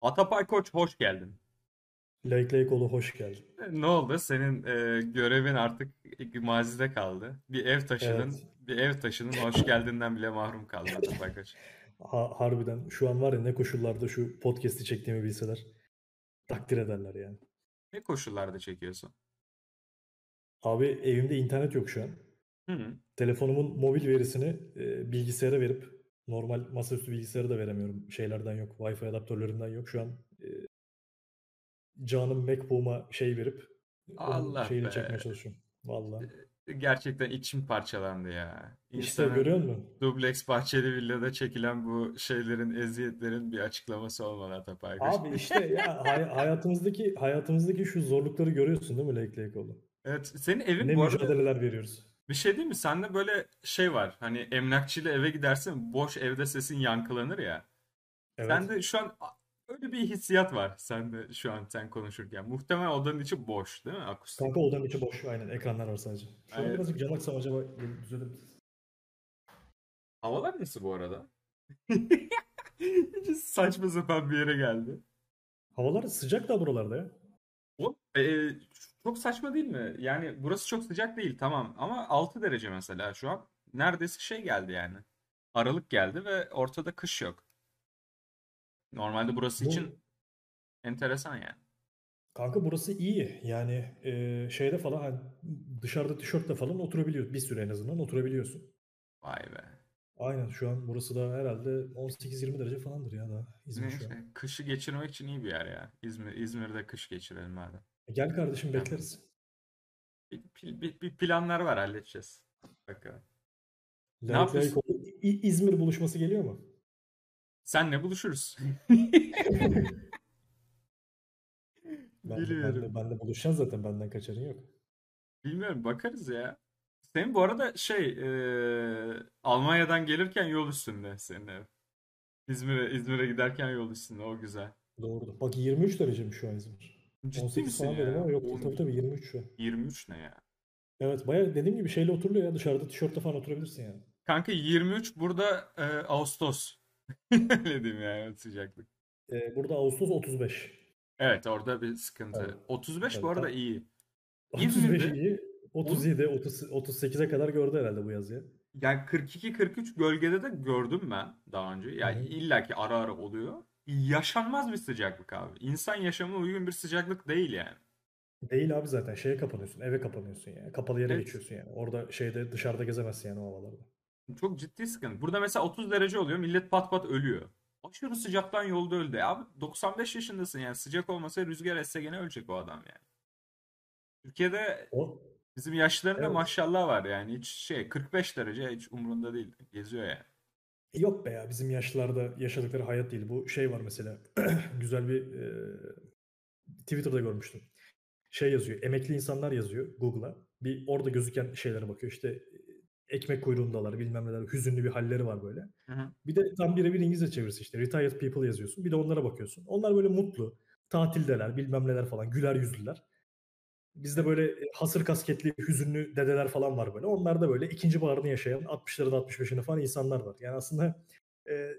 Atapay Koç hoş geldin. Lake Lake Oğlu hoş geldin. Ne oldu? Senin e, görevin artık mazide kaldı. Bir ev taşıdın, Evet. bir ev taşıdın, hoş geldiğinden bile mahrum kaldın Atapay Koç. Ha- harbiden şu an var ya ne koşullarda şu podcast'i çektiğimi bilseler takdir ederler yani. Ne koşullarda çekiyorsun? Abi evimde internet yok şu an. Hı hı. Telefonumun mobil verisini e, bilgisayara verip normal masaüstü bilgisayara da veremiyorum. Şeylerden yok. Wi-Fi adaptörlerinden yok. Şu an e, canım MacBook'uma şey verip Allah şeyini be. çekmeye çalışıyorum. Vallahi. Gerçekten içim parçalandı ya. İşte İnsanın görüyor musun? dubleks bahçeli villada çekilen bu şeylerin, eziyetlerin bir açıklaması olmalı Atapay Koç. Abi işte ya hay- hayatımızdaki hayatımızdaki şu zorlukları görüyorsun değil mi Lake Lake Oğlu? Evet, senin evin Ne bu arada mücadeleler veriyoruz. Bir şey değil mi? Sende böyle şey var. Hani emlakçıyla eve gidersin, boş evde sesin yankılanır ya. Evet. Sende şu an öyle bir hissiyat var sende şu an sen konuşurken. Muhtemelen odanın içi boş, değil mi? Akustik. Kanka odanın içi boş. Aynen ekranlar var sadece. Şöyle Aynen. birazcık cam açsam acaba düzelir mi? Havalar nasıl bu arada? Hiç saçma sapan bir yere geldi. Havalar sıcak da buralarda ya. O, e, çok saçma değil mi? Yani burası çok sıcak değil tamam ama 6 derece mesela şu an. Neredeyse şey geldi yani. Aralık geldi ve ortada kış yok. Normalde burası Bu için enteresan yani. kanka burası iyi. Yani e, şeyde falan hani dışarıda tişörtle falan oturabiliyor. Bir süre en azından oturabiliyorsun. Vay be. Aynen şu an burası da herhalde 18-20 derece falandır ya da İzmir şu an. Neyse, kışı geçirmek için iyi bir yer ya. İzmir, İzmir'de kış geçirelim madem. E, Gel kardeşim bekleriz. Bir, bir- bir- planlar var halledeceğiz. Bakalım. Ne yapıyorsun? oldu. İ- İzmir buluşması geliyor mu? Senle buluşuruz. Ben de, ben Bilmiyorum. de, ben de buluşacağız zaten benden kaçarın yok. Bilmiyorum bakarız ya. Senin bu arada şey e, Almanya'dan gelirken yol üstünde senin ev. İzmir'e İzmir'e giderken yol üstünde o güzel. Doğrudur. Bak 23 dereceymiş şu an İzmir. Ciddi 18 misin falan dedim ya? ama yok Oğlum, tabii tabii 23 şu an. 23 ne ya? Evet bayağı dediğim gibi şeyle oturuluyor ya dışarıda tişörtle falan oturabilirsin yani. Kanka 23 burada e, Ağustos. Öyle diyeyim yani sıcaklık. Ee, burada Ağustos 35. Evet orada bir sıkıntı. Evet. 35 bu Tabii arada tam iyi. 35 İzmir'de iyi. on, 37, 30, 38'e kadar gördü herhalde bu yaz ya. yani 42-43 gölgede de gördüm ben daha önce. Yani hı. illaki ara ara oluyor. Yaşanmaz bir sıcaklık abi. İnsan yaşamına uygun bir sıcaklık değil yani. Değil abi zaten şeye kapanıyorsun, eve kapanıyorsun yani. Kapalı yere Evet. geçiyorsun yani. Orada şeyde dışarıda gezemezsin yani o havalarda. Çok ciddi sıkıntı. Burada mesela 30 derece oluyor. Millet pat pat ölüyor. Aşırı sıcaktan yolda öldü. Abi 95 yaşındasın yani. Sıcak olmasa rüzgar esse gene ölecek o adam yani. Türkiye'de O bizim yaşlıların da evet. maşallah var yani. Hiç şey 45 derece hiç umurunda değil. Geziyor yani. E Yok be ya bizim yaşlılarda yaşadıkları hayat değil. Bu şey var mesela güzel bir e, Twitter'da görmüştüm. Şey yazıyor. Emekli insanlar yazıyor Google'a. Bir orada gözüken şeylere bakıyor. İşte e, ekmek kuyruğundalar bilmem neler hüzünlü bir halleri var böyle. Hı hı. Bir de tam birebir İngilizce çevirisi işte. Retired people yazıyorsun. Bir de onlara bakıyorsun. Onlar böyle mutlu. Tatildeler bilmem neler falan. Güler yüzlüler. Bizde böyle e, hasır kasketli hüzünlü dedeler falan var böyle. Onlar da böyle ikinci baharını yaşayan 60'ları da 65'ini falan insanlar var. Yani aslında e,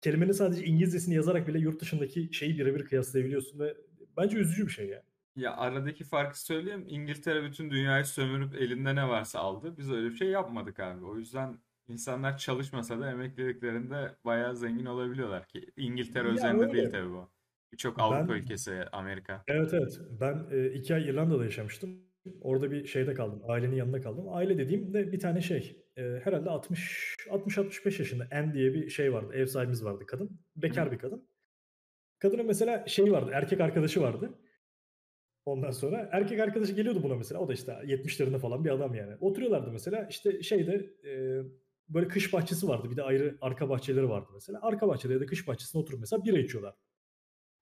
kelimenin sadece İngilizcesini yazarak bile yurt dışındaki şeyi birebir kıyaslayabiliyorsun ve bence üzücü bir şey ya. Ya aradaki farkı söyleyeyim. İngiltere bütün dünyayı sömürüp elinde ne varsa aldı. Biz öyle bir şey yapmadık abi. O yüzden insanlar çalışmasa da emekliliklerinde bayağı zengin olabiliyorlar ki. İngiltere Ya özelinde değil tabii bu. Birçok Avrupa Ben ülkesi, Amerika. evet evet ben e, iki ay İrlanda'da yaşamıştım. Orada bir şeyde kaldım. Ailenin yanında kaldım. Aile dediğim de bir tane şey. e, herhalde 60 60-65 yaşında Anne diye bir şey vardı. Ev sahibimiz vardı kadın. Hı hı. Bekar bir kadın. Kadının mesela şey vardı. Erkek arkadaşı vardı. Ondan sonra erkek arkadaşı geliyordu buna mesela. O da işte 70'lerinde falan bir adam yani. Oturuyorlardı mesela. İşte şeyde e, böyle kış bahçesi vardı. Bir de ayrı arka bahçeleri vardı mesela. Arka bahçede ya da kış bahçesinde oturup mesela bira içiyorlar.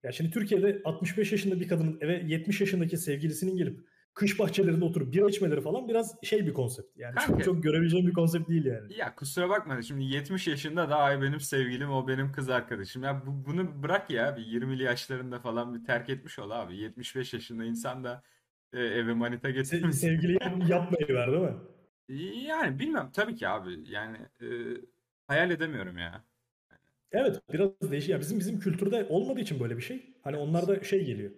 Ya şimdi Türkiye'de 65 yaşında bir kadının eve 70 yaşındaki sevgilisinin gelip kış bahçelerinde oturup bira içmeleri falan biraz şey bir konsept. Yani çok Kanka çok görebileceğim bir konsept değil yani. ya kusura bakma şimdi 70 yaşında da ay benim sevgilim o benim kız arkadaşım. Ya bu, bunu bırak ya bir 20'li yaşlarında falan bir terk etmiş ol abi. 75 yaşında insan da e, eve manita Se- getirmesin. sevgili yap- yapmayı ver değil mi? Yani bilmem tabii ki abi yani e, hayal edemiyorum ya. Evet, biraz değişik. Ya bizim bizim kültürde olmadığı için böyle bir şey. Hani onlarda şey geliyor.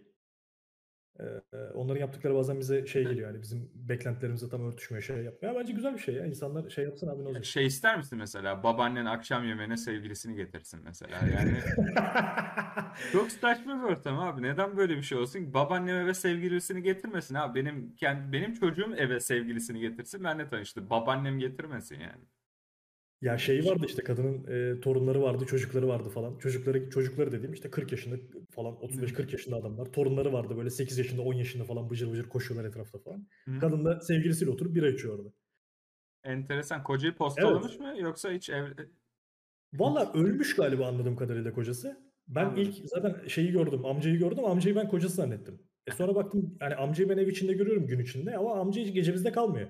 Eee, onların yaptıkları bazen bize şey geliyor yani bizim beklentilerimizle tam örtüşmüyor şey yapmıyor. Bence güzel bir şey ya. İnsanlar şey yapsın abi ne olacak? Şey ister misin mesela babaannen akşam yemeğine sevgilisini getirsin mesela yani çok saçma bir ortam abi neden böyle bir şey olsun babaannem eve sevgilisini getirmesin abi benim kendi benim çocuğum eve sevgilisini getirsin benle tanıştı babaannem getirmesin yani. Ya şey vardı işte kadının e, torunları vardı, çocukları vardı falan. Çocukları çocukları dediğim işte 40 yaşında falan 35-40 yaşında adamlar. Torunları vardı böyle 8 yaşında 10 yaşında falan bıcır bıcır koşuyorlar etrafta falan. Hı. Kadın da sevgilisiyle oturup bira içiyor orada. Enteresan kocayı Evet. postalamış mı yoksa hiç ev... Valla ölmüş galiba anladığım kadarıyla kocası. Ben Anladım. ilk zaten şeyi gördüm, amcayı gördüm. Amcayı ben kocası zannettim. E sonra baktım yani amcayı ben ev içinde görüyorum gün içinde ama amca hiç gece bizde kalmıyor.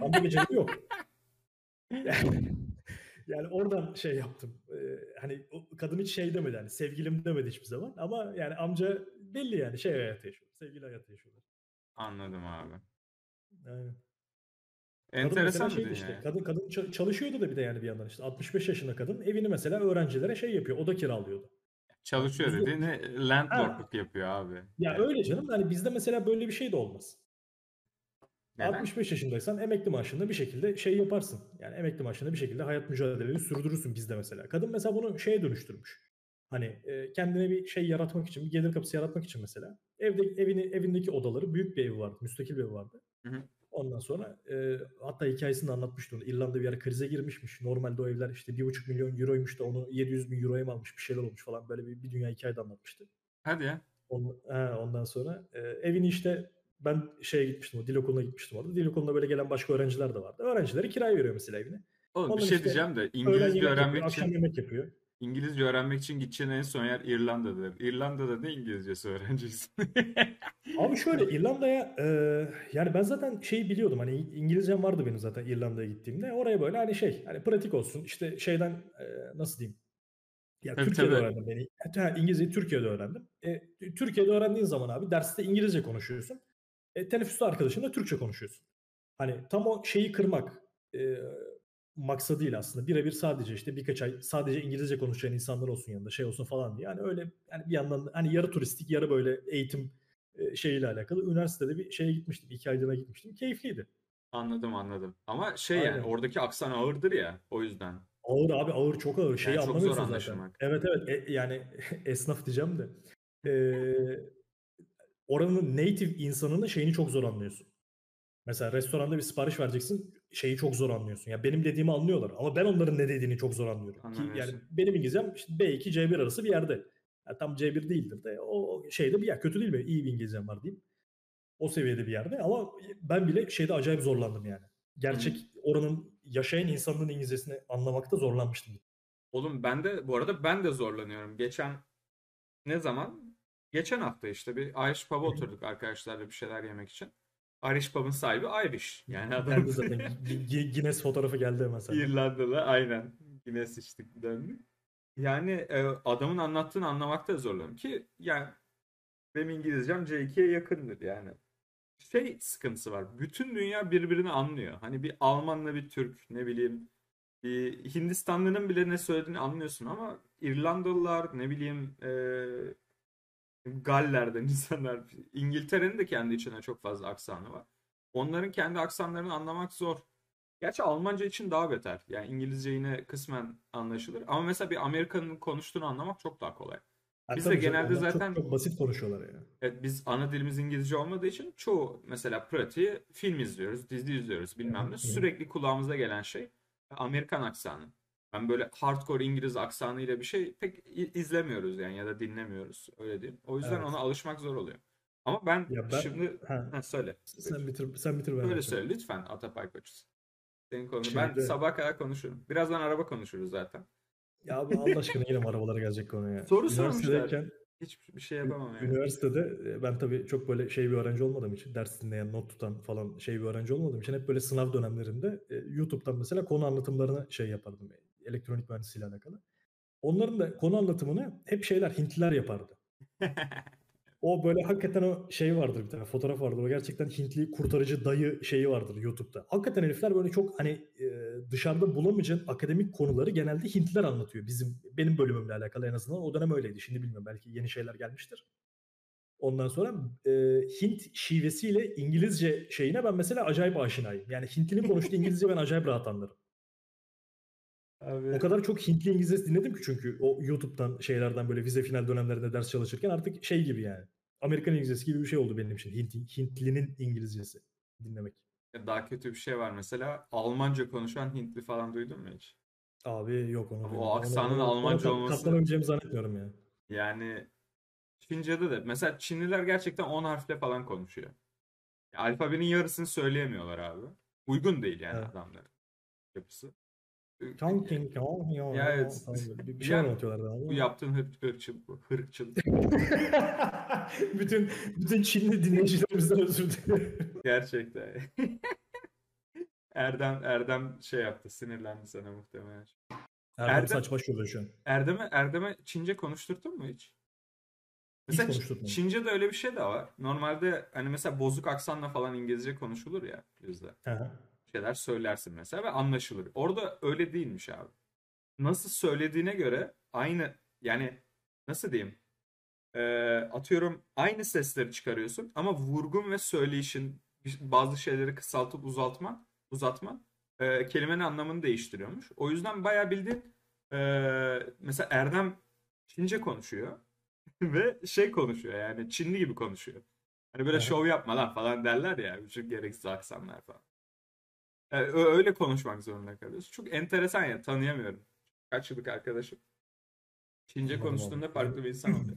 Amca gece yok. Yani oradan şey yaptım. Ee, hani o kadın hiç şey demedi hani sevgilim demedi hiçbir zaman ama yani amca belli yani şey hayatı yaşıyor. Sevgili hayatı yaşıyorlar. Anladım abi. Aynen. Kadın Enteresan bir şeydi işte. Kadın kadın ça- çalışıyordu da bir de yani bir yandan işte 65 yaşında kadın evini mesela öğrencilere şey yapıyor. Oda kiralıyordu. Çalışıyor dediğini landlordluk yapıyor abi. Ya Yani öyle canım hani bizde mesela böyle bir şey de olmaz. Neden? 65 yaşındaysan emekli maaşında bir şekilde şey yaparsın. Yani emekli maaşında bir şekilde hayat mücadeleni sürdürürsün bizde mesela. Kadın mesela bunu şeye dönüştürmüş. Hani e, kendine bir şey yaratmak için, bir gelir kapısı yaratmak için mesela. Evde evini evindeki odaları büyük bir evi vardı, müstakil bir evi vardı. Hı hı. Ondan sonra e, hatta hikayesini anlatmıştı onu. İrlanda bir ara krize girmişmiş. Normalde o evler işte 1,5 milyon euroymuş da onu 700 bin euroya mı almış bir şeyler olmuş falan. Böyle bir, bir dünya hikaye de anlatmıştı. Hadi ya. On, ha, ondan sonra e, evini işte ben şeye gitmiştim, dil okuluna gitmiştim orada. Dil okuluna böyle gelen başka öğrenciler de vardı. Öğrencilere kiraya veriyor mesela evini. Oğlum bir Ondan şey işte diyeceğim de İngilizce yemek yapıyor, öğrenmek akşam için yemek yapıyor. İngilizce öğrenmek için gideceğin en son yer İrlanda'dır. İrlanda'da ne İngilizcesi öğreneceksin? Abi şöyle İrlanda'ya e, yani ben zaten şeyi biliyordum hani İngilizcem vardı benim zaten İrlanda'ya gittiğimde. Oraya böyle hani şey hani pratik olsun işte şeyden e, nasıl diyeyim ya Tabii Türkiye'de tabii. öğrendim beni. Ha, İngilizceyi Türkiye'de öğrendim. E, Türkiye'de öğrendiğin zaman abi derste İngilizce konuşuyorsun. E, teneffüste arkadaşınla Türkçe konuşuyorsun. Hani tam o şeyi kırmak e, maksadıyla aslında birebir sadece işte birkaç ay sadece İngilizce konuşan insanlar olsun yanında şey olsun falan diye. Yani öyle yani bir yandan hani yarı turistik yarı böyle eğitim e, şeyiyle alakalı. Üniversitede bir şeye gitmiştim. iki aylığına gitmiştim. Keyifliydi. Anladım anladım. Ama şey yani Aynen. oradaki aksan ağırdır ya o yüzden. Ağır abi ağır çok ağır. Şeyi Yani çok zor anlamıyorsun zaten. Evet evet E, yani esnaf diyeceğim de. E, oranın native insanının şeyini çok zor anlıyorsun. Mesela restoranda bir sipariş vereceksin. Şeyi çok zor anlıyorsun. Ya benim dediğimi anlıyorlar ama ben onların ne dediğini çok zor anlıyorum. Ki yani benim İngilizcem işte B2 C1 arası bir yerde. Ya tam C1 değildir de o şeyde bir ya kötü değil mi? İyi bir İngilizcem var diyeyim. O seviyede bir yerde ama ben bile şeyde acayip zorlandım yani. Gerçek oranın yaşayan insanların İngilizcesini anlamakta zorlanmıştım. Oğlum ben de bu arada ben de zorlanıyorum. Geçen ne zaman? Geçen hafta işte bir Irish pub'a oturduk arkadaşlarla bir şeyler yemek için. Irish pub'ın sahibi Irish. Yani adam zaten. Gu- Gu- Guinness fotoğrafı geldi senden. İrlandalı aynen. Yine sıçtık döndük. Yani e, adamın anlattığını anlamakta zorlanıyorum ki yani benim İngilizcem C2'ye yakındır yani. Şey sıkıntısı var. Bütün dünya birbirini anlıyor. Hani bir Almanla bir Türk ne bileyim bir Hindistanlı'nın bile ne söylediğini anlıyorsun ama İrlandalılar ne bileyim e, Galler'den insanlar İngiltere'nin de kendi içine çok fazla aksanı var. Onların kendi aksanlarını anlamak zor. Gerçi Almanca için daha beter. Yani İngilizce yine kısmen anlaşılır. Ama mesela bir Amerikanın konuştuğunu anlamak çok daha kolay. Ha, Biz de genelde zaten- çok, çok basit konuşuyorlar yani. Evet, biz ana dilimiz İngilizce olmadığı için çoğu mesela pratiği film izliyoruz, dizi izliyoruz bilmem ne. Sürekli kulağımıza gelen şey Amerikan aksanı. Ben böyle hardcore İngiliz aksanıyla bir şey pek izlemiyoruz yani ya da dinlemiyoruz öyle diyeyim. O yüzden Evet. ona alışmak zor oluyor. Ama ben, Ya ben- şimdi Ha, ha, söyle. sen bitir sen bitir ben. Böyle söyle lütfen Atapay Koçuz. Senin konu. Ben Şeyde- sabah kadar konuşurum. Birazdan araba konuşuruz zaten. Ya abi Allah aşkına yine arabalara gelecek konu ya. Soru sormuşlar. Hiçbir şey yapamam yani. Üniversitede e, ben tabii çok böyle şey bir öğrenci olmadığım için ders dinleyen, not tutan falan şey bir öğrenci olmadığım için hep böyle sınav dönemlerinde e, YouTube'dan mesela konu anlatımlarını şey yapardım. Elektronik mühendisliğiyle alakalı. Onların da konu anlatımını hep şeyler Hintliler yapardı. O böyle hakikaten o şey vardır bir tane fotoğraf vardır. O gerçekten Hintli kurtarıcı dayı şeyi vardır YouTube'da. Hakikaten herifler böyle çok hani e, dışarıda bulamayacağın akademik konuları genelde Hintliler anlatıyor. Bizim benim bölümümle alakalı en azından. O dönem öyleydi. Şimdi bilmiyorum belki yeni şeyler gelmiştir. Ondan sonra e, Hint şivesiyle İngilizce şeyine ben mesela acayip aşinayım. Yani Hintlinin konuştuğu İngilizce ben acayip rahat anlarım. Abi, O kadar çok Hintli İngilizce dinledim ki çünkü o YouTube'dan şeylerden böyle vize final dönemlerinde ders çalışırken artık şey gibi yani. Amerikan İngilizcesi gibi bir şey oldu benim için. Hint, Hintlinin İngilizcesi dinlemek. daha kötü bir şey var mesela. Almanca konuşan Hintli falan duydun mu hiç? Abi yok onu. Abi o. Onu- aksanın onu- Almanca kat- olması- Katlanabileceğimi zannetmiyorum ya. Yani Çince'de de mesela Çinliler gerçekten 10 harfle falan konuşuyor. Ya, alfabenin yarısını söyleyemiyorlar abi. Uygun değil yani Evet. adamların yapısı. Kang King Kong ya, Ya evet. bir, bir şey Yani anlatıyorlar bana. Bu yaptığın hır, hırçılık bu. Hırçılık. bütün bütün Çinli dinleyicilerimizden özür dilerim. Gerçekten. Erdem Erdem şey yaptı. Sinirlendi sana muhtemelen. Erdem Erdem- saç baş şu an. Erdem'e Erdem'e Çince konuşturttun mu hiç? Mesela Ç- konuşturtmadım. Çince'de öyle bir şey de var. Normalde hani mesela bozuk aksanla falan İngilizce konuşulur ya bizde. Şeyler söylersin mesela ve anlaşılır. Orada öyle değilmiş abi. Nasıl söylediğine göre aynı yani nasıl diyeyim? Ee, atıyorum aynı sesleri çıkarıyorsun ama vurgun ve söyleyişin bazı şeyleri kısaltıp uzatman uzatman e, kelimenin anlamını değiştiriyormuş. O yüzden bayağı bildiğin e, mesela Erdem Çince konuşuyor ve şey konuşuyor yani Çinli gibi konuşuyor. Hani böyle Aha. şov yapma lan falan derler ya. Bütün gereksiz aksanlar falan. E, ö- öyle konuşmak zorunda kalıyorsun. Çok enteresan ya tanıyamıyorum. Kaç yıllık arkadaşım. Çince konuştuğunda abi. farklı bir insan oluyor.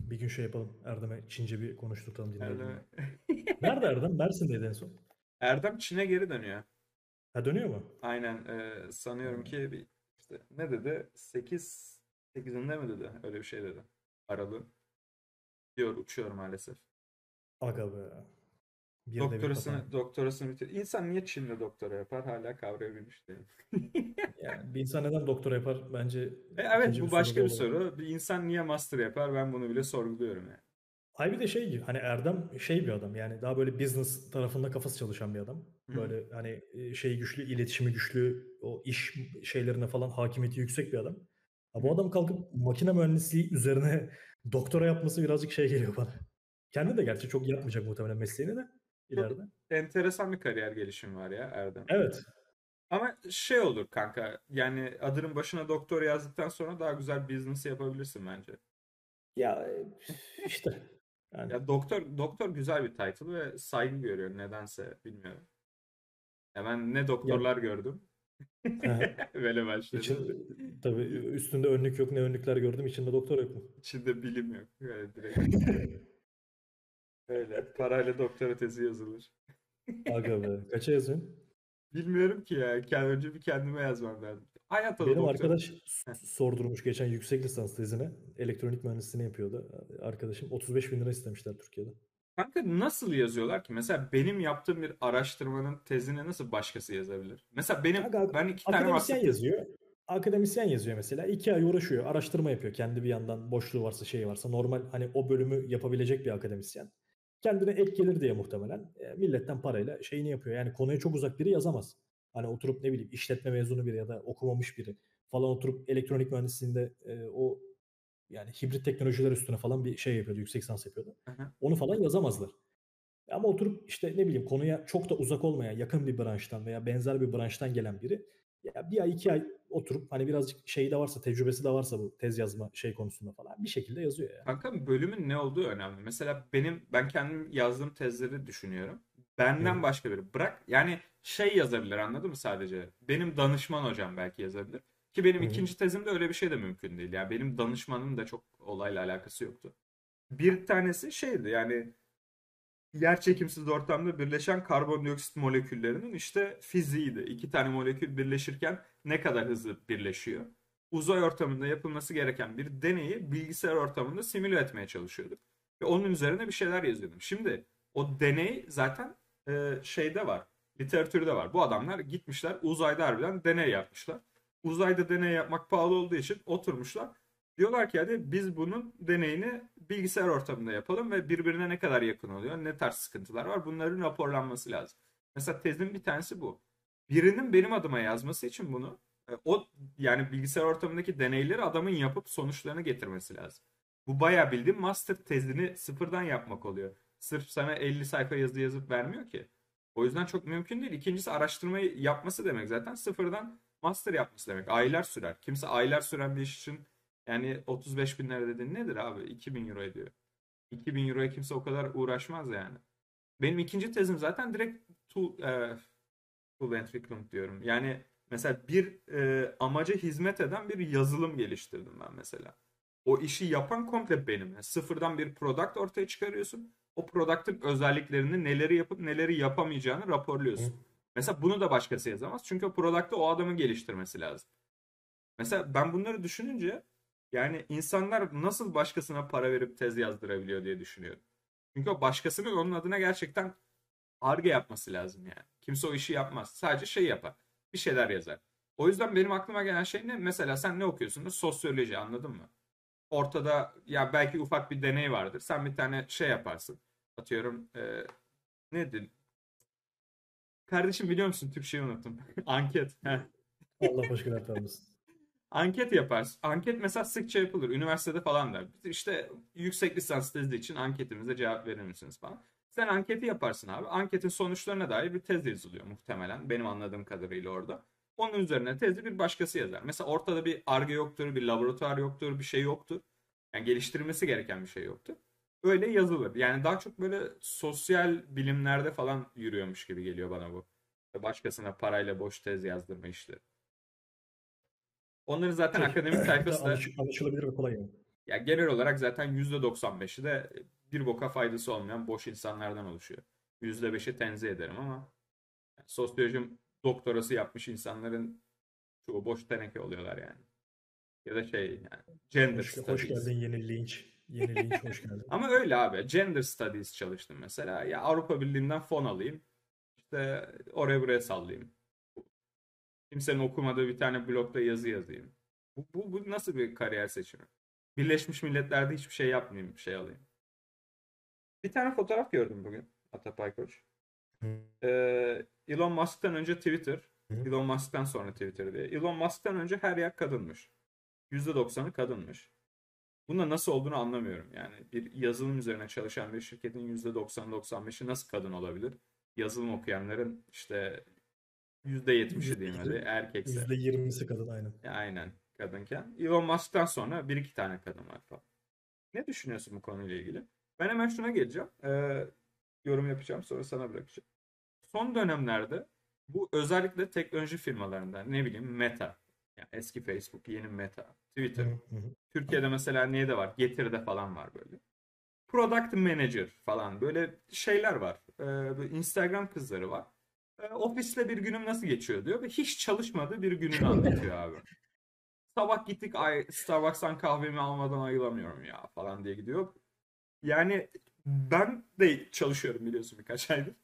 Bir gün şey yapalım. Erdem'e Çince bir konuşturtalım dinleyelim. Erdem, Nerede Erdem? Mersin'deydi en son. Erdem Çin'e geri dönüyor. Ha dönüyor mu? Aynen e, sanıyorum ki bir, işte ne dedi? 8 8'inde mi dedi? Öyle bir şey dedi. Aralığı. Diyor uçuyor maalesef. Aga be. Bir Doktorasını doktorasını bitir. İnsan niye Çin'de doktora yapar? Hala kavrayabilmiş değilim. Yani bir insan neden doktora yapar? Bence E, evet bu başka bir olabilir. soru. Bir insan niye master yapar? Ben bunu bile sorguluyorum yani. Ay bir de şey gibi hani Erdem şey bir adam yani daha böyle business tarafında kafası çalışan bir adam. Hı hı. Böyle hani e, şey güçlü, iletişimi güçlü, o iş şeylerine falan hakimiyeti yüksek bir adam. Ha, bu adam kalkıp makine mühendisliği üzerine doktora yapması birazcık şey geliyor bana. Kendi de gerçi çok yapmayacak muhtemelen mesleğini de ileride. Enteresan bir kariyer gelişimi var ya Erdem. Evet. Ama şey olur kanka. Yani adının başına doktor yazdıktan sonra daha güzel business yapabilirsin bence. Ya işte yani Ya doktor doktor güzel bir title ve saygı görüyor nedense bilmiyorum. Ya ben ne doktorlar gördüm. Aha. Böyle başladı. için tabii üstünde önlük yok ne önlükler gördüm içinde doktor yok mu? İçinde bilim yok. Böyle direkt. Öyle. Parayla doktora tezi yazılır. Aga be. Kaça yazıyorsun? Bilmiyorum ki ya. Kend- Önce bir kendime yazmam lazım. Hayat adı Benim doktor. arkadaş s- sordurmuş geçen yüksek lisans tezine. Elektronik mühendisliğini yapıyordu. Arkadaşım 35 bin lira istemişler Türkiye'de. Kanka nasıl yazıyorlar ki? Mesela benim yaptığım bir araştırmanın tezine nasıl başkası yazabilir? Mesela benim Aga, ben iki tane Akademisyen yazıyor. Akademisyen yazıyor mesela. iki ay uğraşıyor. Araştırma yapıyor. Kendi bir yandan boşluğu varsa şey varsa. Normal hani o bölümü yapabilecek bir akademisyen. Kendine ek gelir diye muhtemelen. e, milletten parayla şeyini yapıyor. Yani konuya çok uzak biri yazamaz. Hani oturup ne bileyim işletme mezunu biri ya da okumamış biri falan oturup elektronik mühendisliğinde e, o yani hibrit teknolojiler üstüne falan bir şey yapıyordu. Yüksek lisans yapıyordu. Aha. Onu falan yazamazlar. Ama oturup işte ne bileyim konuya çok da uzak olmayan yakın bir branştan veya benzer bir branştan gelen biri ya bir ay iki ay oturup hani birazcık şeyi de varsa tecrübesi de varsa bu tez yazma şey konusunda falan bir şekilde yazıyor ya. Kanka bölümün ne olduğu önemli. Mesela benim ben kendim yazdığım tezleri düşünüyorum. Benden Hı. başka biri. Bırak yani şey yazabilir anladın mı sadece? Benim danışman hocam belki yazabilir. Ki benim hı. ikinci tezimde öyle bir şey de mümkün değil. Yani benim danışmanım da çok olayla alakası yoktu. Bir tanesi şeydi yani yer çekimsiz ortamda birleşen karbondioksit moleküllerinin işte fiziğiydi. İki tane molekül birleşirken ne kadar hızlı birleşiyor. Uzay ortamında yapılması gereken bir deneyi bilgisayar ortamında simüle etmeye çalışıyorduk. Ve onun üzerine bir şeyler yazıyordum. Şimdi o deney zaten e, şeyde var. Literatürde var. Bu adamlar gitmişler uzayda harbiden deney yapmışlar. Uzayda deney yapmak pahalı olduğu için oturmuşlar. Diyorlar ki hadi biz bunun deneyini bilgisayar ortamında yapalım ve birbirine ne kadar yakın oluyor, ne tarz sıkıntılar var bunların raporlanması lazım. Mesela tezin bir tanesi bu. Birinin benim adıma yazması için bunu e, o yani bilgisayar ortamındaki deneyleri adamın yapıp sonuçlarını getirmesi lazım. Bu bayağı bildiğim master tezini sıfırdan yapmak oluyor. Sırf sana 50 sayfa yazı yazıp vermiyor ki. O yüzden çok mümkün değil. İkincisi araştırmayı yapması demek zaten sıfırdan master yapması demek. Aylar sürer. Kimse aylar süren bir iş için yani 35 bin lira dedin nedir abi? 2000 euro ediyor. 2000 euroya kimse o kadar uğraşmaz yani. Benim ikinci tezim zaten direkt tool, e, tool Entwicklung diyorum. Yani mesela bir e, amaca hizmet eden bir yazılım geliştirdim ben mesela. O işi yapan komple benim. Yani sıfırdan bir product ortaya çıkarıyorsun. O product'ın özelliklerini neleri yapıp neleri yapamayacağını raporluyorsun. Hı. Mesela bunu da başkası yazamaz. Çünkü o product'ı o adamın geliştirmesi lazım. Mesela ben bunları düşününce yani insanlar nasıl başkasına para verip tez yazdırabiliyor diye düşünüyorum. Çünkü o başkasının onun adına gerçekten arge yapması lazım yani. Kimse o işi yapmaz. Sadece şey yapar. Bir şeyler yazar. O yüzden benim aklıma gelen şey ne? Mesela sen ne okuyorsun? Sosyoloji anladın mı? Ortada ya belki ufak bir deney vardır. Sen bir tane şey yaparsın. Atıyorum e, nedir? Kardeşim biliyor musun? Türkçeyi unuttum. Anket. Allah başka tanrısın. Anket yaparsın. Anket mesela sıkça yapılır. Üniversitede falan da. İşte yüksek lisans tezi için anketimize cevap verir misiniz falan. Sen anketi yaparsın abi. Anketin sonuçlarına dair bir tez yazılıyor muhtemelen. Benim anladığım kadarıyla orada. Onun üzerine tezi bir başkası yazar. Mesela ortada bir arge yoktur, bir laboratuvar yoktur, bir şey yoktur. Yani geliştirilmesi gereken bir şey yoktur. Öyle yazılır. Yani daha çok böyle sosyal bilimlerde falan yürüyormuş gibi geliyor bana bu. Başkasına parayla boş tez yazdırma işleri. Onların zaten akademik sayfası da anlaşılabilir ve kolay yani. Ya genel olarak zaten %95'i de bir boka faydası olmayan boş insanlardan oluşuyor. %5'i tenzih ederim ama yani sosyoloji doktorası yapmış insanların çoğu boş teneke oluyorlar yani. Ya da şey yani gender hoş, studies. Hoş geldin yeni linç. Yeni linç hoş geldin. ama öyle abi. Gender studies çalıştım mesela. Ya Avrupa Birliği'nden fon alayım. İşte oraya buraya sallayayım. Kimsenin okumadığı bir tane blogda yazı yazayım. Bu, bu, bu nasıl bir kariyer seçimi? Birleşmiş Milletler'de hiçbir şey yapmayayım, bir şey alayım. Bir tane fotoğraf gördüm bugün Atapay Koç. Ee, Elon Musk'tan önce Twitter, Elon Musk'tan sonra Twitter diye. Elon Musk'tan önce her yer kadınmış. %90'ı kadınmış. Bunda nasıl olduğunu anlamıyorum. Yani bir yazılım üzerine çalışan bir şirketin %90-95'i nasıl kadın olabilir? Yazılım okuyanların işte %70'i diyeyim hadi erkekse. %20'si kadın aynen. Aynen kadınken. Elon Musk'tan sonra bir iki tane kadın var falan. Ne düşünüyorsun bu konuyla ilgili? Ben hemen şuna geleceğim. Ee, yorum yapacağım sonra sana bırakacağım. Son dönemlerde bu özellikle teknoloji firmalarında ne bileyim Meta, yani eski Facebook, yeni Meta, Twitter. Türkiye'de mesela neyde var? Getir'de falan var böyle. Product Manager falan böyle şeyler var. Ee, Instagram kızları var. Ee, ofiste bir günüm nasıl geçiyor diyor ve hiç çalışmadığı bir gününü anlatıyor abi. Sabah gittik Starbucks'tan kahvemi almadan ayılamıyorum ya falan diye gidiyor. Yani ben de çalışıyorum biliyorsun birkaç aydır.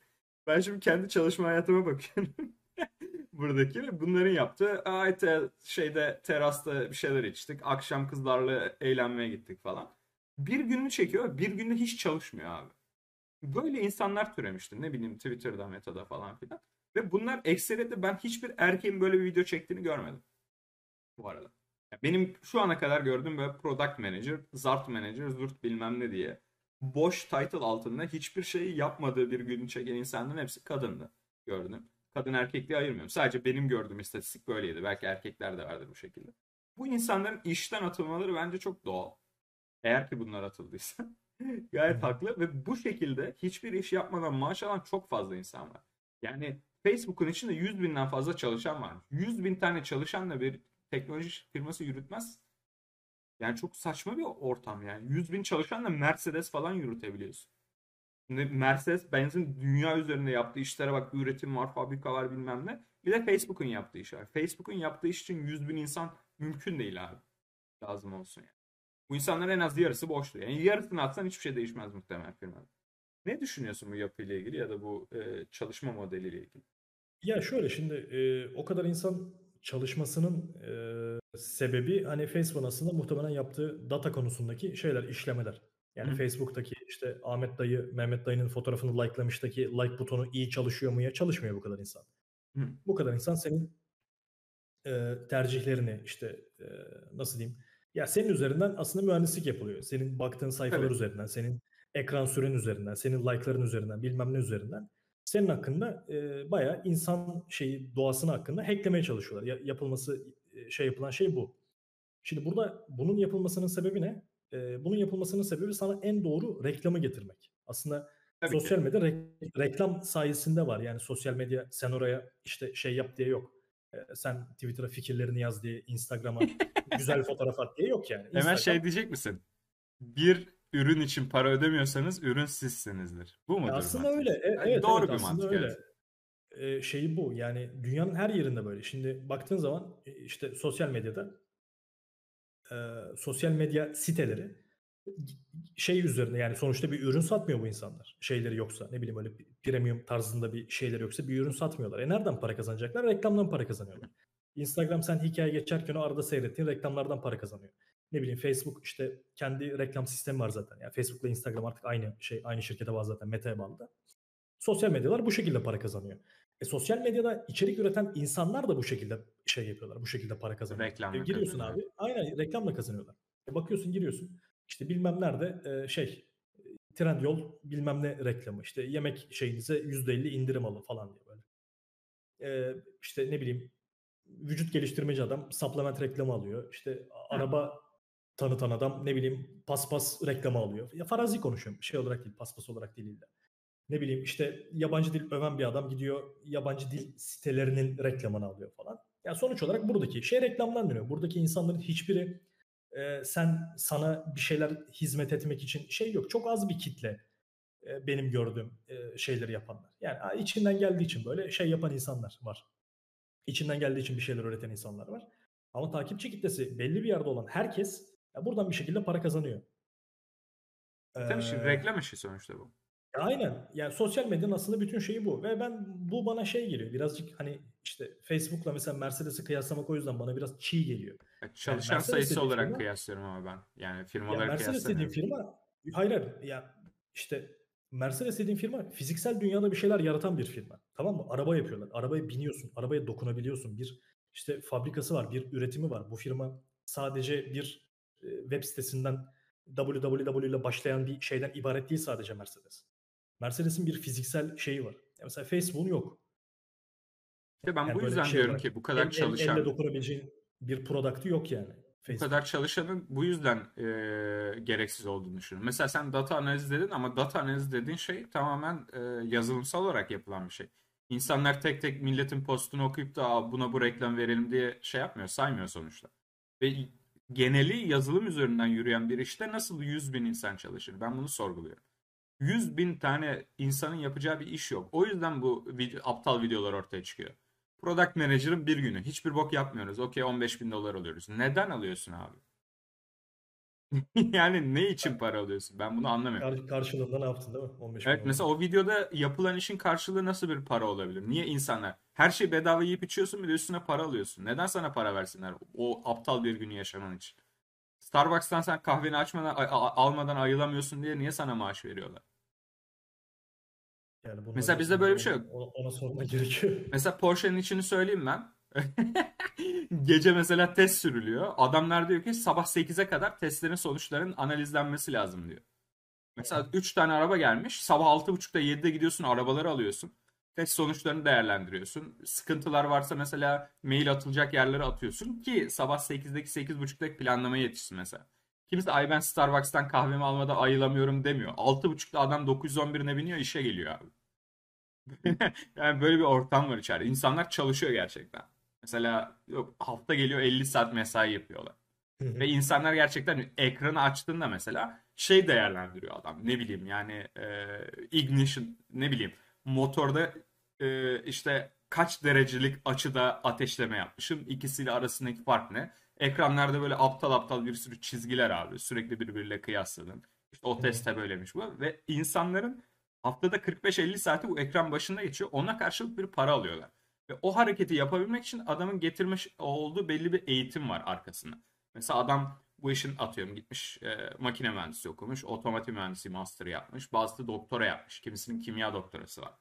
Ben şimdi kendi çalışma hayatıma bakıyorum. Buradaki ve bunların yaptığı ay te, şeyde terasta bir şeyler içtik. Akşam kızlarla eğlenmeye gittik falan. Bir gününü çekiyor bir günde hiç çalışmıyor abi. Böyle insanlar türemişti. Ne bileyim Twitter'da, Meta'da falan filan. Ve bunlar ekseriyette ben hiçbir erkeğin böyle bir video çektiğini görmedim. Bu arada. Benim şu ana kadar gördüğüm böyle product manager, zart manager, zurt bilmem ne diye boş title altında hiçbir şeyi yapmadığı bir günü çeken insanların hepsi kadındı gördüm. Kadın erkek ayırmıyorum. Sadece benim gördüğüm istatistik böyleydi. Belki erkekler de vardır bu şekilde. Bu insanların işten atılmaları bence çok doğal. Eğer ki bunlar atıldıysa. Gayet haklı ve bu şekilde hiçbir iş yapmadan maaş alan çok fazla insan var. Yani Facebook'un içinde 100 binden fazla çalışan var. 100 bin tane çalışanla bir teknoloji firması yürütmez. Yani çok saçma bir ortam yani. 100 bin çalışanla Mercedes falan yürütebiliyorsun. Şimdi Mercedes benzin dünya üzerinde yaptığı işlere bak üretim var, fabrika var bilmem ne. Bir de Facebook'un yaptığı iş var. Facebook'un yaptığı iş için 100 bin insan mümkün değil abi. Lazım olsun yani. Bu insanların en az yarısı boştu. Yani yarısını atsan hiçbir şey değişmez muhtemelen firmada. Ne düşünüyorsun bu yapıyla ilgili ya da bu e, çalışma modeliyle ilgili? Ya şöyle şimdi e, o kadar insan çalışmasının e, sebebi hani Facebook'un aslında muhtemelen yaptığı data konusundaki şeyler, işlemeler. Yani Hı. Facebook'taki işte Ahmet dayı, Mehmet dayının fotoğrafını likelamıştaki like butonu iyi çalışıyor mu ya? Çalışmıyor bu kadar insan. Hı. Bu kadar insan senin e, tercihlerini işte e, nasıl diyeyim? Ya senin üzerinden aslında mühendislik yapılıyor. Senin baktığın sayfalar Tabii. üzerinden, senin ekran süren üzerinden, senin like'ların üzerinden, bilmem ne üzerinden senin hakkında e, bayağı insan şeyi doğasını hakkında hacklemeye çalışıyorlar. Ya, yapılması e, şey yapılan şey bu. Şimdi burada bunun yapılmasının sebebi ne? E, bunun yapılmasının sebebi sana en doğru reklamı getirmek. Aslında Tabii sosyal ki. medya re- reklam sayesinde var. Yani sosyal medya sen oraya işte şey yap diye yok. E, sen Twitter'a fikirlerini yaz diye, Instagram'a güzel fotoğraf at diye yok yani. Hemen Instagram şey diyecek misin? Bir ürün için para ödemiyorsanız ürün sizsinizdir. Bu mudur aslında mantık? öyle. E- Yani evet doğru evet bir mantık öyle. evet. E, şeyi bu. Yani dünyanın her yerinde böyle. Şimdi baktığın zaman e, işte sosyal medyada e, sosyal medya siteleri şey üzerine yani sonuçta bir ürün satmıyor bu insanlar. Şeyleri yoksa ne bileyim öyle premium tarzında bir şeyleri yoksa bir ürün satmıyorlar. E nereden para kazanacaklar? Reklamdan para kazanıyorlar. Instagram sen hikaye geçerken o arada seyrettiğin reklamlardan para kazanıyor. Ne bileyim Facebook işte kendi reklam sistemi var zaten. Yani Facebook'la Instagram artık aynı şey aynı şirkete bağlı zaten Meta'ya bağlı da. Sosyal medyalar bu şekilde para kazanıyor. E, sosyal medyada içerik üreten insanlar da bu şekilde şey yapıyorlar. Bu şekilde para kazanıyor. Reklamla E, giriyorsun kazanıyor. abi. Aynen reklamla kazanıyorlar. E, bakıyorsun giriyorsun. İşte bilmem nerede e, şey e, Trendyol bilmem ne reklamı. İşte yemek şeyinize %50 indirim alın falan diye böyle. E, işte ne bileyim vücut geliştirmeci adam supplement reklamı alıyor. İşte araba tanıtan adam ne bileyim paspas reklamı alıyor. Ya farazi konuşuyorum. Şey olarak değil, paspas olarak değil illa. Ne bileyim işte yabancı dil öven bir adam gidiyor yabancı dil sitelerinin reklamını alıyor falan. Ya sonuç olarak buradaki şey reklamdan dönüyor. Buradaki insanların hiçbiri e, sen sana bir şeyler hizmet etmek için şey yok. Çok az bir kitle e, benim gördüğüm e, şeyleri yapanlar. Yani içinden geldiği için böyle şey yapan insanlar var. İçinden geldiği için bir şeyler üreten insanlar var. Ama takipçi kitlesi belli bir yerde olan herkes ya buradan bir şekilde para kazanıyor. Tabii şimdi Ee, reklam işi sonuçta bu. Aynen. Yani sosyal medyanın aslında bütün şeyi bu. Ve ben bu bana şey geliyor. Birazcık hani işte Facebook'la mesela Mercedes'i kıyaslamak o yüzden bana biraz çiğ geliyor. Ya Çalışan Mercedes sayısı olarak firma- kıyaslıyorum ama ben. Yani Ya firmaları Mercedes dediğin kıyaslamıyorum. firma hayır hayır ya işte Mercedes dediğin firma fiziksel dünyada bir şeyler yaratan bir firma. Tamam mı? Araba yapıyorlar. Arabaya biniyorsun. Arabaya dokunabiliyorsun. Bir işte fabrikası var. Bir üretimi var. Bu firma sadece bir e, web sitesinden www ile başlayan bir şeyden ibaret değil sadece Mercedes. Mercedes'in bir fiziksel şeyi var. Ya mesela Facebook'un yok. İşte ben Yani bu yüzden şey diyorum olarak ki bu kadar el- elle çalışan dokunabileceğin bir product'ı yok yani. Bu Facebook. kadar çalışanın bu yüzden e, gereksiz olduğunu düşünüyorum. Mesela sen data analizi dedin ama data analizi dediğin şey tamamen e, yazılımsal olarak yapılan bir şey. İnsanlar tek tek milletin postunu okuyup da "Aa, buna bu reklam verelim diye şey yapmıyor, saymıyor sonuçta. Ve geneli yazılım üzerinden yürüyen bir işte nasıl 100 bin insan çalışır? Ben bunu sorguluyorum. 100 bin tane insanın yapacağı bir iş yok. O yüzden bu video, aptal videolar ortaya çıkıyor. Product Manager'ın bir günü. Hiçbir bok yapmıyoruz. Okey 15 bin dolar alıyoruz. Neden alıyorsun abi? Yani ne için para alıyorsun? Ben bunu anlamıyorum. Kar- karşılığında ne yaptın değil mi? 15 Evet milyon mesela o videoda yapılan işin karşılığı nasıl bir para olabilir? Niye insanlar her şeyi bedava yiyip içiyorsun bir de üstüne para alıyorsun? Neden sana para versinler o aptal bir günü yaşaman için? Starbucks'tan sen kahveni açmadan almadan ayılamıyorsun diye niye sana maaş veriyorlar? Yani Mesela bizde böyle bir şey yok. ona, ona sormak gerekiyor. Mesela Porsche'nin içini söyleyeyim ben. Gece mesela test sürülüyor. Adamlar diyor ki sabah 8'e kadar testlerin sonuçlarının analizlenmesi lazım diyor. Mesela 3 tane araba gelmiş. Sabah 6.30'da 7'de gidiyorsun arabaları alıyorsun. Test sonuçlarını değerlendiriyorsun. Sıkıntılar varsa mesela mail atılacak yerlere atıyorsun ki sabah 8'deki 8.30'daki planlamaya yetişsin mesela. Kimse ay ben Starbucks'tan kahvemi almadan ayılamıyorum demiyor. 6.30'da adam 911'ine biniyor işe geliyor abi. Yani böyle bir ortam var içeride. İnsanlar çalışıyor gerçekten. Mesela yok, hafta geliyor 50 saat mesai yapıyorlar. Ve insanlar gerçekten ekranı açtığında mesela şey değerlendiriyor adam. Ne bileyim yani e, ignition ne bileyim motorda e, işte kaç derecelik açıda ateşleme yapmışım. İkisiyle arasındaki fark ne? Ekranlarda böyle aptal aptal bir sürü çizgiler abi. Sürekli birbiriyle kıyasladın. İşte o teste böylemiş bu. Ve insanların haftada 45-50 saati bu ekran başında geçiyor. Ona karşılık bir para alıyorlar. Ve o hareketi yapabilmek için adamın getirmiş olduğu belli bir eğitim var arkasında. Mesela adam bu işin atıyorum gitmiş e, makine mühendisi okumuş, otomotiv mühendisi master yapmış, bazısı doktora yapmış, kimisinin kimya doktorası var.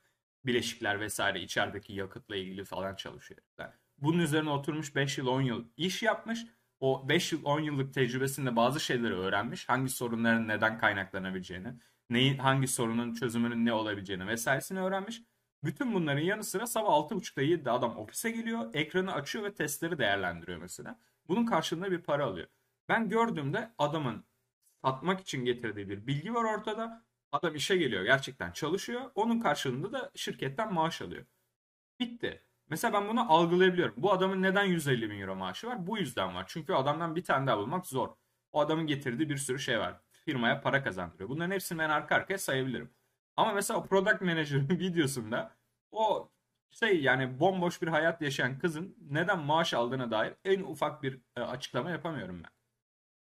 Bileşikler vesaire içerideki yakıtla ilgili falan çalışıyor. Yani bunun üzerine oturmuş 5 yıl 10 yıl iş yapmış. O 5 yıl 10 yıllık tecrübesinde bazı şeyleri öğrenmiş. Hangi sorunların neden kaynaklanabileceğini, neyi, hangi sorunun çözümünün ne olabileceğini vesairesini öğrenmiş. Bütün bunların yanı sıra sabah 6.30'da 7'de adam ofise geliyor, ekranı açıyor ve testleri değerlendiriyor mesela. Bunun karşılığında bir para alıyor. Ben gördüğümde adamın satmak için getirdiği bir bilgi var ortada. Adam işe geliyor, gerçekten çalışıyor. Onun karşılığında da şirketten maaş alıyor. Bitti. Mesela ben bunu algılayabiliyorum. Bu adamın neden 150 bin euro maaşı var? Bu yüzden var. Çünkü adamdan bir tane daha bulmak zor. O adamın getirdiği bir sürü şey var. Firmaya para kazandırıyor. Bunların hepsini ben arka arkaya sayabilirim. Ama mesela product manager'ın videosunda o şey yani bomboş bir hayat yaşayan kızın neden maaş aldığına dair en ufak bir e, açıklama yapamıyorum ben.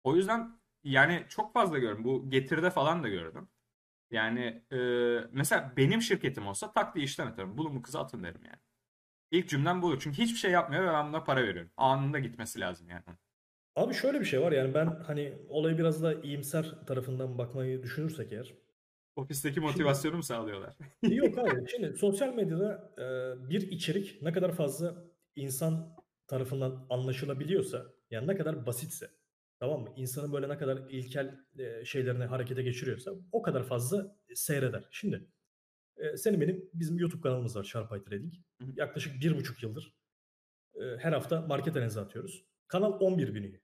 O yüzden yani çok fazla gördüm. Bu getirde falan da gördüm. Yani e, mesela benim şirketim olsa tak diye işten atarım. Bulun bu kızı atın derim yani. İlk cümlem bu. Çünkü hiçbir şey yapmıyor ve ben buna para veriyorum. Anında gitmesi lazım yani. Abi şöyle bir şey var yani ben hani olayı biraz da iyimser tarafından bakmayı düşünürsek eğer. Ofisteki motivasyonu mu sağlıyorlar? Yok hayır. Şimdi sosyal medyada e, bir içerik ne kadar fazla insan tarafından anlaşılabiliyorsa yani ne kadar basitse tamam mı? İnsanın böyle ne kadar ilkel e, şeylerini harekete geçiriyorsa o kadar fazla seyreder. Şimdi e, senin benim bizim YouTube kanalımız var Sharpay Trading. Yaklaşık bir buçuk yıldır e, her hafta market analizi atıyoruz. Kanal 11 bin üye.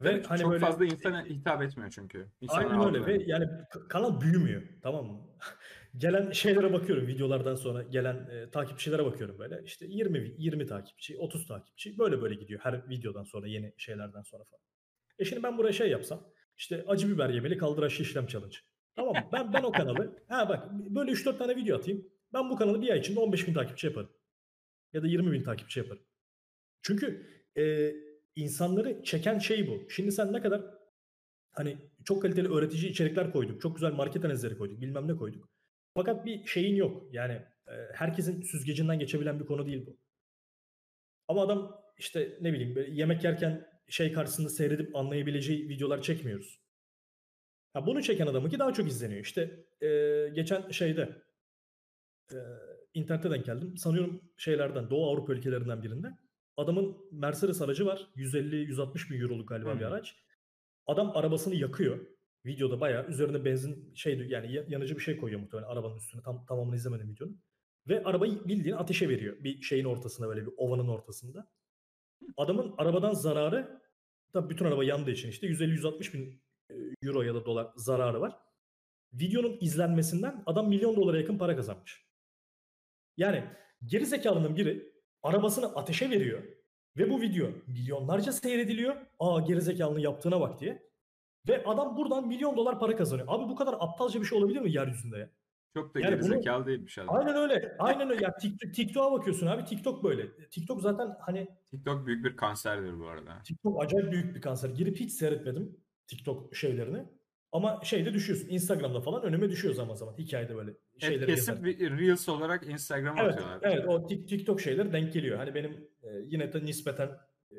Ve hani çok böyle, fazla insana hitap etmiyor çünkü. İnsan aynen öyle ve yani kanal büyümüyor tamam mı? gelen şeylere bakıyorum videolardan sonra gelen e, takipçilere bakıyorum böyle. İşte 20 20 takipçi, 30 takipçi böyle böyle gidiyor her videodan sonra yeni şeylerden sonra falan. E şimdi ben buraya şey yapsam işte acı biber yemeli kaldıraçlı işlem challenge. Tamam mı? Ben ben o kanalı ha bak böyle 3-4 tane video atayım. Ben bu kanalı bir ay içinde 15 bin takipçi yaparım. Ya da 20 bin takipçi yaparım. Çünkü e, insanları çeken şey bu. Şimdi sen ne kadar hani çok kaliteli öğretici içerikler koyduk. Çok güzel market analizleri koyduk. Bilmem ne koyduk. Fakat bir şeyin yok. Yani e, herkesin süzgecinden geçebilen bir konu değil bu. Ama adam işte ne bileyim böyle yemek yerken şey karşısında seyredip anlayabileceği videolar çekmiyoruz. Ha, bunu çeken adamı ki daha çok izleniyor. İşte e, geçen şeyde e, internete denk geldim. Sanıyorum şeylerden Doğu Avrupa ülkelerinden birinde. Adamın Mercedes aracı var. 150-160 bin euroluk galiba hmm. bir araç. Adam arabasını yakıyor. Videoda bayağı üzerine benzin şey yani yanıcı bir şey koyuyor muhtemelen arabanın üstüne. Tam tamamını izlemedim videonun. Ve arabayı bildiğin ateşe veriyor. Bir şeyin ortasında böyle bir ovanın ortasında. Adamın arabadan zararı tabii bütün araba yandığı için işte 150-160 bin euro ya da dolar zararı var. Videonun izlenmesinden adam milyon dolara yakın para kazanmış. Yani geri zekalının biri arabasını ateşe veriyor ve bu video milyonlarca seyrediliyor. Aa geri zekalının yaptığına bak diye. Ve adam buradan milyon dolar para kazanıyor. Abi bu kadar aptalca bir şey olabilir mi yeryüzünde ya? Çok da yani gerizekalı bunu, değilmiş adam. Aynen öyle. Aynen öyle. Ya TikTok, TikTok'a bakıyorsun abi. TikTok böyle. TikTok zaten hani TikTok büyük bir kanserdir bu arada. TikTok acayip büyük bir kanser. Girip hiç seyretmedim TikTok şeylerini. Ama şeyde düşüyorsun. Instagram'da falan önüme düşüyor zaman zaman. Hikayede böyle şeyleri evet, kesip yazar. Reels olarak Instagram'a evet, atıyorlar. Evet o TikTok şeyler denk geliyor. Hani benim e, yine de nispeten e,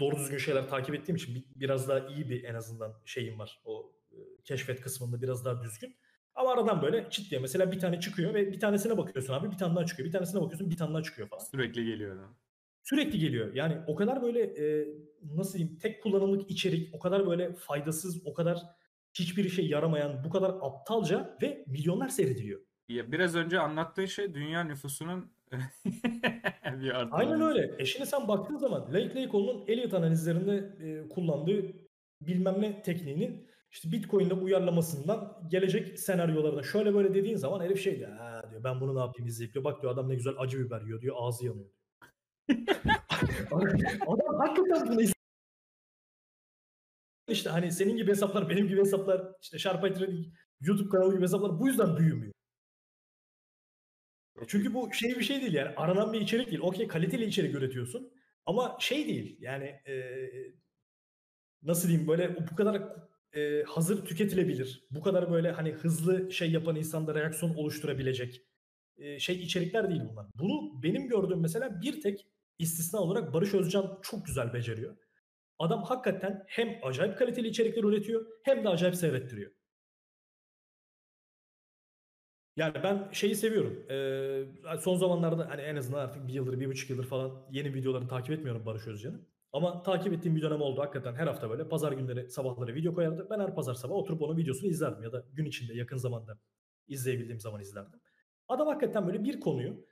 doğru düzgün şeyler takip ettiğim için biraz daha iyi bir en azından şeyim var. O e, keşfet kısmında biraz daha düzgün. Ama aradan böyle çıt diye mesela bir tane çıkıyor ve bir tanesine bakıyorsun abi bir tane daha çıkıyor. Bir tanesine bakıyorsun bir tane daha çıkıyor falan. Sürekli geliyor. Sürekli geliyor. Yani o kadar böyle e, nasıl diyeyim tek kullanımlık içerik, o kadar böyle faydasız, o kadar hiçbir işe yaramayan, bu kadar aptalca ve milyonlar seyrediliyor. Ya biraz önce anlattığın şey dünya nüfusunun bir artı. Aynen öyle. E şimdi sen baktığın zaman Lake Lakeoğlu'nun Elliot analizlerinde e, kullandığı bilmem ne tekniğinin işte Bitcoin'le uyarlamasından gelecek senaryolarına şöyle böyle dediğin zaman herif şey diyor. Ha diyor ben bunu ne yapayım izleyip diyor. Bak diyor adam ne güzel acı biber yiyor diyor. Ağzı yanıyor. adam hakikaten bunu işte hani senin gibi hesaplar, benim gibi hesaplar, işte Sharpay Trading, YouTube kanalı gibi hesaplar bu yüzden büyümüyor. Çünkü bu şey bir şey değil yani aranan bir içerik değil. Okey kaliteli içerik üretiyorsun ama şey değil yani e, nasıl diyeyim böyle bu kadar e, hazır tüketilebilir. Bu kadar böyle hani hızlı şey yapan insanda reaksiyon oluşturabilecek e, şey içerikler değil bunlar. Bunu benim gördüğüm mesela bir tek istisna olarak Barış Özcan çok güzel beceriyor. Adam hakikaten hem acayip kaliteli içerikler üretiyor hem de acayip seyrettiriyor. Yani ben şeyi seviyorum. Ee, son zamanlarda hani en azından artık bir yıldır, bir buçuk yıldır falan yeni videolarını takip etmiyorum Barış Özcan'ın. Ama takip ettiğim bir dönem oldu hakikaten her hafta böyle pazar günleri sabahları video koyardı. Ben her pazar sabah oturup onun videosunu izlerdim ya da gün içinde yakın zamanda izleyebildiğim zaman izlerdim. Adam hakikaten böyle bir konuyu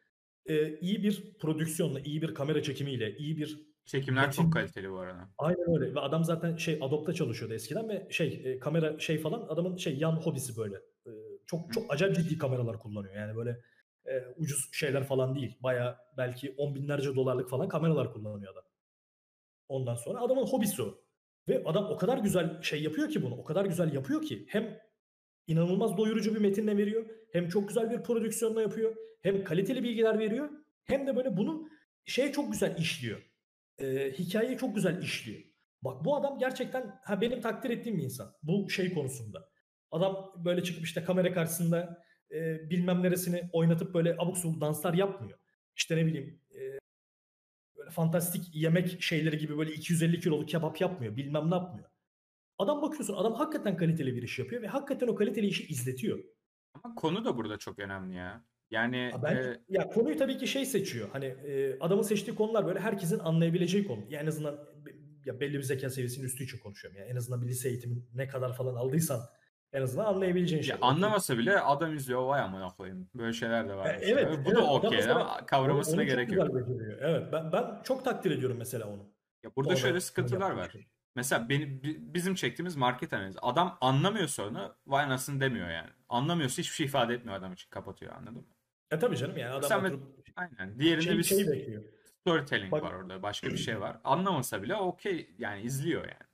e, iyi bir prodüksiyonla, iyi bir kamera çekimiyle, iyi bir Çekimler metin... çok kaliteli bu arada. Aynen öyle ve adam zaten şey Adobe'da çalışıyordu eskiden ve şey e, kamera şey falan adamın şey yan hobisi böyle. E, çok çok acayip ciddi kameralar kullanıyor. Yani böyle e, ucuz şeyler falan değil. Baya belki on binlerce dolarlık falan kameralar kullanıyor adam. Ondan sonra adamın hobisi o. Ve adam o kadar güzel şey yapıyor ki bunu. O kadar güzel yapıyor ki hem inanılmaz doyurucu bir metinle veriyor. Hem çok güzel bir prodüksiyonla yapıyor. Hem kaliteli bilgiler veriyor. Hem de böyle bunu şey çok güzel işliyor. Ee, hikayeyi çok güzel işliyor. Bak bu adam gerçekten ha benim takdir ettiğim bir insan. Bu şey konusunda. Adam böyle çıkıp işte kamera karşısında e, bilmem neresini oynatıp böyle abuk subuk danslar yapmıyor. İşte ne bileyim e, böyle fantastik yemek şeyleri gibi böyle 250 kiloluk kebap yapmıyor. Bilmem ne yapmıyor. Adam bakıyorsun adam hakikaten kaliteli bir iş yapıyor ve hakikaten o kaliteli işi izletiyor. Ama konu da burada çok önemli ya. Yani ben, e... ya konuyu tabii ki şey seçiyor. Hani e, adamın seçtiği konular böyle herkesin anlayabileceği konu. Yani en azından ya belli bir zeka seviyesinin üstü için konuşuyorum. Yani en azından bir lise eğitimi ne kadar falan aldıysan en azından anlayabileceğin şey. anlamasa bile adam izliyor vay amına koyayım. Böyle şeyler de var. E, evet. Bu evet, da okey ama kavramasına gerek yok. Evet ben, ben çok takdir ediyorum mesela onu. Ya burada Orada şöyle sıkıntılar var. Şey. Mesela benim, bizim çektiğimiz market analizi. Adam anlamıyorsa onu vay anasını demiyor yani. Anlamıyorsa hiçbir şey ifade etmiyor adam için kapatıyor anladın mı? E tabii canım yani adam Sen oturup aynen. Diğerinde şey, bir şey bekliyor. storytelling Bak, var orada. Başka bir şey var. Anlamasa bile okey yani izliyor yani.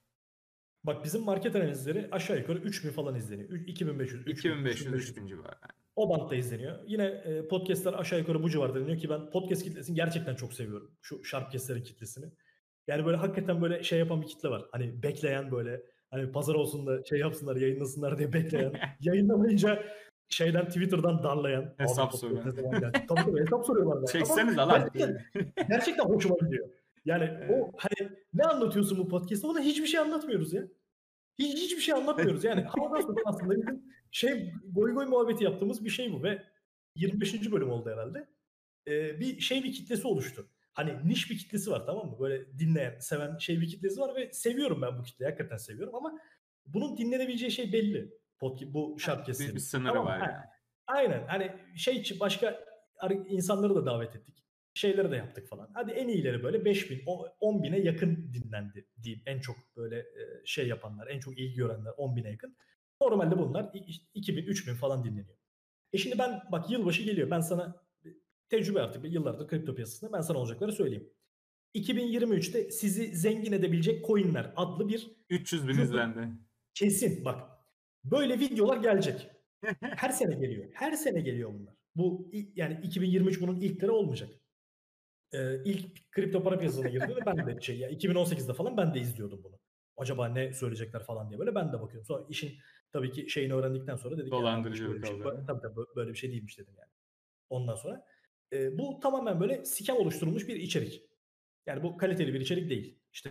Bak bizim market analizleri aşağı yukarı 3000 falan izleniyor. 2500, 2500, 3000 civarı. Yani. O bantta izleniyor. Yine e, podcastler aşağı yukarı bu civarda deniyor ki ben podcast kitlesini gerçekten çok seviyorum. Şu Sharpcast'lerin kitlesini. Yani böyle hakikaten böyle şey yapan bir kitle var. Hani bekleyen böyle hani pazar olsun da şey yapsınlar yayınlasınlar diye bekleyen. yayınlamayınca şeyden Twitter'dan darlayan. Hesap soruyor. Tabii tabii hesap soruyorlar. Çekseniz lan. Gerçekten, gerçekten hoşuma gidiyor. Yani o hani ne anlatıyorsun bu podcast'ta? Ona hiçbir şey anlatmıyoruz ya. Hiç, hiçbir şey anlatmıyoruz. Yani havadan aslında bizim şey goy goy muhabbeti yaptığımız bir şey bu ve 25. bölüm oldu herhalde. Ee, bir şey bir kitlesi oluştu. Hani niş bir kitlesi var tamam mı? Böyle dinleyen, seven şey bir kitlesi var ve seviyorum ben bu kitleyi. Hakikaten seviyorum ama bunun dinlenebileceği şey belli. Podcast, bu şart kesin. Bir, bir sınırı tamam, var yani. Aynen. Hani şey için başka insanları da davet ettik. Şeyleri de yaptık falan. Hadi en iyileri böyle 5000, 10 bine yakın dinlendi diyeyim. En çok böyle şey yapanlar, en çok ilgi görenler 10 bine yakın. Normalde bunlar 2000, 3000 falan dinleniyor. E şimdi ben bak yılbaşı geliyor. Ben sana tecrübe artık yıllardır kripto piyasasında ben sana olacakları söyleyeyim. 2023'te sizi zengin edebilecek coinler adlı bir 300 bin izlendi. Kesin bak. Böyle videolar gelecek. Her sene geliyor. Her sene geliyor bunlar. Bu yani 2023 bunun ilkleri olmayacak. Ee, ilk kripto para piyasasına girdiğinde ben de şey ya 2018'de falan ben de izliyordum bunu. Acaba ne söyleyecekler falan diye böyle ben de bakıyorum. Sonra işin tabii ki şeyini öğrendikten sonra dedik Dolandırıcı ya, böyle şey, tabii tabii böyle bir şey değilmiş dedim yani. Ondan sonra e, bu tamamen böyle scam oluşturulmuş bir içerik. Yani bu kaliteli bir içerik değil. İşte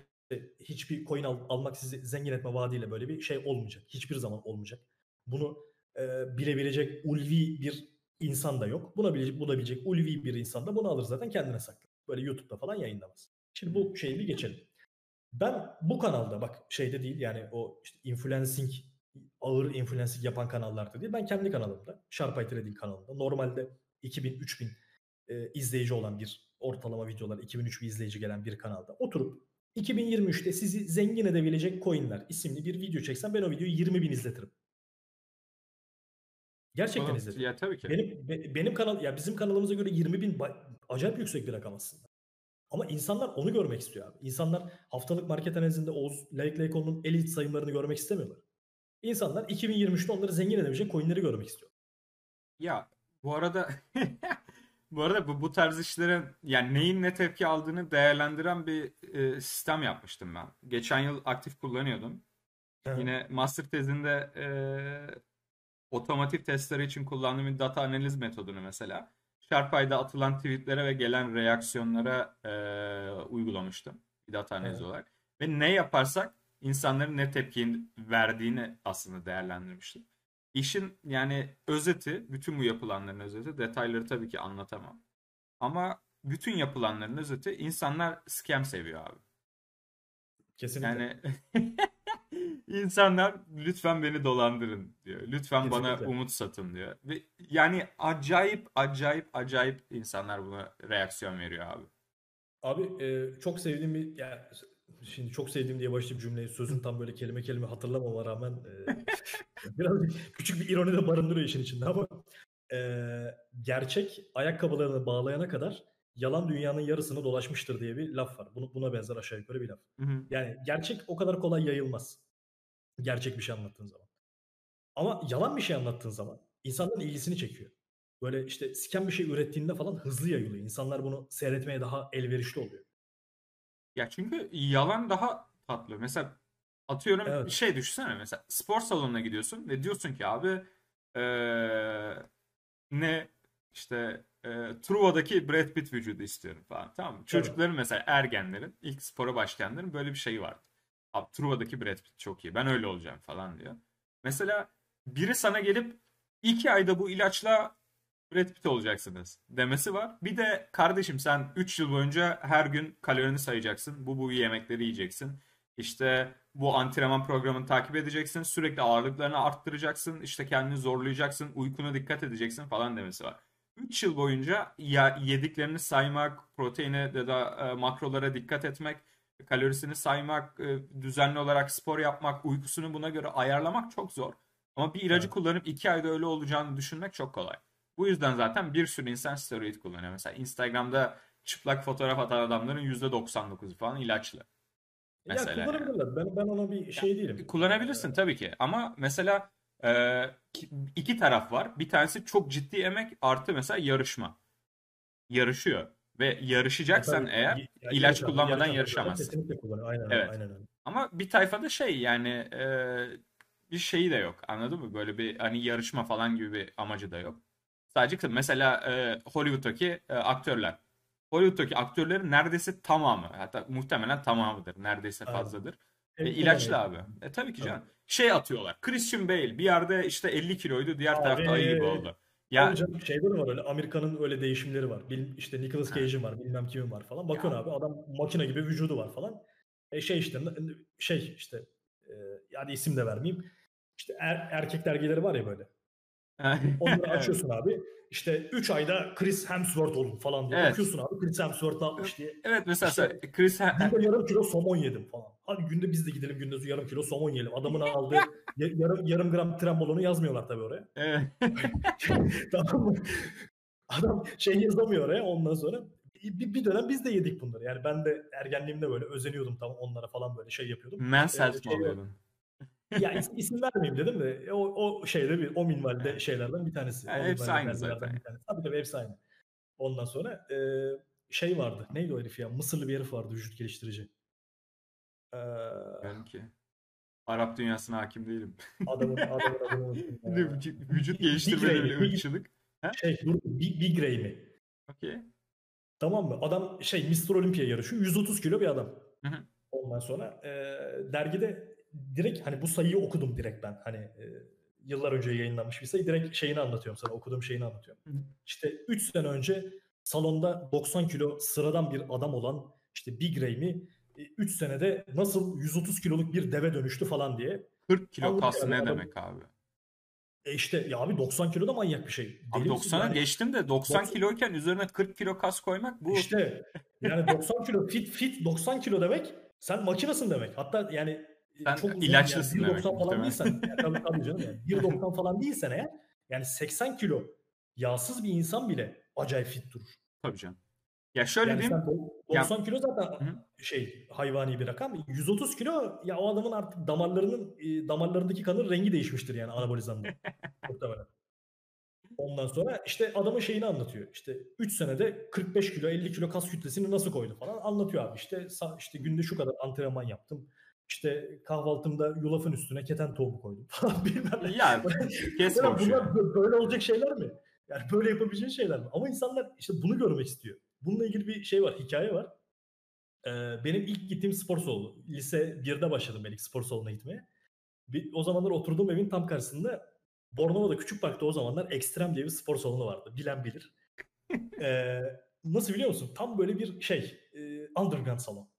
hiçbir coin al, almak sizi zengin etme vaadiyle böyle bir şey olmayacak. Hiçbir zaman olmayacak. Bunu e, bilebilecek ulvi bir insan da yok. Buna bilecek, bulabilecek ulvi bir insan da bunu alır zaten kendine saklar. Böyle YouTube'da falan yayınlamaz. Şimdi bu şeyi bir geçelim. Ben bu kanalda bak şeyde değil yani o işte influencing ağır influencing yapan kanallarda değil. Ben kendi kanalımda Sharp Trading kanalında normalde 2000-3000 e, izleyici olan bir ortalama videolar 2003 bir izleyici gelen bir kanalda oturup 2023'te sizi zengin edebilecek coinler isimli bir video çeksem ben o videoyu 20 bin izletirim. Gerçekten Bana, izletirim. Ya tabii ki. Benim, be, benim kanal ya bizim kanalımıza göre 20 bin acayip yüksek bir rakam aslında. Ama insanlar onu görmek istiyor abi. İnsanlar haftalık market analizinde Oğuz Like Like'onun elit sayımlarını görmek istemiyorlar. İnsanlar 2023'te onları zengin edebilecek coinleri görmek istiyor. Ya bu arada Bu arada bu, bu tarz işlerin yani neyin ne tepki aldığını değerlendiren bir e, sistem yapmıştım ben. Geçen yıl aktif kullanıyordum. Evet. Yine master tezinde e, otomotiv testleri için kullandığım bir data analiz metodunu mesela Sharpie'da atılan tweetlere ve gelen reaksiyonlara e, uygulamıştım. Bir data analizi Evet. olarak. Ve ne yaparsak insanların ne tepki verdiğini aslında değerlendirmiştim. İşin yani özeti, bütün bu yapılanların özeti, detayları tabii ki anlatamam. Ama bütün yapılanların özeti insanlar scam seviyor abi. Kesinlikle. Yani insanlar lütfen beni dolandırın diyor. Lütfen bana Kesinlikle. umut satın diyor. Ve yani acayip acayip acayip insanlar buna reaksiyon veriyor abi. Abi e, çok sevdiğim bir yani şimdi çok sevdiğim diye başlayıp cümleyi sözün tam böyle kelime kelime hatırlamama rağmen e, biraz küçük bir ironi de barındırıyor işin içinde ama e, gerçek ayakkabılarını bağlayana kadar yalan dünyanın yarısını dolaşmıştır diye bir laf var. Bunu, buna benzer aşağı yukarı bir laf. Hı hı. Yani gerçek o kadar kolay yayılmaz. Gerçek bir şey anlattığın zaman. Ama yalan bir şey anlattığın zaman insanların ilgisini çekiyor. Böyle işte siken bir şey ürettiğinde falan hızlı yayılıyor. İnsanlar bunu seyretmeye daha elverişli oluyor. Ya çünkü yalan daha tatlı. Mesela atıyorum Evet. şey düşünsene mesela spor salonuna gidiyorsun ve diyorsun ki abi eee, ne işte eee Truva'daki Brad Pitt vücudu istiyorum falan tamam mı? Çocukların mesela ergenlerin ilk spora başlayanların böyle bir şeyi var. Abi Truva'daki Brad Pitt çok iyi ben öyle olacağım falan diyor. Mesela biri sana gelip iki ayda bu ilaçla Brad Pitt olacaksınız demesi var. Bir de kardeşim sen 3 yıl boyunca her gün kalorini sayacaksın. Bu bu yemekleri yiyeceksin. İşte bu antrenman programını takip edeceksin. Sürekli ağırlıklarını arttıracaksın. İşte kendini zorlayacaksın. Uykuna dikkat edeceksin falan demesi var. 3 yıl boyunca ya yediklerini saymak, proteine ya da e, makrolara dikkat etmek, kalorisini saymak, e, düzenli olarak spor yapmak, uykusunu buna göre ayarlamak çok zor. Ama bir ilacı Evet. kullanıp 2 ayda öyle olacağını düşünmek çok kolay. Bu yüzden zaten bir sürü insan steroid kullanıyor. Mesela Instagram'da çıplak fotoğraf atan adamların %99'u falan ilaçlı. Mesela ya yani. kullanabilirler. Ben, ben ona bir şey değilim. Kullanabilirsin tabii ki. Ama mesela e, ki- iki taraf var. Bir tanesi çok ciddi emek artı mesela yarışma. Yarışıyor. Ve yarışacaksan Tabii, eğer ya ilaç yarışan- kullanmadan yarışamazsın. Kesinlikle. Aynen. Evet. Aynen öyle. Ama bir tayfada şey yani e, bir şeyi de yok. Anladın mı? Böyle bir hani yarışma falan gibi bir amacı da yok. Sadece kı- mesela e, Hollywood'daki e, aktörler. Hollywood'daki aktörlerin neredeyse tamamı hatta muhtemelen tamamıdır. Neredeyse fazladır. Hep E, ilaçlı abi. E tabii ki canım. Şey atıyorlar. Christian Bale bir yerde işte 50 kiloydu, diğer Abi. tarafta ayı gibi oldu. Ya Tabii canım, şeyde de var öyle Amerika'nın öyle değişimleri var. Bil, işte Nicolas. Cage'in var, bilmem kimin var falan. Bakıyorsun abi adam makine gibi vücudu var falan. E şey işte şey işte e, yani isim de vermeyeyim. İşte er- erkek dergileri var ya böyle. Onları açıyorsun abi. İşte 3 ayda Chris Hemsworth olun falan diye. Evet. Bakıyorsun abi Chris Hemsworth ne yapmış diye. Evet mesela İşte- Chris Günde yarım kilo somon yedim falan. Hadi günde biz de gidelim günde yarım kilo somon yiyelim. Adamın aldığı ya- yarım, yarım gram trembolonu yazmıyorlar tabii oraya. Evet. tamam mı? Adam şey yazamıyor oraya ondan sonra. Bir, bir dönem biz de yedik bunları. Yani ben de ergenliğimde böyle özeniyordum tam onlara falan böyle şey yapıyordum. Man Ee, mi şey- oluyordun? Ya is- isim vermeyeyim dedim de o, o şeyde bir o minvalde şeylerden bir tanesi. Yani hepsi aynı zaten. Tabii tabii hepsi aynı. Ondan sonra e, şey vardı. Neydi o herif ya? Mısırlı bir herif vardı vücut geliştirici. Ee, Ben ki. Arap dünyasına hakim değilim. adamın adamın ya. vücut, geliştirmede bile ırkçılık. Şey Big, Big Ray mi? Okey. Tamam mı? Adam şey Mr. Olympia yarışıyor. 130 kilo bir adam. Hı hı. Ondan sonra e, dergide direkt hani bu sayıyı okudum direkt ben. Hani e, yıllar önce yayınlanmış bir sayı. Direkt şeyini anlatıyorum sana. Okuduğum şeyini anlatıyorum. Hı hı. İşte 3 sene önce salonda 90 kilo sıradan bir adam olan işte Big Ray mi 3 senede nasıl 130 kiloluk bir deve dönüştü falan diye. 40 kilo kas yani ne adam- demek abi? E işte ya abi 90 kilo da manyak bir şey. Abi Deli misin 90'a yani? geçtim de 90 90 kiloyken üzerine 40 kilo kas koymak bu İşte yani 90 kilo fit fit 90 kilo demek sen makinasın demek. Hatta yani e, Sen çok ilaçlısın yani 1.90 demek falan değilsen yani tabii, tabii canım yani 1.90 falan değilsen eğer yani 80 kilo yağsız bir insan bile acayip fit durur. tabii canım. Ya şöyle Yani diyeyim. sen do- 90 kilo zaten Hı. şey hayvani bir rakam. 130 kilo ya o adamın artık damarlarının e, damarlarındaki kanın rengi değişmiştir yani anabolizanla. Muhtemelen. Ondan sonra işte adamın şeyini anlatıyor. İşte 3 senede 45 kilo 50 kilo kas kütlesini nasıl koydu falan anlatıyor abi. İşte işte günde şu kadar antrenman yaptım. İşte kahvaltımda yulafın üstüne keten tohumu koydum falan bilmem ne. Ya kes bunlar böyle olacak şeyler mi? Yani böyle yapabileceğin şeyler mi? Ama insanlar işte bunu görmek istiyor. Bununla ilgili bir şey var, hikaye var. Ee, benim ilk gittiğim spor salonu. Lise 1'de başladım ben ilk spor salonuna gitmeye. Bir, o zamanlar oturduğum evin tam karşısında Bornova'da Küçük Park'ta o zamanlar Ekstrem diye bir spor salonu vardı. Bilen bilir. ee, nasıl biliyor musun? Tam böyle bir şey, e, underground salon.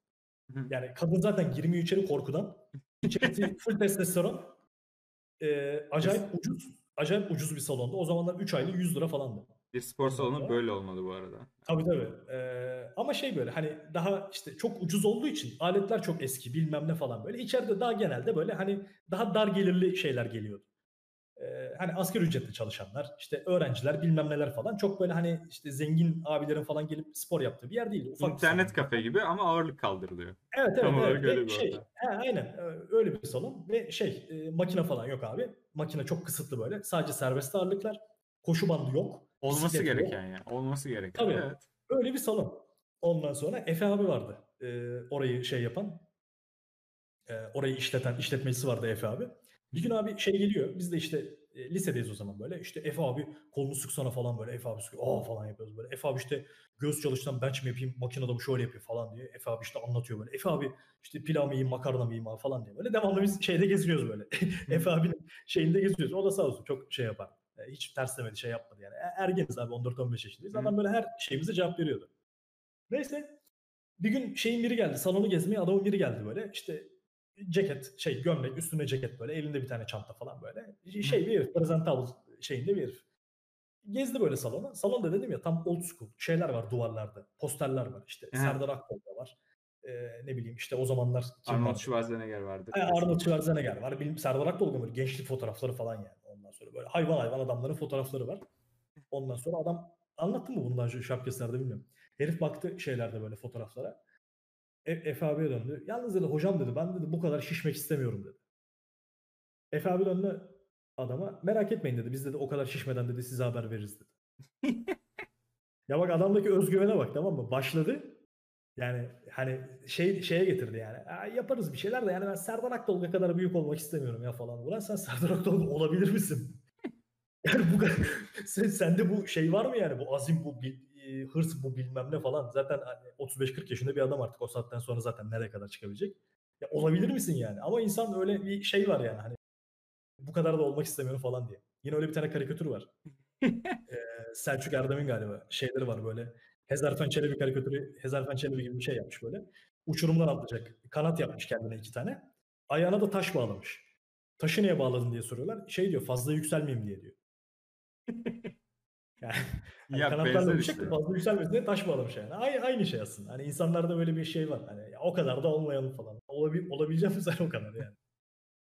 Yani kadın zaten girmiyor içeri korkudan. İçerisi full testosteron. Ee, acayip ucuz. Acayip ucuz bir salonda. O zamanlar 3 aylık 100 lira falandı. Bir spor salonu böyle olmalı bu arada. Tabii tabii. Ee, ama şey böyle hani daha işte çok ucuz olduğu için aletler çok eski bilmem ne falan böyle. İçeride daha genelde böyle hani daha dar gelirli şeyler geliyordu. Hani asgari ücretli çalışanlar, işte öğrenciler bilmem neler falan. Çok böyle hani işte zengin abilerin falan gelip spor yaptığı bir yer değildi. Ufak İnternet kafe gibi ama ağırlık kaldırılıyor. Evet evet. Tam evet. Öyle şey, he, aynen öyle bir salon ve şey e, makine falan yok abi. Makine çok kısıtlı böyle. Sadece serbest ağırlıklar. Koşu bandı yok. Olması gereken yok. yani. Olması gereken. Tabii. Evet. Öyle bir salon. Ondan sonra Efe abi vardı. E, orayı şey yapan. E, orayı işleten, işletmecisi vardı Efe abi. Bir gün abi şey geliyor. Biz de işte e, lisedeyiz o zaman böyle. İşte Efe abi kolunu sıksana falan böyle. Efe abi sıkıyor. Aa falan yapıyoruz böyle. Efe abi işte göğüs çalıştan bench mi yapayım? Makinede bu şöyle yapıyor falan diye. Efe abi işte anlatıyor böyle. Efe abi işte pilav mı yiyeyim, makarna mı yiyeyim falan diye. Böyle devamlı biz şeyde geziniyoruz böyle. Efe abinin şeyinde geziyoruz. O da sağ olsun çok şey yapar. E, hiç ters demedi şey yapmadı yani. E, ergeniz abi 14-15 yaşındayız. Adam böyle her şeyimize cevap veriyordu. Neyse bir gün şeyin biri geldi. Salonu gezmeye adamın biri geldi böyle. İşte ceket, şey gömlek, üstüne ceket böyle, elinde bir tane çanta falan böyle. Şey bir herif, presentable şeyinde bir herif. Gezdi böyle salonu. Salonda dedim ya tam old school şeyler var duvarlarda. Posterler var işte. Hı. Serdar Akbol var. Ee, ne bileyim işte o zamanlar kim Arnold vardı? Schwarzenegger vardı. Yani Arnold Schwarzenegger var. Bilim, Serdar Akbol böyle gençlik fotoğrafları falan yani. Ondan sonra böyle hayvan hayvan adamların fotoğrafları var. Ondan sonra adam anlattı mı bundan önce şapkeslerde bilmiyorum. Herif baktı şeylerde böyle fotoğraflara. E, Efe abiye döndü. Yalnız dedi hocam dedi ben dedi bu kadar şişmek istemiyorum dedi. Efe abi döndü adama. Merak etmeyin dedi. Biz dedi o kadar şişmeden dedi size haber veririz dedi. ya bak adamdaki özgüvene bak tamam mı? Başladı. Yani hani şey şeye getirdi yani. yaparız bir şeyler de yani ben Serdar Akdolga kadar büyük olmak istemiyorum ya falan. Ulan sen Serdar Akdolga olabilir misin? yani bu sen, sende bu şey var mı yani bu azim bu e, hırs bu bilmem ne falan. Zaten hani 35-40 yaşında bir adam artık o saatten sonra zaten nereye kadar çıkabilecek? Ya olabilir misin yani? Ama insan öyle bir şey var yani hani bu kadar da olmak istemiyorum falan diye. Yine öyle bir tane karikatür var. ee, Selçuk Erdem'in galiba şeyleri var böyle. Hezarfen Çelebi karikatürü, Hezarfen Çelebi gibi bir şey yapmış böyle. Uçurumdan atlayacak. Kanat yapmış kendine iki tane. Ayağına da taş bağlamış. Taşı niye bağladın diye soruyorlar. Şey diyor fazla yükselmeyeyim diye diyor. Yani, hani ya kanatlarla uçacak işte. fazla yükselmesin diye taş bağlamış yani. Aynı, aynı şey aslında. Hani insanlarda böyle bir şey var. Hani ya o kadar da olmayalım falan. Olabil, olabileceğim sen o kadar yani.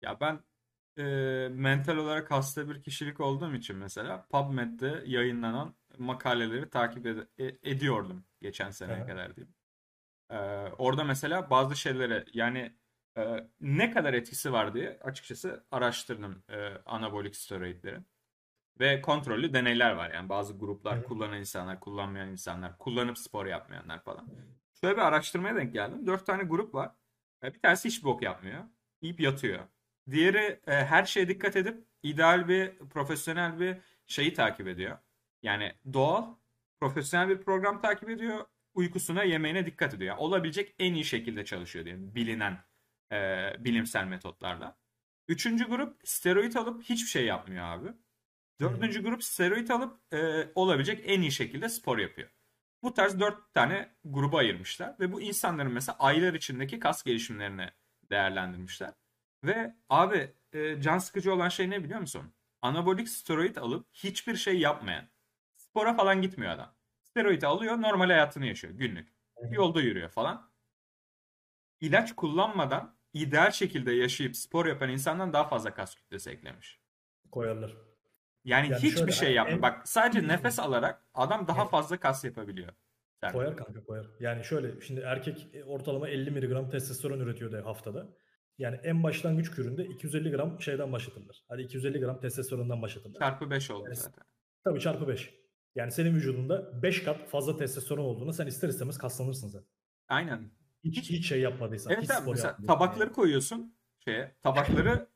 Ya ben e, mental olarak hasta bir kişilik olduğum için mesela PubMed'de yayınlanan makaleleri takip ed- e- ediyordum geçen seneye evet. kadar diyeyim. E, orada mesela bazı şeylere yani e, ne kadar etkisi var diye açıkçası araştırdım e, anabolik steroidlerin. Ve kontrollü deneyler var yani bazı gruplar evet. kullanan insanlar, kullanmayan insanlar, kullanıp spor yapmayanlar falan. Şöyle bir araştırmaya denk geldim. Dört tane grup var. E, bir tanesi hiç bok yapmıyor. Yiyip yatıyor. Diğeri e, her şeye dikkat edip ideal bir profesyonel bir şeyi takip ediyor. Yani doğal, profesyonel bir program takip ediyor. Uykusuna, yemeğine dikkat ediyor. Yani olabilecek en iyi şekilde çalışıyor diye bilinen e, bilimsel metotlarla. Üçüncü grup steroid alıp hiçbir şey yapmıyor abi. Dördüncü grup steroid alıp e, olabilecek en iyi şekilde spor yapıyor. Bu tarz dört tane gruba ayırmışlar ve bu insanların mesela aylar içindeki kas gelişimlerini değerlendirmişler. Ve abi e, can sıkıcı olan şey ne biliyor musun? Anabolik steroid alıp hiçbir şey yapmayan. Spora falan gitmiyor adam. Steroid alıyor normal hayatını yaşıyor günlük. Yolda yürüyor falan. İlaç kullanmadan ideal şekilde yaşayıp spor yapan insandan daha fazla kas kütlesi eklemiş. Koyarlar. Yani, yani hiçbir şey yapmıyor. En... Bak sadece nefes alarak adam daha evet. fazla kas yapabiliyor. Sen koyar kanka koyar. Yani şöyle şimdi erkek ortalama 50 mg testosteron üretiyor da haftada. Yani en başlangıç küründe 250 gram şeyden başlatılır. Hadi 250 gram testosterondan başlatılır. Çarpı 5 oldu yani, zaten. Tabii çarpı 5. Yani senin vücudunda 5 kat fazla testosteron olduğunu sen ister istemez kaslanırsın zaten. Aynen. Hiç, hiç şey yapmadıysan. Evet hiç abi mesela tabakları yani. koyuyorsun şeye. Tabakları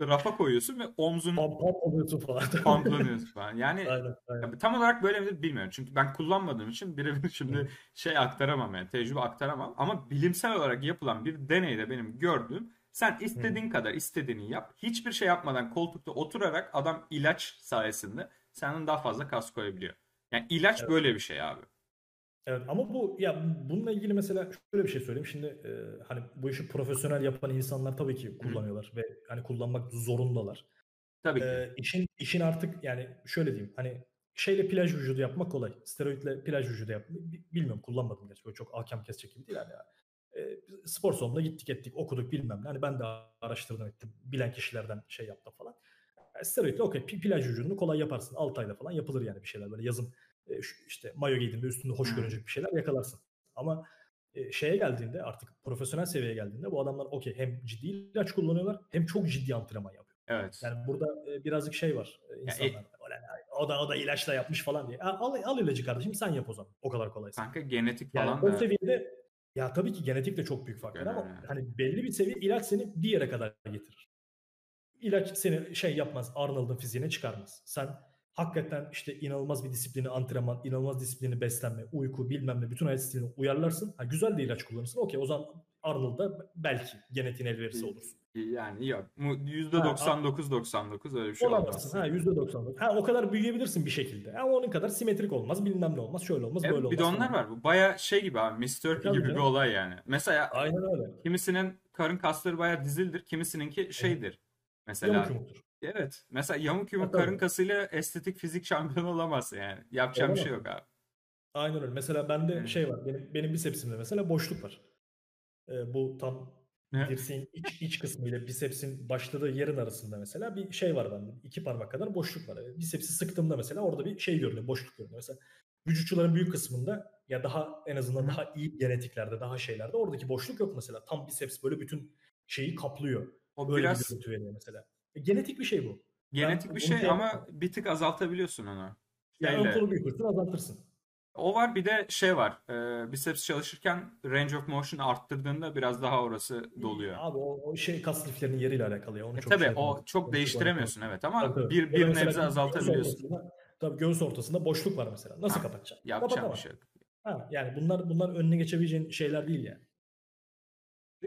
rafa koyuyorsun ve omzun Pump pump oluyorsun falan. pumplanıyorsun falan. Yani Aynen, aynen. tam olarak böyle midir bilmiyorum. Çünkü ben kullanmadığım için birebir Hı. şimdi şey aktaramam yani tecrübe aktaramam. Ama bilimsel olarak yapılan bir deneyde benim gördüğüm sen Hı. istediğin kadar istediğini yap. Hiçbir şey yapmadan koltukta oturarak adam ilaç sayesinde senden daha fazla kas koyabiliyor. Yani ilaç Evet. böyle bir şey abi. Evet ama bu ya bununla ilgili mesela şöyle bir şey söyleyeyim. Şimdi e, hani bu işi profesyonel yapan insanlar tabii ki kullanıyorlar ve hani kullanmak zorundalar. Tabii ki. E, işin işin artık yani şöyle diyeyim hani şeyle plaj vücudu yapmak kolay. Steroidle plaj vücudu yapmak bilmiyorum kullanmadım gerçi böyle çok ahkam kesecek gibi değil yani. E, spor salonuna gittik ettik okuduk bilmem ne. Hani ben de araştırdım ettim. Bilen kişilerden şey yaptım falan. Yani steroidle okey plaj vücudunu kolay yaparsın. 6 ayda falan yapılır yani bir şeyler böyle yazın e, işte mayo giydiğinde üstünde hoş görünecek bir şeyler yakalarsın. Ama e, şeye geldiğinde artık profesyonel seviyeye geldiğinde bu adamlar okey hem ciddi ilaç kullanıyorlar hem çok ciddi antrenman yapıyor. Evet. Yani burada e, birazcık şey var e, insanlar. "Ulan o da o da ilaçla yapmış falan diye. "Ha, Al, al ilacı kardeşim sen yap o zaman. O kadar kolaysa. Kanka genetik Yani falan o da seviyede ya tabii ki genetik de çok büyük faktör ama Önemli. hani belli bir seviye ilaç seni bir yere kadar getirir. İlaç seni şey yapmaz, Arnold'un fiziğine çıkarmaz. Sen hakikaten işte inanılmaz bir disiplini antrenman, inanılmaz disiplini beslenme, uyku bilmem ne bütün hayat stilini uyarlarsın. Ha, güzel de ilaç kullanırsın. Okey o zaman Arnold'da belki genetiğin el verirse olursun. yani yok. Mu- %99-99 öyle bir şey Olamazsın. Ha %99. Ha o kadar büyüyebilirsin bir şekilde. Ama onun kadar simetrik olmaz, bilmem ne olmaz, şöyle olmaz, Evet, böyle olmaz. bir de onlar falan. var. Bu baya şey gibi abi. Mr. Turkey gibi bir olay yani. Mesela Aynen öyle. kimisinin karın kasları baya dizildir. Kimisininki şeydir. Mesela Yamuk yumuktur. Evet. Mesela yamuk yumuk Ha, tabii. karın kasıyla estetik fizik şampiyonu olamazsın yani. Yapacağım bir Olamaz. şey yok abi. Aynen öyle. Mesela bende Hı. şey var. Benim benim bisepsimde mesela boşluk var. Ee, bu tam dirseğin iç, iç kısmı ile bisepsin başladığı yerin arasında mesela bir şey var bende. İki parmak kadar boşluk var. Yani Bisepsi sıktığımda mesela orada bir şey görünüyor. Boşluk görünüyor. Mesela vücutçuların büyük kısmında ya daha en azından Hı. daha iyi genetiklerde daha şeylerde oradaki boşluk yok mesela. Tam biceps böyle bütün şeyi kaplıyor. O Böyle bir biraz görüntü veriyor mesela. E, genetik bir şey bu. genetik Ben bir şey şey ama yapmam. bir tık azaltabiliyorsun onu. Yani ön Şeyle. kolu büyütürsün azaltırsın. O var bir de şey var. E, biceps çalışırken range of motion'ı arttırdığında biraz daha orası doluyor. Abi o, o şey kas liflerinin yeriyle alakalı ya. Onu E çok tabii şey o yapamam. çok değiştiremiyorsun evet ama tabii. bir bir nebze azaltabiliyorsun. Tabii göğüs ortasında boşluk var mesela. Nasıl Ha, kapatacaksın? Yapacağım bir şey. Ha, yani bunlar bunlar önüne geçebileceğin şeyler değil yani.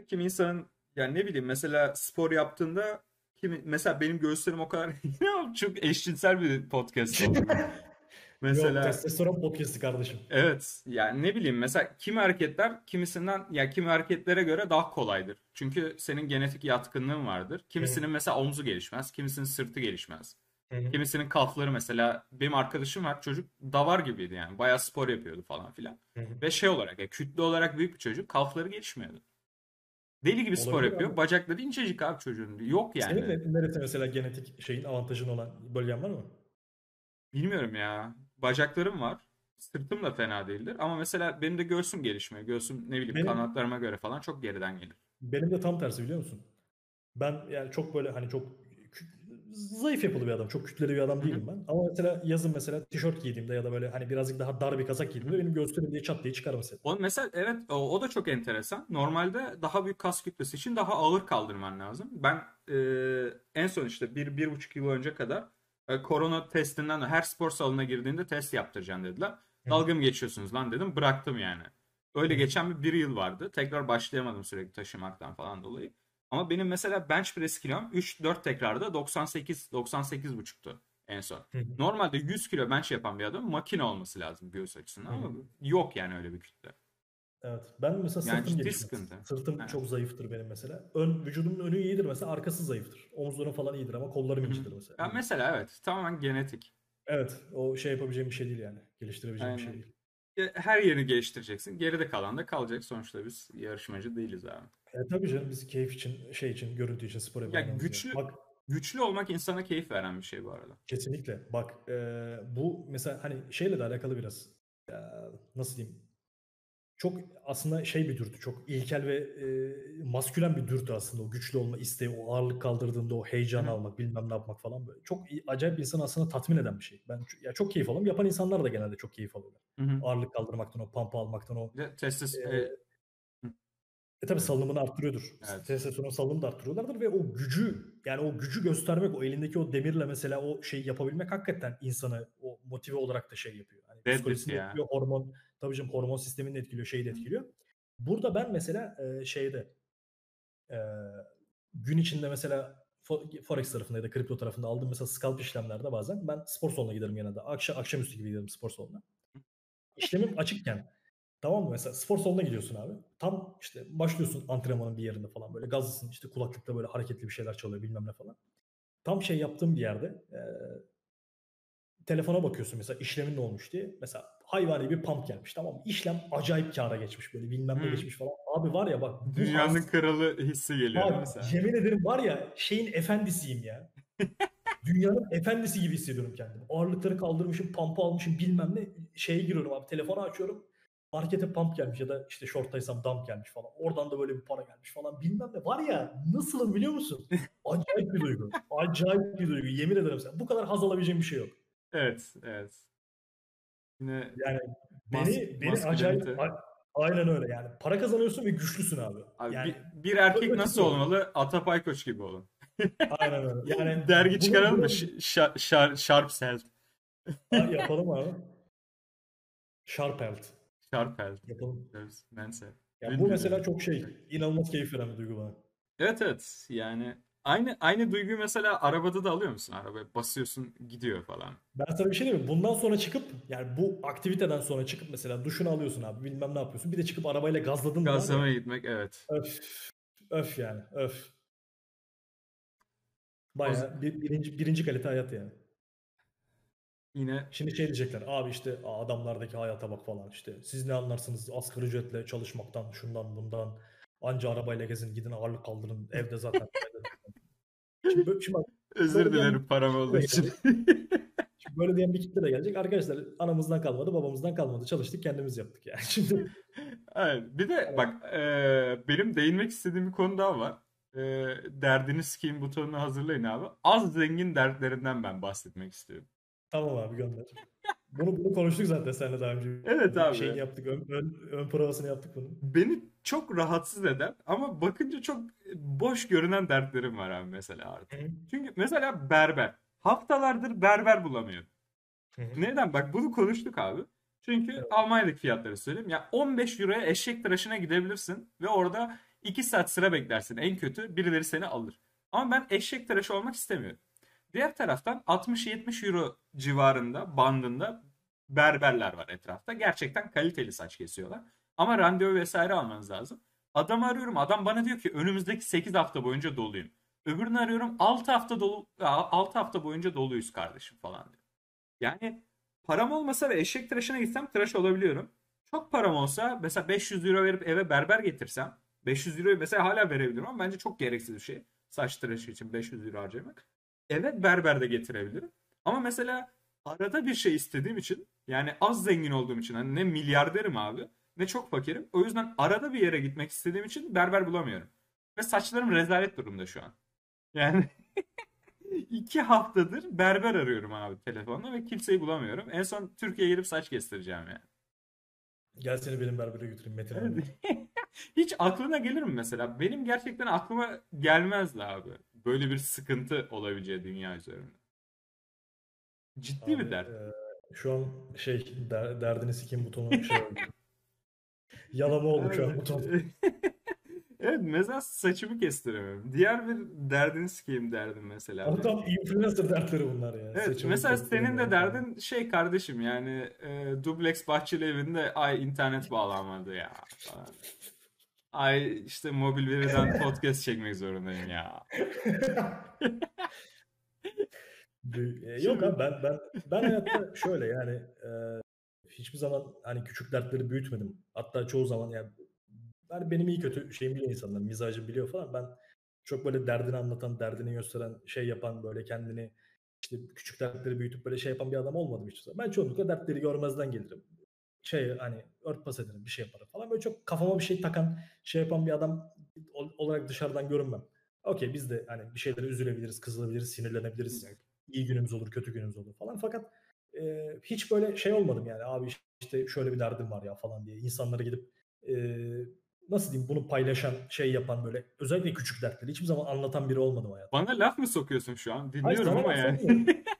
Kim insanın yani ne bileyim mesela spor yaptığında kimi mesela benim göğüslerim o kadar çok eşcinsel bir podcast oldu. Yok Mesela testosteron podcast'i kardeşim. evet yani ne bileyim mesela kimi hareketler kimisinden ya kimi hareketlere göre daha kolaydır. Çünkü senin genetik yatkınlığın vardır. Kimisinin mesela omzu gelişmez, kimisinin sırtı gelişmez. Hı hı. Kimisinin kalfları mesela benim arkadaşım var çocuk davar gibiydi yani bayağı spor yapıyordu falan filan. Hı hı. Ve şey olarak ya kütle olarak büyük bir çocuk kalfları gelişmiyordu. Deli gibi spor Olabilir yapıyor. abi. Bacakları incecik abi çocuğun. Yok yani. Senin ne- neresi mesela genetik şeyin avantajın olan bölgen var mı? Bilmiyorum ya. Bacaklarım var. Sırtım da fena değildir. Ama mesela benim de göğsüm gelişmiyor. Göğsüm ne bileyim Benim- kanatlarıma göre falan çok geriden gelir. Benim de tam tersi biliyor musun? Ben yani çok böyle hani çok zayıf yapılı bir adam. Çok kütleli bir adam değilim ben. Ama mesela yazın mesela tişört giydiğimde ya da böyle hani birazcık daha dar bir kazak giydiğimde benim göğüslerim diye çat diye çıkar mesela. O mesela evet o, o da çok enteresan. Normalde daha büyük kas kütlesi için daha ağır kaldırman lazım. Ben e, en son işte bir, bir buçuk yıl önce kadar e, korona testinden her spor salonuna girdiğinde test yaptıracaksın dediler. Dalga mı geçiyorsunuz lan dedim. Bıraktım yani. Öyle geçen bir, bir yıl vardı. Tekrar başlayamadım sürekli taşımaktan falan dolayı. Ama benim mesela bench press kilom 3-4 tekrarda 98 98 buçuktu en son. Hı hı. Normalde 100 kilo bench yapan bir adam makine olması lazım göğüs açısından ama yok yani öyle bir kütle. Evet. Ben mesela Yani sırtım gelişmez. sıkıntı. Sırtım Evet. çok zayıftır benim mesela. Ön vücudumun önü iyidir mesela, arkası zayıftır. Omuzlarım falan iyidir ama kollarım Hı hı. incidir mesela. Ya mesela evet tamamen genetik. Evet, o şey yapabileceğim bir şey değil yani. Geliştirebileceğim bir şey Aynen. değil. Her yerini geliştireceksin. Geride kalan da kalacak. Sonuçta biz yarışmacı değiliz abi. E tabii canım biz keyif için, şey için, görüntü için spor Ya güçlü Bak güçlü olmak insana keyif veren bir şey bu arada. kesinlikle. Bak e, bu mesela hani şeyle de alakalı biraz. Ya, nasıl diyeyim? Çok aslında şey bir dürtü. Çok ilkel ve e, maskülen bir dürtü aslında. O güçlü olma isteği, o ağırlık kaldırdığında o heyecanı Hı hı. almak, bilmem ne yapmak falan böyle. Çok acayip insanı aslında tatmin eden bir şey. Ben ç- ya çok keyif alıyorum. Yapan insanlar da genelde çok keyif alıyorlar. Hı hı. Ağırlık kaldırmaktan, o pampa almaktan, o Bir de testis e, e. E tabii salınımını arttırıyordur. Evet. Testosteron salınımını da arttırıyorlardır ve o gücü yani o gücü göstermek, o elindeki o demirle mesela o şeyi yapabilmek hakikaten insanı o motive olarak da şey yapıyor. Hani psikolojisini ya. etkiliyor, hormon tabii canım hormon sistemini de etkiliyor, şeyi de etkiliyor. Burada ben mesela e, şeyde e, gün içinde mesela fo- forex tarafında ya da kripto tarafında aldığım mesela scalp işlemlerde bazen ben spor salonuna giderim genelde. Akşam akşamüstü gibi giderim spor salonuna. İşlemim açıkken tamam mı? Mesela spor salonuna gidiyorsun abi. Tam işte başlıyorsun antrenmanın bir yerinde falan böyle gazlısın işte kulaklıkta böyle hareketli bir şeyler çalıyor bilmem ne falan. Tam şey yaptığım bir yerde e, telefona bakıyorsun mesela işlemin ne olmuş diye. Mesela hayvani bir pump gelmiş tamam mı? İşlem acayip kâra geçmiş böyle bilmem ne geçmiş falan. Abi var ya bak Dünyanın haz- kralı hissi geliyor Abi, mi sana? yemin ederim var ya şeyin efendisiyim ya. Dünyanın efendisi gibi hissediyorum kendimi. Ağırlıkları kaldırmışım, pump almışım bilmem ne. Şeye giriyorum abi telefonu açıyorum. Markete pump gelmiş ya da işte shorttaysam dump gelmiş falan. Oradan da böyle bir para gelmiş falan bilmem ne. Var ya nasılım biliyor musun? Acayip bir duygu. Acayip bir duygu. Yemin ederim sana. Bu kadar haz alabileceğim bir şey yok. Evet, evet. Yine Yani mas- beni, beni acayip a- aynen öyle yani. Para kazanıyorsun ve güçlüsün abi. Abi yani bir, bir erkek nasıl olmalı? Atapay Koç gibi olun. aynen öyle. Yani Dergi çıkaralım mı? Şar- şar- Sharp Cell. Ha, yapalım abi. Sharp Cell. Yapalım. Neyse. Ya bu Bilmiyorum. mesela çok şey, inanılmaz keyif veren bir duygu bana. Evet evet. Yani aynı aynı duyguyu mesela arabada da alıyor musun? Arabaya basıyorsun gidiyor falan. Ben sana bir şey diyeyim mi? Bundan sonra çıkıp, yani bu aktiviteden sonra çıkıp mesela duşunu alıyorsun abi, bilmem ne yapıyorsun. Bir de çıkıp arabayla gazladın mı? Gazlamaya gitmek evet. Öf, öf yani, öf. Bayağı bir, birinci, birinci kalite hayat yani. Yine Şimdi şey diyecekler, abi işte "Aa, adamlardaki hayata bak falan işte. Siz ne anlarsınız asgari ücretle çalışmaktan, şundan bundan. Anca arabayla gezin, gidin ağırlık kaldırın, evde zaten. şimdi, bö- şimdi bak, özür Böyle dilerim param olduğu için. Şimdi böyle diyen bir kitle de gelecek. Arkadaşlar anamızdan kalmadı, babamızdan kalmadı. Çalıştık, kendimiz yaptık yani. Şimdi Evet. Bir de bak e, benim değinmek istediğim bir konu daha var. E, derdini sikeyim butonunu hazırlayın abi. Az zengin dertlerinden ben bahsetmek istiyorum. Tamam abi gönder. Bunu, bunu konuştuk zaten seninle daha önce. Evet abi. Şeyini yaptık, ön, ön, ön provasını yaptık bunu. Beni çok rahatsız eden ama bakınca çok boş görünen dertlerim var abi mesela artık. Hı. Çünkü mesela berber. Haftalardır berber bulamıyorum. Hı. Neden? Bak bunu konuştuk abi. Çünkü Evet. Almanya'daki fiyatları söyleyeyim. Ya 15 euroya eşek tıraşına gidebilirsin ve orada 2 saat sıra beklersin. En kötü birileri seni alır. Ama ben eşek tıraşı olmak istemiyorum. Diğer taraftan 60-70 euro civarında bandında berberler var etrafta. Gerçekten kaliteli saç kesiyorlar. Ama randevu vesaire almanız lazım. Adamı arıyorum. Adam bana diyor ki önümüzdeki 8 hafta boyunca doluyum. Öbürünü arıyorum 6 hafta dolu 6 hafta boyunca doluyuz kardeşim falan diyor. Yani param olmasa ve eşek tıraşına gitsem tıraş olabiliyorum. Çok param olsa mesela 500 euro verip eve berber getirsem 500 euroyu mesela hala verebilirim ama bence çok gereksiz bir şey. Saç tıraşı için 500 euro harcamak. Evet berber de getirebilirim. Ama mesela arada bir şey istediğim için yani az zengin olduğum için hani ne milyarderim abi ne çok fakirim. O yüzden arada bir yere gitmek istediğim için berber bulamıyorum. Ve saçlarım rezalet durumda şu an. Yani iki haftadır berber arıyorum abi telefonla ve kimseyi bulamıyorum. En son Türkiye'ye gelip saç kestireceğim yani. Gel seni benim berbere götüreyim Metin abi. Hiç aklına gelir mi mesela? Benim gerçekten aklıma gelmezdi abi. Böyle bir sıkıntı olabileceği dünya üzerinde. Ciddi Abi, bir dert. e, şu an şey der, derdini sikeyim butonu şey oldu. Yalama oldu şu an buton. evet mesela saçımı kestiremiyorum. Diğer bir derdini sikeyim derdim mesela. Ama tam influencer dertleri bunlar ya. Evet, Saçımı mesela senin de derdin şey kardeşim yani e, dubleks bahçeli evinde ay internet bağlanmadı ya falan. Ay işte mobil veriden podcast çekmek zorundayım ya. E, Yok abi ben ben ben hayatta şöyle yani e, hiçbir zaman hani küçük dertleri büyütmedim. Hatta çoğu zaman yani ben benim iyi kötü şeyimi biliyor insanlar, mizacı biliyor falan. Ben çok böyle derdini anlatan, derdini gösteren, şey yapan böyle kendini işte küçük dertleri büyütüp böyle şey yapan bir adam olmadım zaman. Ben çoğunlukla dertleri görmezden gelirim. Şey hani örtbas ederim, bir şey yaparım falan. Böyle çok kafama bir şey takan, şey yapan bir adam ol- olarak dışarıdan görünmem. Okey biz de hani bir şeylere üzülebiliriz, kızılabiliriz, sinirlenebiliriz iyi günümüz olur, kötü günümüz olur falan. Fakat e, hiç böyle şey olmadım yani abi işte şöyle bir derdim var ya falan diye insanlara gidip e, nasıl diyeyim bunu paylaşan şey yapan böyle özellikle küçük dertleri hiçbir zaman anlatan biri olmadım hayatımda. Bana laf mı sokuyorsun şu an? Hayır Dinliyorum sana ama yani.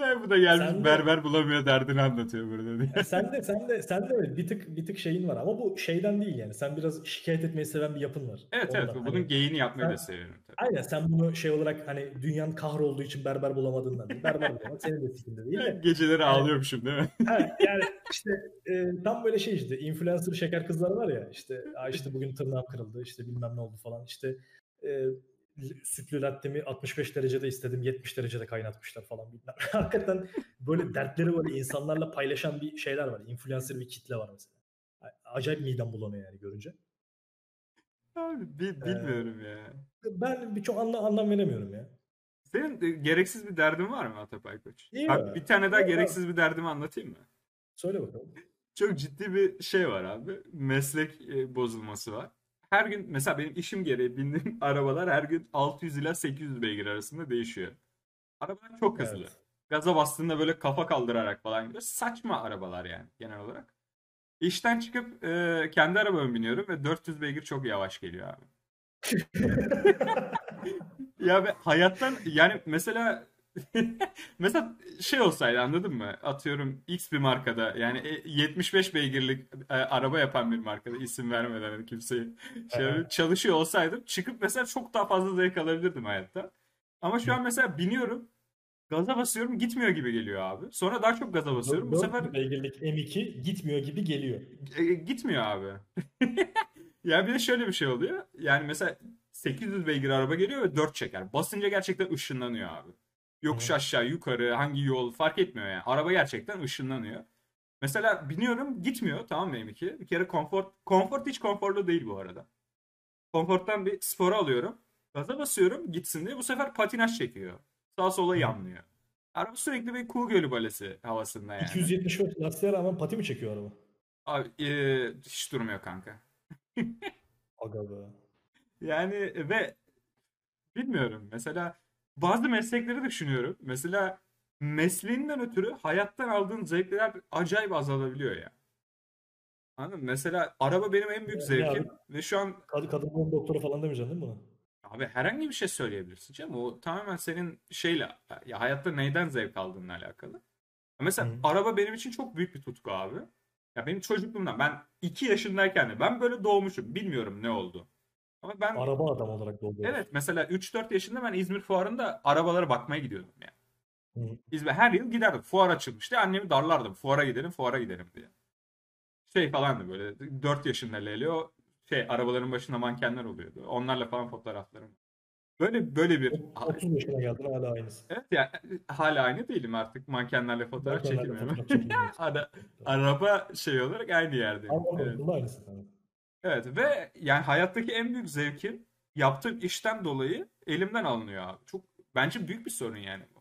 Yani bu da gelmiş Sen de berber bulamıyor derdini anlatıyor burada diye. Ya sen de sen de sen de bir tık bir tık şeyin var ama bu şeyden değil yani. Sen biraz şikayet etmeyi seven bir yapın var. Evet evet Ondan bunun hani geyini yapmayı da sen seviyorum tabii. aynen sen bunu şey olarak hani dünyanın kahrolduğu için berber bulamadığından değil. Berber bulamak senin de sikinde değil de. Geceleri Yani ağlıyormuşum değil mi? ha, yani işte e, tam böyle şey işte influencer şeker kızlar var ya işte "Aa işte bugün tırnağım kırıldı işte bilmem ne oldu falan işte e, sütlü lattemi 65 derecede istedim 70 derecede kaynatmışlar falan bilmem. Hakikaten böyle dertleri böyle insanlarla paylaşan bir şeyler var. Influencer bir kitle var mesela. Acayip midem bulanıyor yani görünce. Abi bi- Ee, bilmiyorum ya. ben birçok anlam, anlam veremiyorum ya. Senin e, gereksiz bir derdin var mı Atapay Koç? İyi mi? bir tane daha abi. gereksiz bir derdimi anlatayım mı? Söyle bakalım. Çok ciddi bir şey var abi. Meslek e, bozulması var. Her gün mesela benim işim gereği bindiğim arabalar her gün 600 ila 800 beygir arasında değişiyor. Arabalar çok hızlı. Evet. Gaza bastığında böyle kafa kaldırarak falan gidiyor. Saçma arabalar yani genel olarak. İşten çıkıp e, kendi arabama biniyorum ve 400 beygir çok yavaş geliyor abi. Ya ve hayattan yani mesela mesela şey olsaydı anladın mı? Atıyorum X bir markada yani e, 75 beygirlik e, araba yapan bir markada isim vermeden hani kimseyi şey Aha. çalışıyor olsaydım çıkıp mesela çok daha fazla zevk alabilirdim hayatta. Ama şu an mesela biniyorum gaza basıyorum gitmiyor gibi geliyor abi. Sonra daha çok gaza basıyorum. Bu sefer 400 beygirlik M2 gitmiyor gibi geliyor. e, gitmiyor abi. Ya bir de şöyle bir şey oluyor. Yani mesela 800 beygir araba geliyor ve 4 çeker. Basınca gerçekten ışınlanıyor abi. Yokuş aşağı, yukarı, hangi yol fark etmiyor yani. Araba gerçekten ışınlanıyor. Mesela biniyorum gitmiyor tamam mı M2? Bir kere konfor, konfor hiç konforlu değil bu arada. Konforttan bir spora alıyorum. Gaza basıyorum gitsin diye. Bu sefer patinaj çekiyor. Sağa sola yanlıyor. Araba sürekli bir kuğu gölü balesi havasında yani. 275 lastiğe rağmen pati mi çekiyor araba? Abi, e, hiç durmuyor kanka. Aga be. Yani ve bilmiyorum. Mesela bazı meslekleri düşünüyorum. Mesela mesleğinden ötürü hayattan aldığın zevkler acayip azalabiliyor ya. Anladın mı? Mesela araba benim en büyük zevkim abi? ve şu an Kad kadın doktoru falan demeyeceksin değil mi buna? abi herhangi bir şey söyleyebilirsin canım. O tamamen senin şeyle ya hayatta neyden zevk aldığınla alakalı. Mesela Hı. araba benim için çok büyük bir tutku abi. Ya benim çocukluğumdan ben 2 yaşındayken de ben böyle doğmuşum. Bilmiyorum ne oldu. Ama ben Araba adam olarak doğuyoruz. Evet mesela 3-4 yaşında ben İzmir fuarında arabalara bakmaya gidiyordum yani. Hı. İzmir her yıl giderdim. Fuar açılmıştı. Annemi darlardım. Fuara gidelim, fuara gidelim diye. Şey falandı böyle 4 yaşında Lelio şey arabaların başında mankenler oluyordu. Onlarla falan fotoğraflarım. Böyle böyle bir 30 yaşına geldin hala aynısı. Evet ya hala aynı değilim artık mankenlerle fotoğraf çekilmiyorum. Ara- araba şey olarak aynı yerdeyim. Ama Evet. aynısı. tabii. Evet ve yani hayattaki en büyük zevkim yaptığım işten dolayı elimden alınıyor abi. Çok bence büyük bir sorun yani bu.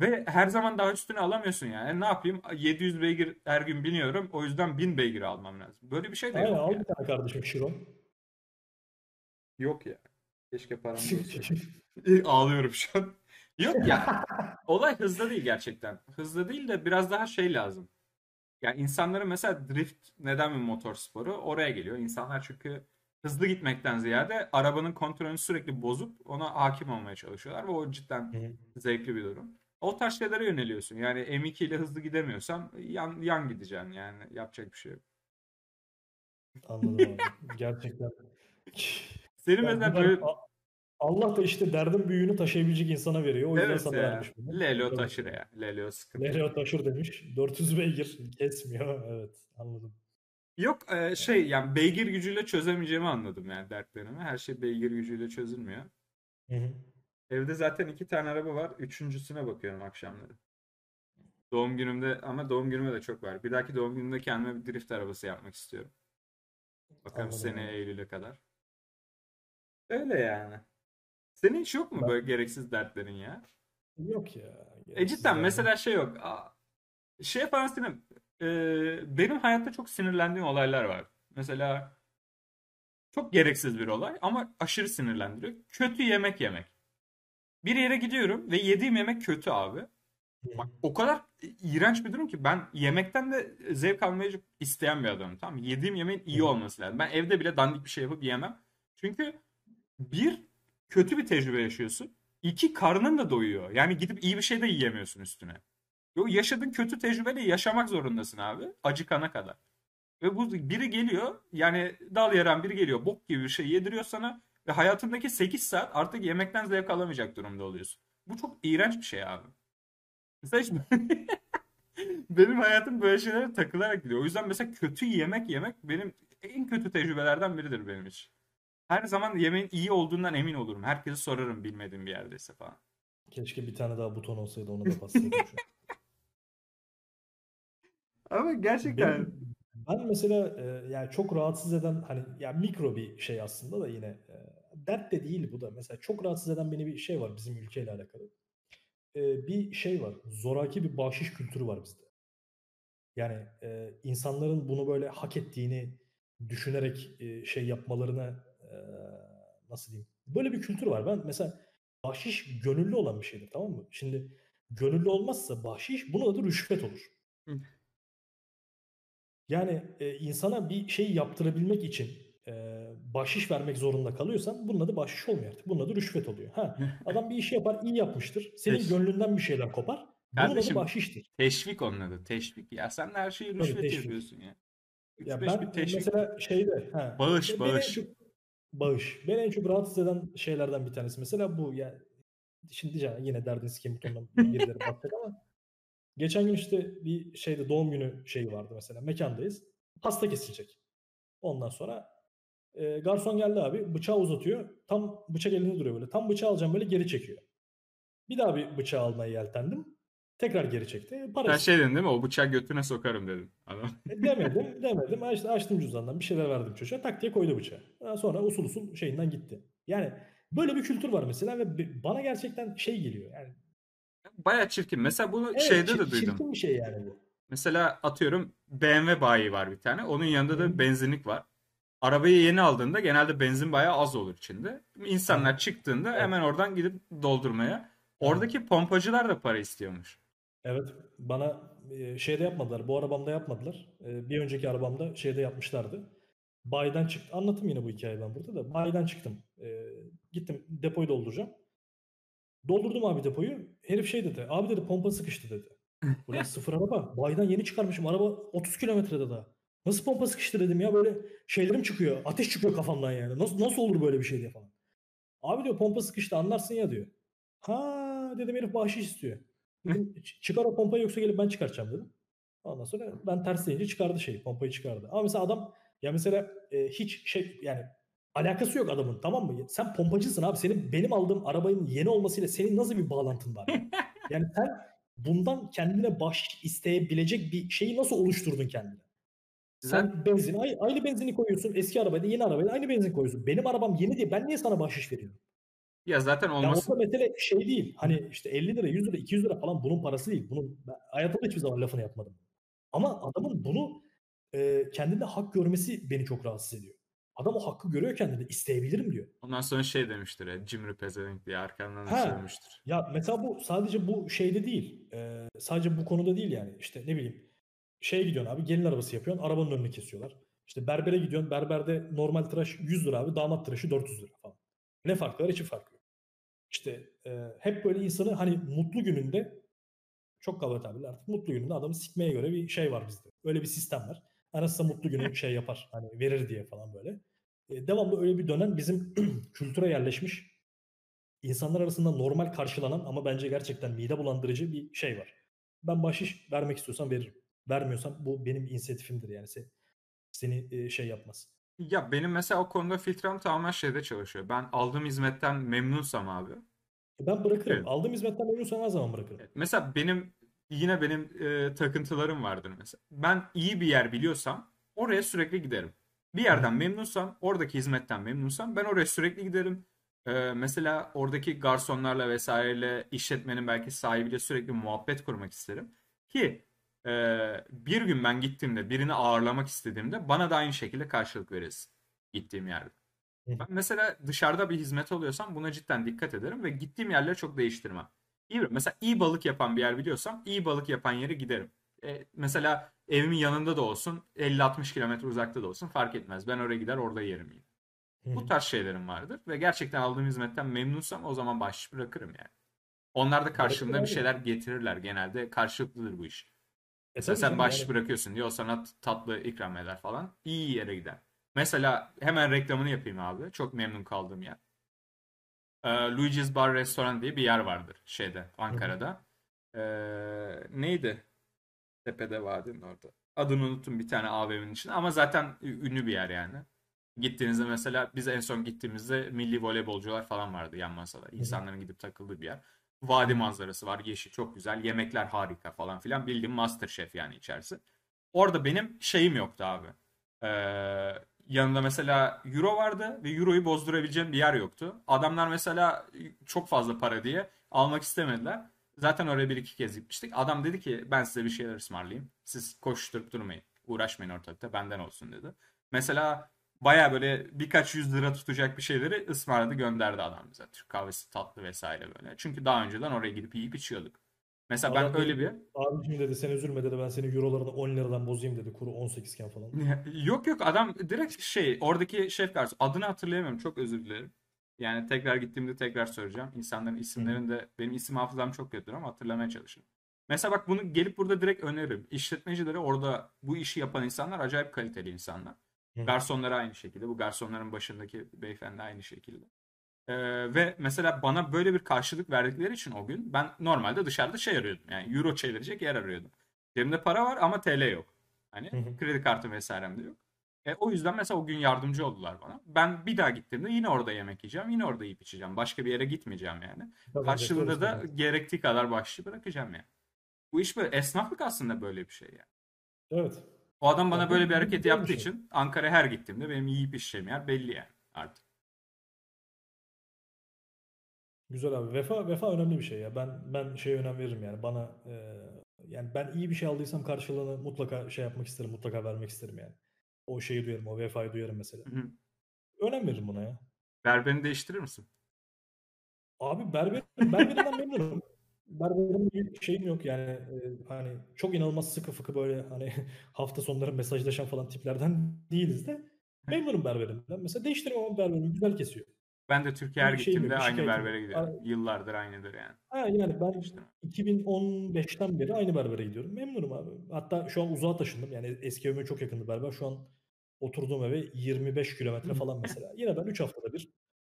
Ve her zaman daha üstüne alamıyorsun yani. Ne yapayım? 700 beygir her gün biniyorum. O yüzden 1000 beygir almam lazım. Böyle bir şey de Aynen al yani. bir tane kardeşim Şiron. Yok ya. Keşke param da olsa. Ağlıyorum şu an. Yok ya. Olay hızda değil gerçekten. Hızda değil de biraz daha şey lazım. Yani insanların mesela drift neden bir motor sporu? Oraya geliyor. İnsanlar çünkü hızlı gitmekten ziyade arabanın kontrolünü sürekli bozup ona hakim olmaya çalışıyorlar ve o cidden Hı zevkli bir durum. O tarz şeylere yöneliyorsun. Yani M2 ile hızlı gidemiyorsan yan, yan gideceksin yani. Yapacak bir şey yok. Anladım abi. Gerçekten. Senin Yani mesela bunlar- böyle Allah da işte derdin büyüğünü taşıyabilecek insana veriyor. O yüzden evet sana ya. vermiş bunu. Lelo taşır ya. Lelo sıkıntı. Lelio taşır demiş. 400 beygir kesmiyor. Evet anladım. Yok e, şey yani beygir gücüyle çözemeyeceğimi anladım yani dertlerimi. Her şey beygir gücüyle çözülmüyor. Hı hı. Evde zaten iki tane araba var. Üçüncüsüne bakıyorum akşamları. Doğum günümde ama doğum günüme de çok var. Bir dahaki doğum günümde kendime bir drift arabası yapmak istiyorum. Bakalım Anladım seneye. Eylül'e kadar. Öyle yani. Senin hiç yok mu böyle gereksiz dertlerin ya? Yok ya. E cidden yani. mesela şey yok. Aa, Şey falan sinir, e, benim hayatta çok sinirlendiğim olaylar var. Mesela çok gereksiz bir olay ama aşırı sinirlendiriyor. Kötü yemek yemek. Bir yere gidiyorum ve yediğim yemek kötü abi. Bak o kadar iğrenç bir durum ki ben yemekten de zevk almayı çok isteyen bir adamım. Tamam mı? Yediğim yemeğin iyi olması lazım. Ben evde bile dandik bir şey yapıp yemem. Çünkü bir kötü bir tecrübe yaşıyorsun. İki karnın da doyuyor. Yani gidip iyi bir şey de yiyemiyorsun üstüne. O yaşadığın kötü tecrübeyle yaşamak zorundasın abi. Acıkana kadar. Ve bu biri geliyor yani dal yaran biri geliyor bok gibi bir şey yediriyor sana ve hayatındaki 8 saat artık yemekten zevk alamayacak durumda oluyorsun. Bu çok iğrenç bir şey abi. Mesela hiç benim hayatım böyle şeylere takılarak gidiyor. O yüzden mesela kötü yemek yemek benim en kötü tecrübelerden biridir benim için. Her zaman yemeğin iyi olduğundan emin olurum. Herkese sorarım bilmediğim bir yerdeyse falan. Keşke bir tane daha buton olsaydı onu da bassaydım şu an. Ama gerçekten Benim, ben mesela e, yani çok rahatsız eden hani ya mikro bir şey aslında da yine e, dert de değil bu da. Mesela çok rahatsız eden beni bir şey var bizim ülkeyle alakalı. E, bir şey var. Zoraki bir bahşiş kültürü var bizde. Yani e, insanların bunu böyle hak ettiğini düşünerek e, şey yapmalarına e, nasıl diyeyim? Böyle bir kültür var. Ben mesela bahşiş gönüllü olan bir şeydir tamam mı? Şimdi gönüllü olmazsa bahşiş bunun adı rüşvet olur. Hı. Yani e, insana bir şey yaptırabilmek için e, bahşiş vermek zorunda kalıyorsan bunun adı bahşiş olmuyor artık. Bunun adı rüşvet oluyor. Ha, adam bir işi yapar iyi yapmıştır. Senin Teş- gönlünden bir şeyler kopar. Bunun adı Kardeşim bahşiştir. teşvik onun adı. Teşvik. Ya sen her şeyi rüşvet teşvik. yapıyorsun ya. Ya 3-5 ben bir e, teşvik. mesela şeyde ha, Bağış, en bağış. çok bağış. Beni en çok rahatsız eden şeylerden bir tanesi mesela bu ya şimdi diyeceğim yine derdin sikeyim butonuna birileri bakacak ama geçen gün işte bir şeyde doğum günü şeyi vardı mesela mekandayız. Pasta kesilecek. Ondan sonra e, garson geldi abi bıçağı uzatıyor. Tam bıçak elinde duruyor böyle. Tam bıçağı alacağım böyle geri çekiyor. Bir daha bir bıçağı almaya yeltendim. Tekrar geri çekti. Para Sen istedi. şey dedin değil mi? O bıçağı götüne sokarım dedin. Adam. E, Demedim, demedim. Açtım, açtım cüzdandan bir şeyler verdim çocuğa. Tak diye koydu bıçağı. Daha sonra usul usul şeyinden gitti. Yani böyle bir kültür var mesela ve bana gerçekten şey geliyor. Yani Baya çirkin. Mesela bunu evet, şeyde de duydum. çirkin bir şey yani bu. Mesela atıyorum BMW bayi var bir tane. Onun yanında da benzinlik var. Arabayı yeni aldığında genelde benzin bayağı az olur içinde. İnsanlar çıktığında hemen oradan gidip doldurmaya. Oradaki pompacılar da para istiyormuş. Evet bana şeyde yapmadılar. Bu arabamda yapmadılar. Bir önceki arabamda şeyde yapmışlardı. Bayiden çıktım. Anlatayım yine bu hikayeyi ben burada da. Bayiden çıktım. Gittim depoyu dolduracağım. Doldurdum abi depoyu. Herif şey dedi. Abi dedi pompa sıkıştı dedi. Ulan sıfır araba. Bayiden yeni çıkarmışım. Araba 30 kilometrede daha. Nasıl pompa sıkıştı dedim ya böyle şeylerim çıkıyor. Ateş çıkıyor kafamdan yani. Nasıl nasıl olur böyle bir şey diye falan. Abi diyor pompa sıkıştı anlarsın ya diyor. Ha dedim herif bahşiş istiyor. Dedim "Ç- çıkar o pompayı yoksa gelip ben çıkartacağım dedim. Ondan sonra ben ters deyince çıkardı şeyi pompayı çıkardı. Ama mesela adam ya mesela e, hiç şey yani alakası yok adamın tamam mı? Sen pompacısın abi. Senin benim aldığım arabanın yeni olmasıyla senin nasıl bir bağlantın var? ya? Yani sen bundan kendine baş isteyebilecek bir şeyi nasıl oluşturdun kendine? Sen Zaten- benzin, ay- aynı benzini koyuyorsun. Eski arabayla yeni arabayla aynı benzin koyuyorsun. Benim arabam yeni diye ben niye sana bahşiş veriyorum? Ya zaten Ya olması orada mesele şey değil. Hani işte 50 lira, 100 lira, 200 lira falan bunun parası değil. Bunun ben hayatımda hiçbir zaman lafını yapmadım. Ama adamın bunu e, kendinde hak görmesi beni çok rahatsız ediyor. Adam o hakkı görüyor kendinde. isteyebilirim diyor. ondan sonra şey demiştir ya. Cimri pezevenk diye arkandan da Ha. söylemiştir. Ya mesela bu sadece bu şeyde değil. Ee, sadece bu konuda değil yani. İşte ne bileyim. Şeye gidiyorsun abi gelin arabası yapıyorsun. Arabanın önünü kesiyorlar. İşte berbere gidiyorsun. Berberde normal tıraş 100 lira abi. Damat tıraşı 400 lira falan. Ne farkı var? Hiçbir farkı yok. İşte e, hep böyle insanı hani mutlu gününde çok kaba tabirle artık mutlu gününde adamı sikmeye göre bir şey var bizde. Öyle bir sistem var. Anasında mutlu günün şey yapar. Hani verir diye falan böyle. E, devamlı öyle bir dönem bizim kültüre yerleşmiş insanlar arasında normal karşılanan ama bence gerçekten mide bulandırıcı bir şey var. Ben bahşiş vermek istiyorsam veririm. Vermiyorsam bu benim inisiyatifimdir yani Se- seni e, şey yapmaz. Ya benim mesela o konuda filtrem tamamen şeyde çalışıyor. Ben aldığım hizmetten memnunsam abi. Ben bırakırım. Evet. Aldığım hizmetten memnunsam her zaman bırakırım. Mesela benim yine benim e, takıntılarım vardır mesela. Ben iyi bir yer biliyorsam oraya sürekli giderim. Bir yerden memnunsam, oradaki hizmetten memnunsam ben oraya sürekli giderim. E, mesela oradaki garsonlarla vesaireyle işletmenin belki sahibiyle sürekli muhabbet kurmak isterim. Ki e, bir gün ben gittiğimde birini ağırlamak istediğimde bana da aynı şekilde karşılık verirsin gittiğim yerde. Ben mesela dışarıda bir hizmet alıyorsam buna cidden dikkat ederim ve gittiğim yerleri çok değiştirmem. İyi, mesela iyi balık yapan bir yer biliyorsam iyi balık yapan yere giderim. E, mesela evimin yanında da olsun 50-60 kilometre uzakta da olsun fark etmez. Ben oraya gider orada yerim yine. Bu tarz şeylerim vardır ve gerçekten aldığım hizmetten memnunsam o zaman baş bırakırım yani. Onlar da karşılığında bir şeyler getirirler. Genelde karşılıklıdır bu iş. Mesela sen baş yani. bırakıyorsun diyor sana tatlı ikram eder falan. İyi yere gider. Mesela hemen reklamını yapayım abi. Çok memnun kaldığım yer. Ee, Luigi's Bar Restoran diye bir yer vardır şeyde Ankara'da. Ee, neydi? Tepede vadinin orada. Adını unuttum bir tane AVM'nin için ama zaten ünlü bir yer yani. Gittiğinizde mesela biz en son gittiğimizde milli voleybolcular falan vardı yan masada. İnsanların gidip takıldığı bir yer. Vadi manzarası var. Yeşil çok güzel. Yemekler harika falan filan. Bildiğim master chef yani içerisi. Orada benim şeyim yoktu abi. Ee, yanında mesela euro vardı ve euroyu bozdurabileceğim bir yer yoktu. Adamlar mesela çok fazla para diye almak istemediler. Zaten oraya bir iki kez gitmiştik. Adam dedi ki ben size bir şeyler ısmarlayayım. Siz koşturup durmayın. Uğraşmayın ortalıkta benden olsun dedi. Mesela baya böyle birkaç yüz lira tutacak bir şeyleri ısmarladı gönderdi adam bize. Türk kahvesi tatlı vesaire böyle. Çünkü daha önceden oraya gidip yiyip içiyorduk. Mesela adam ben öyle bir... Abicim dedi sen üzülme dedi ben senin eurolarını 10 liradan bozayım dedi kuru 18 iken falan. yok yok adam direkt şey oradaki şef garson adını hatırlayamıyorum çok özür dilerim. Yani tekrar gittiğimde tekrar söyleyeceğim. İnsanların isimlerini de benim isim hafızam çok kötüdür ama hatırlamaya çalışırım. Mesela bak bunu gelip burada direkt öneririm. İşletmecileri orada bu işi yapan insanlar acayip kaliteli insanlar. Garsonlar aynı şekilde. Bu garsonların başındaki beyefendi aynı şekilde. Ee, ve mesela bana böyle bir karşılık verdikleri için o gün ben normalde dışarıda şey arıyordum. Yani euro çevirecek yer arıyordum. Cebimde para var ama TL yok. Hani kredi kartı vesairem de yok. E, o yüzden mesela o gün yardımcı oldular bana. Ben bir daha gittiğimde yine orada yemek yiyeceğim. Yine orada yiyip içeceğim. Başka bir yere gitmeyeceğim yani. Tabii Karşılığında da gerektiği kadar bahşişi bırakacağım yani. Bu iş böyle esnaflık aslında böyle bir şey yani. Evet. O adam bana böyle bir hareket yaptığı şey. için Ankara'ya her gittiğimde benim yiyip içeceğim yer belli yani artık. Güzel abi. Vefa vefa önemli bir şey ya. Ben ben şey önem veririm yani. Bana e, yani ben iyi bir şey aldıysam karşılığını mutlaka şey yapmak isterim, mutlaka vermek isterim yani. O şeyi duyarım, o vefayı duyarım mesela. Hı hı. Önem veririm buna ya. Berberini değiştirir misin? Abi berber, berberinden memnunum. Berberim bir şeyim yok yani e, hani çok inanılmaz sıkı fıkı böyle hani hafta sonları mesajlaşan falan tiplerden değiliz de memnunum berberimden. Mesela değiştirmem ama berberim güzel kesiyor. Ben de Türkiye her gittiğimde aynı berbere gidiyorum. Aynen. Yıllardır aynıdır yani. Aynen yani ben işte. 2015'ten beri aynı berbere gidiyorum. Memnunum abi. Hatta şu an uzağa taşındım. Yani eski evime çok yakındı berber. Şu an oturduğum eve 25 kilometre falan mesela. Yine ben 3 haftada bir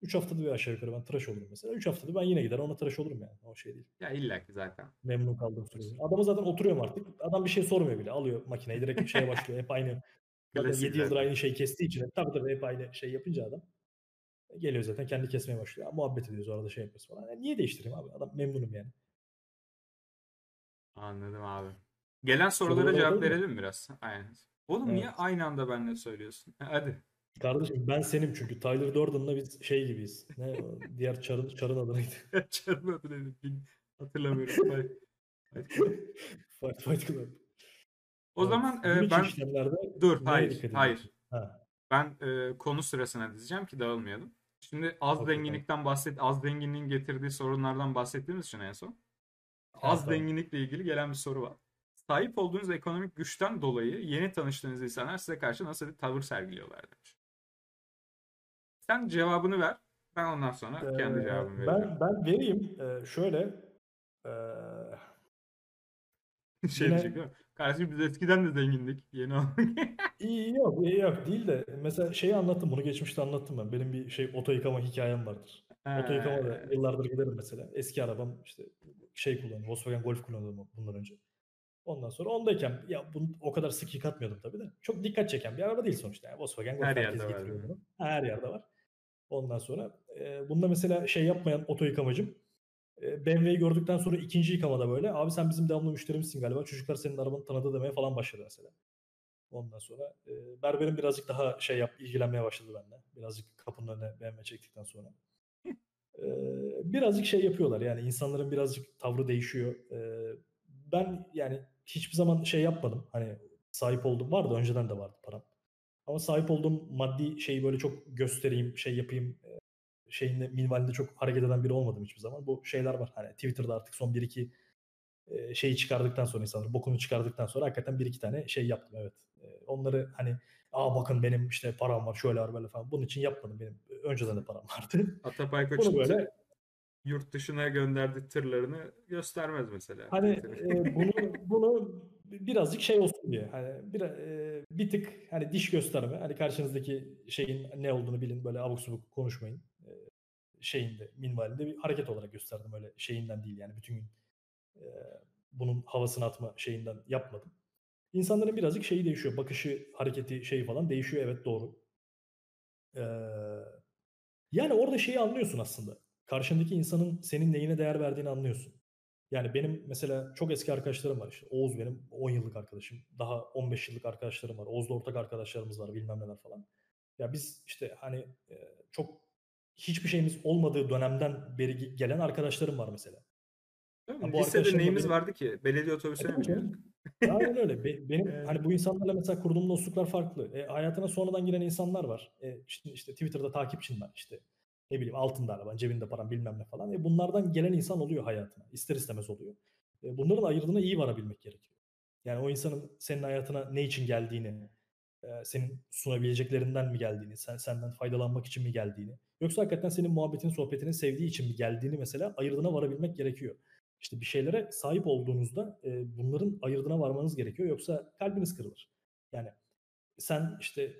3 haftada bir aşağı yukarı ben tıraş olurum mesela. 3 haftada ben yine gider ona tıraş olurum yani. O şey değil. Ya illa ki zaten. Memnun kaldım sürece. Adamı zaten oturuyorum artık. Adam bir şey sormuyor bile. Alıyor makineyi direkt şeye başlıyor. Hep aynı. Zaten 7 yıldır aynı şey kestiği için. Tabii tabii hep aynı şey yapınca adam. Geliyor zaten kendi kesmeye başlıyor. Muhabbet ediyoruz orada şey yapıyoruz falan. Yani niye değiştireyim abi? Adam memnunum yani. Anladım abi. Gelen sorulara Soruları cevap verelim mi biraz? Aynen. Oğlum evet. niye aynı anda benle söylüyorsun? Hadi. Kardeşim ben senim çünkü. Tyler Durden'la biz şey gibiyiz. Ne diğer çarın, çarın adı neydi? çarın adı neydi? Hatırlamıyorum. Fight, Fight, Fight Club. O evet. zaman e, ben... Dur hayır. Hayır. Ha. Ben e, konu sırasına dizeceğim ki dağılmayalım. Şimdi az okay, zenginlikten bahset, az zenginliğin getirdiği sorunlardan bahsettiğimiz için en son. Az evet, zenginlikle ilgili gelen bir soru var. Sahip olduğunuz ekonomik güçten dolayı yeni tanıştığınız insanlar size karşı nasıl bir tavır sergiliyorlar demiş. Sen cevabını ver. Ben ondan sonra ee, kendi cevabımı vereceğim. Ben, ben vereyim. Ee, şöyle ee, şey yine... diyecek değil mi? Kardeşim biz eskiden de zengindik. Yeni İyi yok, iyi yok değil de mesela şeyi anlattım bunu geçmişte anlattım ben. Benim bir şey oto yıkama hikayem vardır. He. Oto yıkamada yıllardır giderim mesela. Eski arabam işte şey kullanıyorum. Volkswagen Golf kullanıyordum bundan önce. Ondan sonra ondayken ya bunu o kadar sık yıkatmıyordum tabii de. Çok dikkat çeken bir araba değil sonuçta. Yani Volkswagen Golf her herkes getiriyor bunu. Her yerde var. Ondan sonra e, bunda mesela şey yapmayan oto yıkamacım BMW'yi gördükten sonra ikinci yıkamada böyle abi sen bizim devamlı müşterimizsin galiba çocuklar senin arabanı tanıdı demeye falan başladı mesela. Ondan sonra e, berberim birazcık daha şey yap ilgilenmeye başladı bende. Birazcık kapının önüne BMW çektikten sonra. e, birazcık şey yapıyorlar yani insanların birazcık tavrı değişiyor. E, ben yani hiçbir zaman şey yapmadım. Hani sahip oldum vardı önceden de vardı param. Ama sahip olduğum maddi şeyi böyle çok göstereyim, şey yapayım şeyinde minvalinde çok hareket eden biri olmadım hiçbir zaman. Bu şeyler var. Hani Twitter'da artık son 1-2 e, şeyi çıkardıktan sonra insanlar bokunu çıkardıktan sonra hakikaten bir iki tane şey yaptım evet. E, onları hani aa bakın benim işte param var şöyle var böyle falan. Bunun için yapmadım benim. Önceden de param vardı. Atapay Koç'un böyle yurt dışına gönderdiği tırlarını göstermez mesela. Hani e, bunu bunu birazcık şey olsun diye. Hani bir e, bir tık hani diş gösterme. Hani karşınızdaki şeyin ne olduğunu bilin. Böyle abuk subuk konuşmayın. E, şeyinde minvalinde bir hareket olarak gösterdim öyle şeyinden değil yani bütün gün e, bunun havasını atma şeyinden yapmadım. İnsanların birazcık şeyi değişiyor. Bakışı, hareketi, şeyi falan değişiyor. Evet doğru. Ee, yani orada şeyi anlıyorsun aslında. Karşındaki insanın senin neyine değer verdiğini anlıyorsun. Yani benim mesela çok eski arkadaşlarım var işte. Oğuz benim 10 yıllık arkadaşım. Daha 15 yıllık arkadaşlarım var. Oğuz'da ortak arkadaşlarımız var bilmem neler falan. Ya biz işte hani e, çok hiçbir şeyimiz olmadığı dönemden beri gelen arkadaşlarım var mesela. Ha, bu Lisede neyimiz benim... vardı ki? Belediye otobüsüne mi biniyorduk? Aynen öyle. Benim hani bu insanlarla mesela kurduğum dostluklar farklı. E, hayatına sonradan giren insanlar var. E, işte, işte Twitter'da takipçin var. İşte ne bileyim altında araban, cebinde paran bilmem ne falan. E, bunlardan gelen insan oluyor hayatına. İster istemez oluyor. E, bunların ayırdığına iyi varabilmek gerekiyor. Yani o insanın senin hayatına ne için geldiğini, e, senin sunabileceklerinden mi geldiğini, sen senden faydalanmak için mi geldiğini, yoksa hakikaten senin muhabbetini, sohbetini sevdiği için mi geldiğini mesela ayırdığına varabilmek gerekiyor. İşte bir şeylere sahip olduğunuzda e, bunların ayırdına varmanız gerekiyor. Yoksa kalbiniz kırılır. Yani sen işte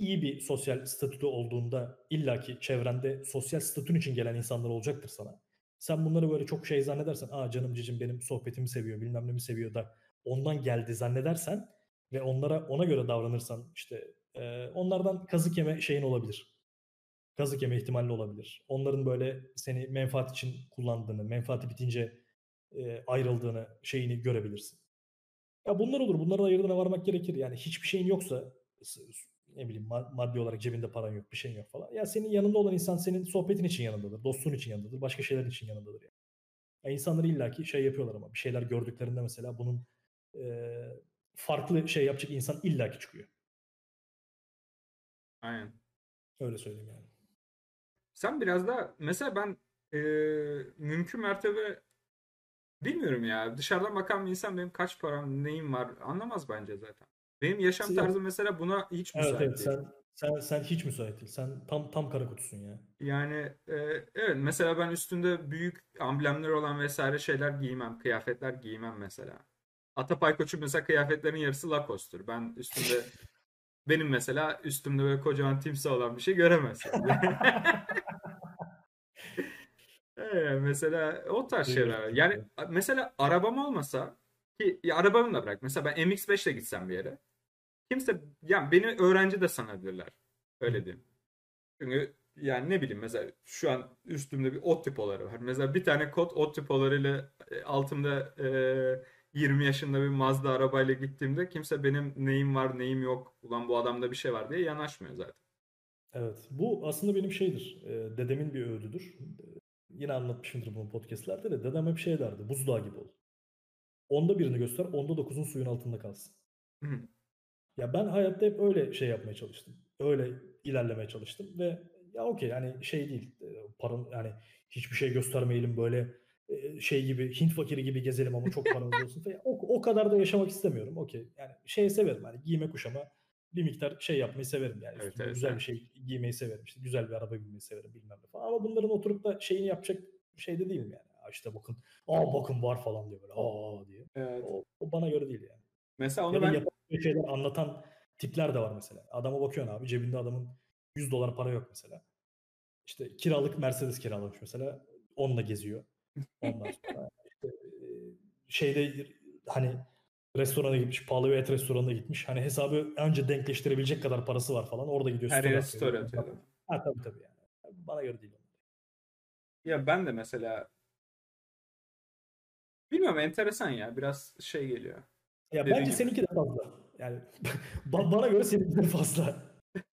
iyi bir sosyal statüde olduğunda illaki çevrende sosyal statün için gelen insanlar olacaktır sana. Sen bunları böyle çok şey zannedersen, aa canım cicim benim sohbetimi seviyor, bilmem ne mi seviyor da ondan geldi zannedersen ve onlara ona göre davranırsan işte e, onlardan kazık yeme şeyin olabilir kazık yeme ihtimali olabilir. Onların böyle seni menfaat için kullandığını, menfaati bitince e, ayrıldığını, şeyini görebilirsin. Ya bunlar olur. Bunları ayırdığına varmak gerekir. Yani hiçbir şeyin yoksa ne bileyim maddi olarak cebinde paran yok, bir şeyin yok falan. Ya senin yanında olan insan senin sohbetin için yanındadır, dostluğun için yanındadır, başka şeyler için yanındadır yani. Ya insanlar illaki şey yapıyorlar ama bir şeyler gördüklerinde mesela bunun e, farklı şey yapacak insan illaki çıkıyor. Aynen. Öyle söyleyeyim yani. Sen biraz da mesela ben e, mümkün mertebe bilmiyorum ya. Dışarıdan bakan bir insan benim kaç param neyim var anlamaz bence zaten. Benim yaşam tarzım mesela buna hiç müsait evet, evet, Sen, sen, sen hiç müsait değil. Sen tam tam kara kutusun ya. Yani e, evet mesela ben üstünde büyük amblemler olan vesaire şeyler giymem. Kıyafetler giymem mesela. Atapay Koç'un mesela kıyafetlerin yarısı Lacoste'tur. Ben üstünde benim mesela üstümde böyle kocaman timsah olan bir şey göremezsin. evet, mesela o tarz şeyler. Yani mesela arabam olmasa ki ya arabamı da bırak. Mesela ben MX-5 ile gitsem bir yere. Kimse yani beni öğrenci de sanabilirler. Öyle diyeyim. Çünkü yani ne bileyim mesela şu an üstümde bir ot tipoları var. Mesela bir tane kot ot tipolarıyla e, altımda e, 20 yaşında bir Mazda arabayla gittiğimde kimse benim neyim var neyim yok ulan bu adamda bir şey var diye yanaşmıyor zaten. Evet. Bu aslında benim şeydir. E, dedemin bir öğüdüdür. Yine anlatmışımdır bunu podcastlerde de. Dedem hep şey derdi. Buzdağı gibi ol. Onda birini göster. Onda dokuzun suyun altında kalsın. Hı. Ya ben hayatta hep öyle şey yapmaya çalıştım. Öyle ilerlemeye çalıştım ve ya okey yani şey değil. E, paran yani hiçbir şey göstermeyelim böyle şey gibi Hint fakiri gibi gezelim ama çok paramız olsun falan. O, o kadar da yaşamak istemiyorum. Okey. Yani şey severim hani giyme kuşama bir miktar şey yapmayı severim yani. Evet, evet, güzel evet. bir şey giymeyi severim. İşte güzel bir araba binmeyi severim bilmem ne falan. Ama bunların oturup da şeyini yapacak şey de değilim yani. İşte bakın, aa bakın var falan diyor böyle. Aa diye. Evet. O, o bana göre değil yani. Mesela onu ya ben şeyler anlatan tipler de var mesela. Adama bakıyorsun abi cebinde adamın 100 dolar para yok mesela. İşte kiralık Mercedes kiralamış mesela. Onunla geziyor. Ondan sonra işte, şeyde hani restorana gitmiş, pahalı bir et restoranına gitmiş. Hani hesabı önce denkleştirebilecek kadar parası var falan. Orada gidiyor. Her yere story atıyor. Ha tabii tabii yani. Bana göre değil. Ya ben de mesela bilmiyorum enteresan ya. Biraz şey geliyor. Ya Dediğim bence gibi. seninki de fazla. Yani bana göre seninki de fazla.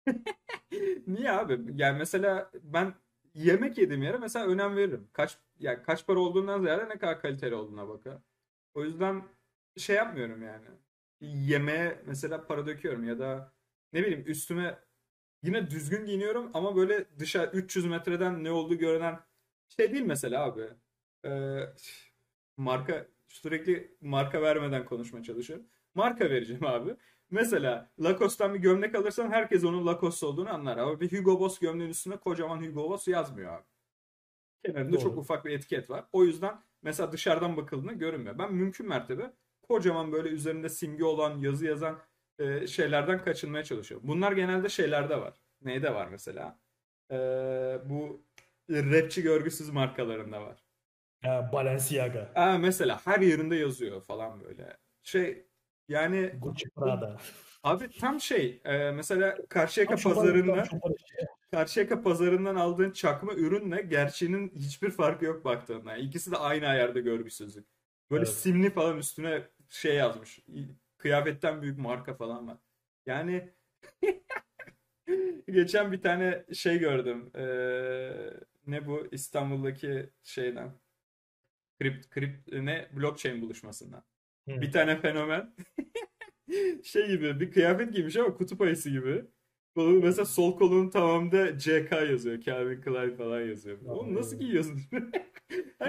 Niye abi? Yani mesela ben yemek yediğim yere mesela önem veririm. Kaç yani kaç para olduğundan ziyade ne kadar kaliteli olduğuna bakar. O yüzden şey yapmıyorum yani. Yemeğe mesela para döküyorum ya da ne bileyim üstüme yine düzgün giyiniyorum ama böyle dışarı 300 metreden ne olduğu görünen şey değil mesela abi. Ee, marka sürekli marka vermeden konuşmaya çalışıyorum. Marka vereceğim abi. Mesela Lacoste'tan bir gömlek alırsan herkes onun Lacoste olduğunu anlar. Ama bir Hugo Boss gömleğin üstüne kocaman Hugo Boss yazmıyor abi. Kenarında Doğru. çok ufak bir etiket var. O yüzden mesela dışarıdan bakıldığında görünmüyor. Ben mümkün mertebe kocaman böyle üzerinde simge olan, yazı yazan e, şeylerden kaçınmaya çalışıyorum. Bunlar genelde şeylerde var. Neyde var mesela? E, bu rapçi görgüsüz markalarında var. Ha, Balenciaga, Aa, mesela her yerinde yazıyor falan böyle. Şey yani Gucci, Prada. abi tam şey e, mesela Karşıyaka Tam pazarında tam. Karşıyaka pazarından aldığın çakma ürünle gerçeğinin hiçbir farkı yok baktığında. İkisi de aynı ayarda görgüsüzlük. Böyle Evet. simli falan üstüne şey yazmış. Kıyafetten büyük marka falan var. Yani geçen bir tane şey gördüm. Ee, ne bu İstanbul'daki şeyden. Kript, kript, ne blockchain buluşmasından. Hı. Bir tane fenomen şey gibi bir kıyafet giymiş ama kutup ayısı gibi. Kolu mesela sol kolunun tamamında CK yazıyor. Calvin Klein falan yazıyor. Oğlum nasıl giyiyorsun?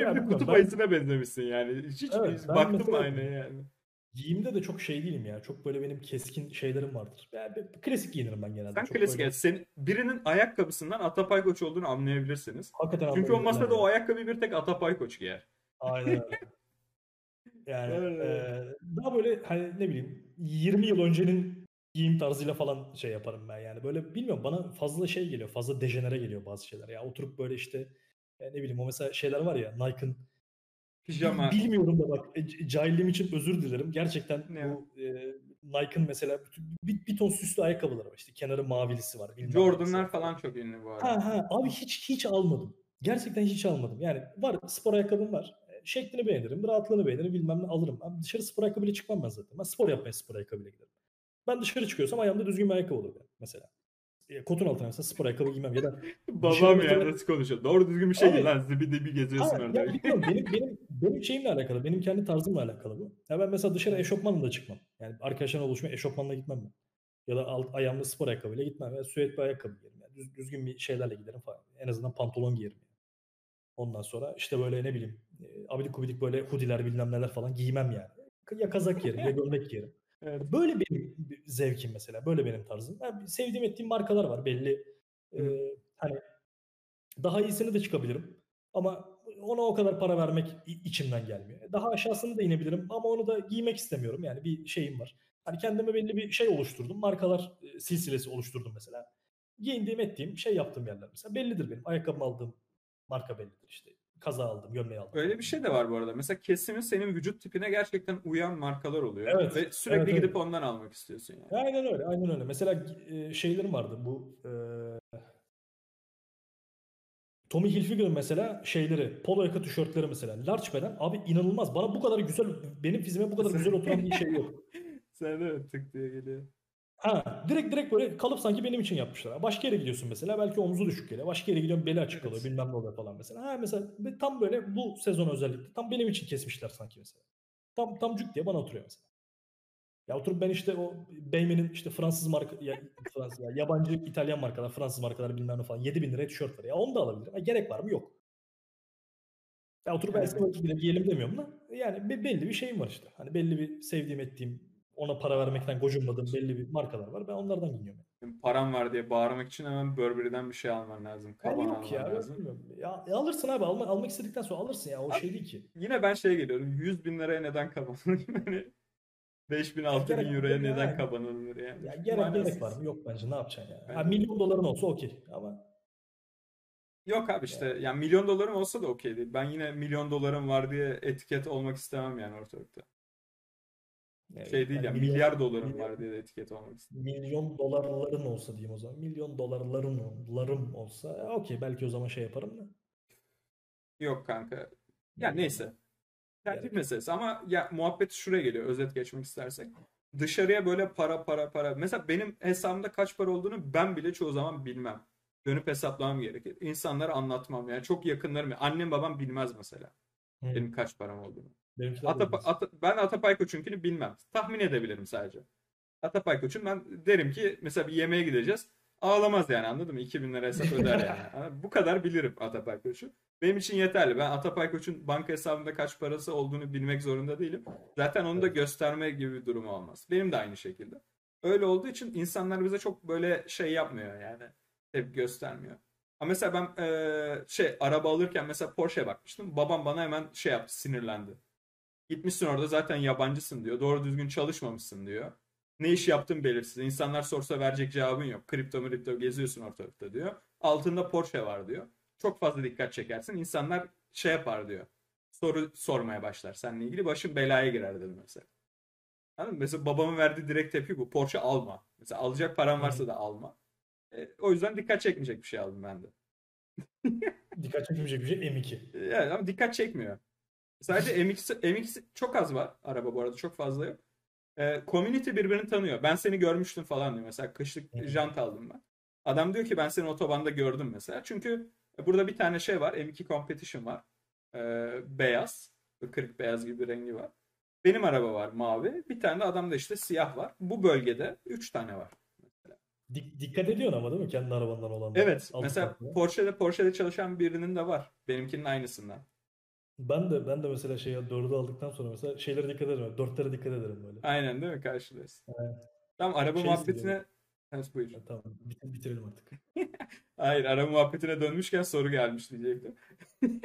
Ya bir kutup ben- ayısına benzemişsin yani. Hiç, Evet, mı mesela- aynaya yani? Giyimde de çok şey değilim ya. Çok böyle benim keskin şeylerim vardır. Yani klasik giyinirim ben genelde. Sen Çok klasik böyle- evet. Senin, birinin ayakkabısından Atapay Koç olduğunu anlayabilirsiniz. Hakikaten Çünkü o masada yani. o ayakkabıyı bir tek Atapay Koç giyer. Aynen öyle. Yani Evet. eee, daha böyle hani ne bileyim 20 yıl öncenin giyim tarzıyla falan şey yaparım ben yani. Böyle bilmiyorum bana fazla şey geliyor. Fazla dejenere geliyor bazı şeyler. Ya oturup böyle işte e, ne bileyim o mesela şeyler var ya Nike'ın Pijama. bilmiyorum da bak e, cahilliğim için özür dilerim. Gerçekten Ne bu e, Nike'ın mesela bütün- bir, bir ton süslü ayakkabıları var. İşte kenarı mavilisi var. Jordan'lar nesi. falan çok ünlü bu arada. Ha ha abi hiç hiç almadım. Gerçekten hiç almadım. Yani var spor ayakkabım var. Şeklini beğenirim, rahatlığını beğenirim, bilmem ne alırım. Abi dışarı spor ayakkabıyla çıkmam ben zaten. Ben spor yapmaya spor ayakkabıyla giderim. Ben dışarı çıkıyorsam ayağımda düzgün bir ayakkabı olur benim mesela. E, Kotun altına mesela spor ayakkabı giymem ya da Babam ya mesela- nasıl konuşuyor? Doğru düzgün bir şey değil lan. Zibidi bir geziyorsun orada. ya bilmiyorum benim benim benim şeyimle alakalı, benim kendi tarzımla alakalı bu. Ya ben mesela dışarı eşofmanla da çıkmam. Yani arkadaşlarla buluşmaya eşofmanla gitmem ben. Ya da alt, ayağımda spor ayakkabıyla gitmem. Ya süet bir ayakkabı giyerim. Yani düz- düzgün bir şeylerle giderim falan. En azından pantolon giyerim. Yani. Ondan sonra işte böyle ne bileyim abidik gubidik böyle hoodiler bilmem neler falan giymem yani. Ya kazak giyerim ya gömlek giyerim. Evet. Böyle benim zevkim mesela. Böyle benim tarzım. Yani sevdiğim ettiğim markalar var belli. Ee, hani daha iyisini de çıkabilirim. Ama ona o kadar para vermek içimden gelmiyor. Daha aşağısını da inebilirim ama onu da giymek istemiyorum. Yani bir şeyim var. Hani kendime belli bir şey oluşturdum. Markalar e, silsilesi oluşturdum mesela. Giyindiğim ettiğim şey yaptığım yerler mesela. Bellidir benim. Ayakkabımı aldığım marka bellidir işte. Kaza aldım, gömleği aldım. Öyle bir şey de var bu arada. Mesela kesimi senin vücut tipine gerçekten uyan markalar oluyor. Evet, Ve sürekli evet, gidip evet. ondan almak istiyorsun yani. Aynen öyle, aynen öyle. Mesela e, şeylerim vardı bu e, Tommy Hilfiger'ın mesela şeyleri, polo yaka tişörtleri mesela. Large beden abi inanılmaz. Bana bu kadar güzel, benim fizime bu kadar güzel oturan bir şey yok. Sen de tık diye geliyor. Ha, direkt direkt böyle kalıp sanki benim için yapmışlar. Başka yere gidiyorsun mesela belki omuzu düşük geliyor. Başka yere gidiyorsun beli açık Evet. kalıyor bilmem ne oluyor falan mesela. Ha mesela tam böyle bu sezon özellikle tam benim için kesmişler sanki mesela. Tam tam cuk diye bana oturuyor mesela. Ya oturup ben işte o Beymen'in işte Fransız marka ya, Fransız ya, yabancı İtalyan markalar, Fransız markalar bilmem ne falan 7000 liraya tişört var. Ya onu da alabilirim. Ha, gerek var mı? Yok. Ya oturup ben Evet. eski giyelim demiyorum da. Yani be- belli bir şeyim var işte. Hani belli bir sevdiğim ettiğim ona para vermekten gocunmadığım belli bir markalar var. Ben onlardan giyiniyorum. Benim Param var diye bağırmak için hemen Burberry'den bir şey alman lazım. Yani Kaban yok alman ya. lazım. bilmiyorum. Ya, ya alırsın abi. Alma, almak istedikten sonra alırsın ya. O Abi, şey değil ki. Yine ben şeye geliyorum. 100 bin liraya neden kabanılır? Yani 5 bin 6 bin euroya neden yani. kabanılır yani? Ya gerek manasız. gerek var mı? Yok bence. Ne yapacaksın ya? Ha, Bence- milyon doların olsa okey. Ama Yok abi işte yani milyon dolarım olsa da okey değil. Ben yine milyon dolarım var diye etiket olmak istemem yani ortalıkta. E, Şey değil yani ya milyon- milyar dolarım milyon- var diye de etiket olmak istemem. milyon dolarların olsa diyeyim o zaman. Milyon dolarların larım olsa e, okey belki o zaman şey yaparım da. Yok kanka. Ya neyse. Tertip Gerek yok. meselesi ama ya muhabbet şuraya geliyor özet geçmek istersek. Dışarıya böyle para para para. Mesela benim hesabımda kaç para olduğunu ben bile çoğu zaman bilmem. Dönüp hesaplamam gerekir. İnsanlara anlatmam yani çok yakınlarım. Annem babam bilmez mesela Hı. benim kaç param olduğunu. Benimkiler Atapa, bilmez. Ata- ben Atapay Koç'unkini bilmem. Tahmin edebilirim sadece. Atapay Koç'un ben derim ki mesela bir yemeğe gideceğiz. ağlamaz yani anladın mı? 2000 lira hesap öder yani. Bu kadar bilirim Atapay Koç'u. Benim için yeterli. Ben Atapay Koç'un banka hesabında kaç parası olduğunu bilmek zorunda değilim. Zaten onu da gösterme gibi bir durum olmaz. Benim de aynı şekilde. Öyle olduğu için insanlar bize çok böyle şey yapmıyor yani. Tepki göstermiyor. Ama mesela ben e, şey araba alırken mesela Porsche'ye bakmıştım. Babam bana hemen şey yaptı, sinirlendi. Gitmişsin orada zaten yabancısın diyor. Doğru düzgün çalışmamışsın diyor. Ne iş yaptın belirsiz. İnsanlar sorsa verecek cevabın yok. Kripto kripto geziyorsun ortalıkta diyor. Altında Porsche var diyor. Çok fazla dikkat çekersin. İnsanlar şey yapar diyor. Soru sormaya başlar seninle ilgili. Başın belaya girer dedi mesela. Anladın mı? Mesela babamın verdiği direkt tepki bu. Porsche alma. Mesela alacak paran varsa da alma. E, o yüzden dikkat çekmeyecek bir şey aldım ben de. dikkat çekmeyecek bir şey M2. Evet ama dikkat çekmiyor. Sadece MX, MX çok az var araba bu arada çok fazla yok. E, community birbirini tanıyor. Ben seni görmüştüm falan diyor. Mesela kışlık jant aldım ben. Adam diyor ki ben seni otobanda gördüm mesela. Çünkü burada bir tane şey var. M2 Competition var. E, beyaz. Kırık beyaz gibi bir rengi var. Benim araba var mavi. Bir tane de adamda işte siyah var. Bu bölgede 3 tane var. Dik, dikkat ediyorsun ama değil mi kendi arabandan olan? Evet. Mesela farklı. Porsche'de Porsche'de çalışan birinin de var. Benimkinin aynısından. Ben de ben de mesela şey dördü aldıktan sonra mesela şeylere dikkat ederim. Dörtlere dikkat ederim böyle. Aynen değil mi? Karşılıyorsun. Evet. Tamam araba şey muhabbetine Evet buyur. Ya, tamam bitir, bitirelim artık. Hayır araba muhabbetine dönmüşken soru gelmiş diyecektim.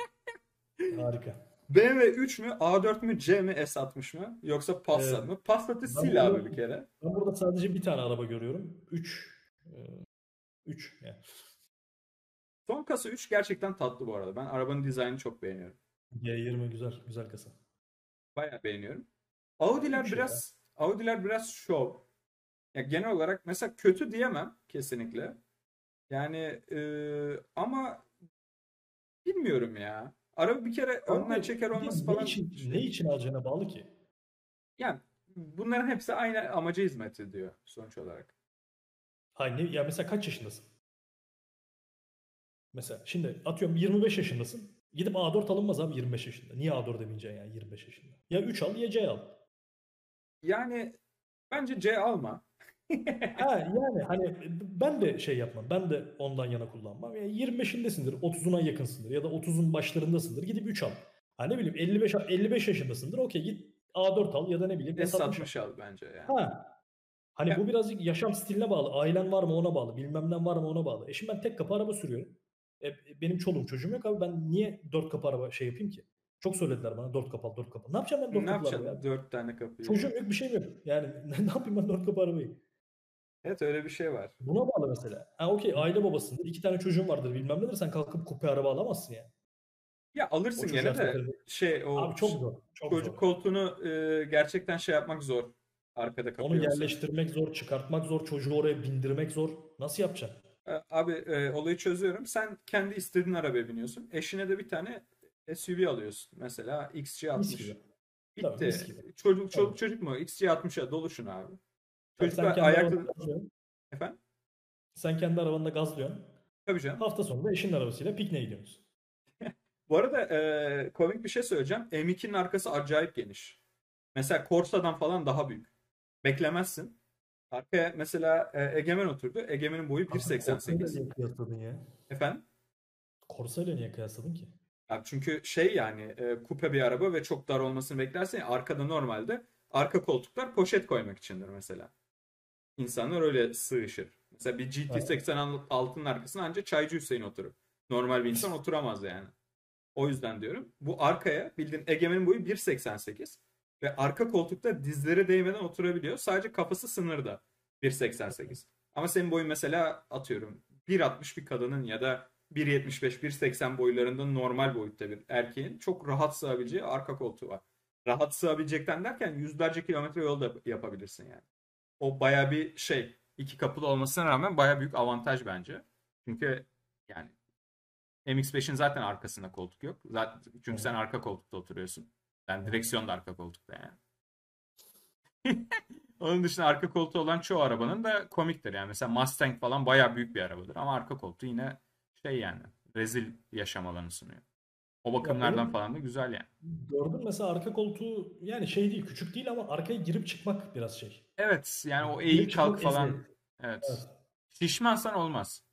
Harika. BMW 3 mü, A4 mü, C mi, S60 mı? Yoksa Passat evet. mı? Passat'ı sil burada, abi bir kere. Ben burada sadece bir tane araba görüyorum. 3. 3 yani. Son kasa 3 gerçekten tatlı bu arada. Ben arabanın dizaynını çok beğeniyorum. G20 güzel, güzel kasa. Bayağı beğeniyorum. Audi'ler biraz ya. Audi'ler biraz şov. Ya genel olarak mesela kötü diyemem kesinlikle. Yani e, ama bilmiyorum ya. Araba bir kere Ama önden çeker olması falan. Ne için, şey. ne için alacağına bağlı ki? Yani bunların hepsi aynı amaca hizmet ediyor sonuç olarak. Hayır ya mesela kaç yaşındasın? Mesela şimdi atıyorum 25 yaşındasın. Gidip A4 alınmaz abi 25 yaşında. Niye A4 demeyeceksin yani 25 yaşında? Ya 3 al ya C al. Yani bence C alma. ha, yani hani ben de şey yapmam. Ben de ondan yana kullanmam. Yani 25'indesindir, 30'una yakınsındır ya da 30'un başlarındasındır. Gidip 3 al. Ha ne bileyim 55 55 yaşındasındır. Okey git A4 al ya da ne bileyim S60 al bence yani. Ha. Hani ya. bu birazcık yaşam stiline bağlı. Ailen var mı ona bağlı. Bilmem ne var mı ona bağlı. E şimdi ben tek kapı araba sürüyorum. E, benim çoluğum çocuğum yok abi. Ben niye dört kapı araba şey yapayım ki? Çok söylediler bana dört kapı al dört kapı. Ne yapacağım ben dört kapı araba? Ne yapacaksın dört tane kapıyı? Çocuğum yok bir şeyim yok. Yani ne yapayım ben dört kapı arabayı? Evet öyle bir şey var. Buna bağlı mesela. Ha okey aile babasındır. iki tane çocuğun vardır bilmem nedir. Sen kalkıp kupe araba alamazsın yani. Ya alırsın gene de şey o Abi çok zor. Çok çocuk zor. koltuğunu e, gerçekten şey yapmak zor. Arkada kapıyor. Onu yerleştirmek zor, çıkartmak zor, çocuğu oraya bindirmek zor. Nasıl yapacaksın? E, abi e, olayı çözüyorum. Sen kendi istediğin arabaya biniyorsun. Eşine de bir tane SUV alıyorsun. Mesela XC60. Bitti. Tabii, çocuk, çocuk, çocuk mu? XC60'a doluşun abi. Çocuklar ayakta... Efendim? Sen kendi arabanla gazlıyorsun. Tabii canım. Hafta sonunda eşinin arabasıyla pikniğe gidiyorsunuz. Bu arada e, komik bir şey söyleyeceğim. M2'nin arkası acayip geniş. Mesela Corsa'dan falan daha büyük. Beklemezsin. Arkaya mesela e, Egemen oturdu. Egemen'in boyu 1.88. niye kıyasladın ya? Efendim? Corsa ile niye kıyasladın ki? Ya çünkü şey yani e, kupe bir araba ve çok dar olmasını beklersen arkada normalde arka koltuklar poşet koymak içindir mesela. İnsanlar öyle sığışır. Mesela bir GT86'nın arkasına ancak Çaycı Hüseyin oturur. Normal bir insan oturamaz yani. O yüzden diyorum. Bu arkaya bildiğin Egemen'in boyu 1.88 ve arka koltukta dizleri değmeden oturabiliyor. Sadece kafası sınırda 1.88. Ama senin boyun mesela atıyorum 1.60 bir kadının ya da 1.75 1.80 boylarında normal boyutta bir erkeğin çok rahat sığabileceği arka koltuğu var. Rahat sığabilecekten derken yüzlerce kilometre yol da yapabilirsin yani o baya bir şey iki kapılı olmasına rağmen baya büyük avantaj bence. Çünkü yani MX-5'in zaten arkasında koltuk yok. Zaten, çünkü sen arka koltukta oturuyorsun. Yani direksiyon da arka koltukta yani. Onun dışında arka koltuğu olan çoğu arabanın da komiktir. Yani mesela Mustang falan baya büyük bir arabadır. Ama arka koltuğu yine şey yani rezil yaşam alanı sunuyor. O bakımlardan ya falan da güzel yani. Gördüm mesela arka koltuğu yani şey değil küçük değil ama arkaya girip çıkmak biraz şey. Evet yani o eğil kalk falan. Evet. evet. Şişmansan olmaz.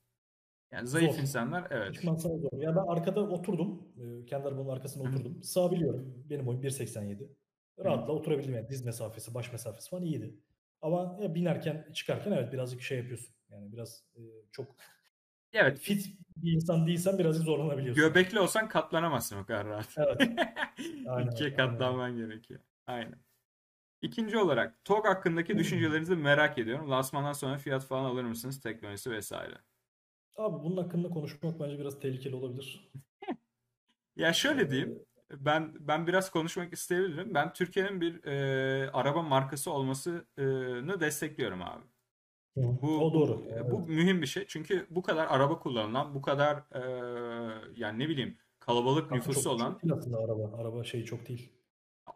Yani zayıf Zor. insanlar evet. Şişmansan zor. Ya ben arkada oturdum. e, Kendi arabanın arkasına Hı hı. oturdum. Sığabiliyorum. Benim boyum 1.87. Rahatla oturabildim yani. Diz mesafesi, baş mesafesi falan iyiydi. Ama ya binerken, çıkarken evet birazcık şey yapıyorsun. Yani biraz e, çok Evet. fit bir insan değilsen birazcık zorlanabiliyorsun. Göbekli olsan katlanamazsın o kadar rahat. Evet. Aynen, İkiye aynen. katlanman gerekiyor. Aynen. İkinci olarak TOG hakkındaki düşüncelerinizi merak ediyorum. Lansmandan sonra fiyat falan alır mısınız? Teknolojisi vesaire. Abi bunun hakkında konuşmak bence biraz tehlikeli olabilir. Ya şöyle diyeyim. Ben ben biraz konuşmak isteyebilirim. Ben Türkiye'nin bir e, araba markası olmasını destekliyorum abi. Bu, o doğru. Bu, Evet. bu mühim bir şey. Çünkü bu kadar araba kullanılan, bu kadar e, yani ne bileyim kalabalık Kanka nüfusu çok, olan değil aslında araba. Araba şey çok değil.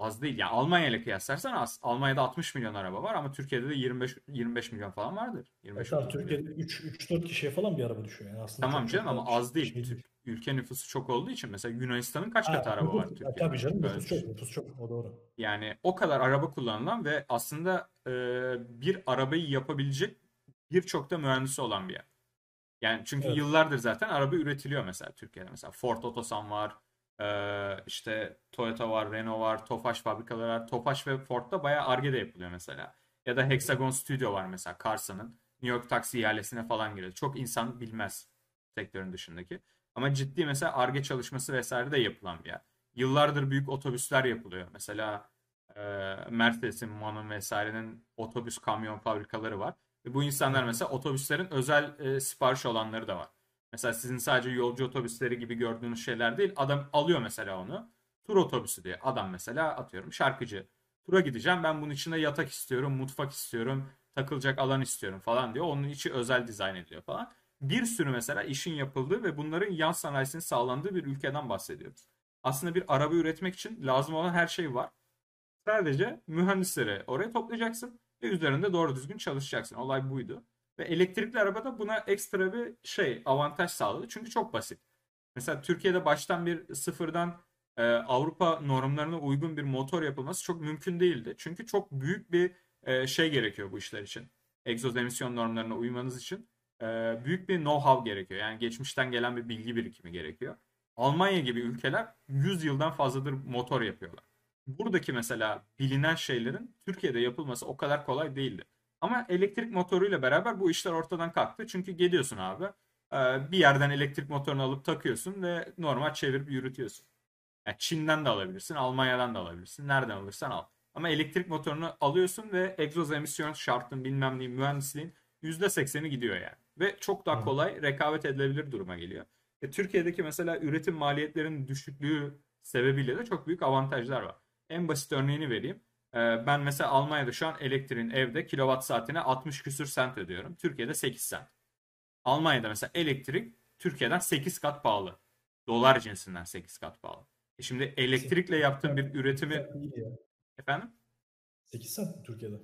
Az değil. Yani Almanya ile kıyaslarsan az. Almanya'da 60 milyon araba var ama Türkiye'de de 25 25 milyon falan vardır. E 25 tamam, milyon. Türkiye'de 3-4 kişiye falan bir araba düşüyor. Yani aslında Tamam canım ama az değil. şey Türk- Ülke nüfusu çok olduğu için mesela Yunanistan'ın kaç Ha, katı araba var nüfus- Türkiye'de? Tabii canım nüfus çok. Nüfus çok. O doğru. Yani o kadar araba kullanılan ve aslında e, bir arabayı yapabilecek birçok da mühendisi olan bir yer. Yani çünkü Evet. yıllardır zaten araba üretiliyor mesela Türkiye'de. Mesela Ford Otosan var, e, işte Toyota var, Renault var, Tofaş fabrikaları var. Tofaş ve Ford'da bayağı Ar-Ge de yapılıyor mesela. Ya da Hexagon Studio var mesela Carson'ın. New York taksi ihalesine falan giriyor. Çok insan bilmez sektörün dışındaki. Ama ciddi mesela Ar-Ge çalışması vesaire de yapılan bir yer. Yıllardır büyük otobüsler yapılıyor. Mesela e, Mercedes'in, MAN'ın vesairenin otobüs kamyon fabrikaları var. Ve bu insanlar mesela otobüslerin özel e, sipariş olanları da var. Mesela sizin sadece yolcu otobüsleri gibi gördüğünüz şeyler değil. Adam alıyor mesela onu. Tur otobüsü diye. Adam mesela atıyorum şarkıcı. Tura gideceğim ben bunun içinde yatak istiyorum, mutfak istiyorum, takılacak alan istiyorum falan diyor. Onun içi özel dizayn ediliyor falan. Bir sürü mesela işin yapıldığı ve bunların yan sanayisinin sağlandığı bir ülkeden bahsediyoruz. Aslında bir araba üretmek için lazım olan her şey var. Sadece mühendisleri oraya toplayacaksın ve üzerinde doğru düzgün çalışacaksın. Olay buydu. Ve elektrikli arabada buna ekstra bir şey avantaj sağladı. Çünkü çok basit. Mesela Türkiye'de baştan bir sıfırdan e, Avrupa normlarına uygun bir motor yapılması çok mümkün değildi. Çünkü çok büyük bir e, şey gerekiyor bu işler için. Egzoz emisyon normlarına uymanız için e, büyük bir know-how gerekiyor. Yani geçmişten gelen bir bilgi birikimi gerekiyor. Almanya gibi ülkeler 100 yıldan fazladır motor yapıyorlar. Buradaki mesela bilinen şeylerin Türkiye'de yapılması o kadar kolay değildi. Ama elektrik motoruyla beraber bu işler ortadan kalktı. Çünkü geliyorsun abi e, bir yerden elektrik motorunu alıp takıyorsun ve normal çevirip yürütüyorsun. Yani Çin'den de alabilirsin, Almanya'dan da alabilirsin. Nereden alırsan al. Ama elektrik motorunu alıyorsun ve egzoz emisyon şartın bilmem neyin mühendisliğin %80'i gidiyor yani. Ve çok daha kolay rekabet edilebilir duruma geliyor. E, Türkiye'deki mesela üretim maliyetlerinin düşüklüğü sebebiyle de çok büyük avantajlar var. En basit örneğini vereyim. E, ben mesela Almanya'da şu an elektriğin evde kilowatt saatine 60 küsür sent ödüyorum. Türkiye'de 8 sent. Almanya'da mesela elektrik Türkiye'den 8 kat pahalı. Dolar cinsinden 8 kat pahalı. E şimdi elektrikle yaptığın bir üretimi 8 saat iyi ya. efendim 8 cent Türkiye'de.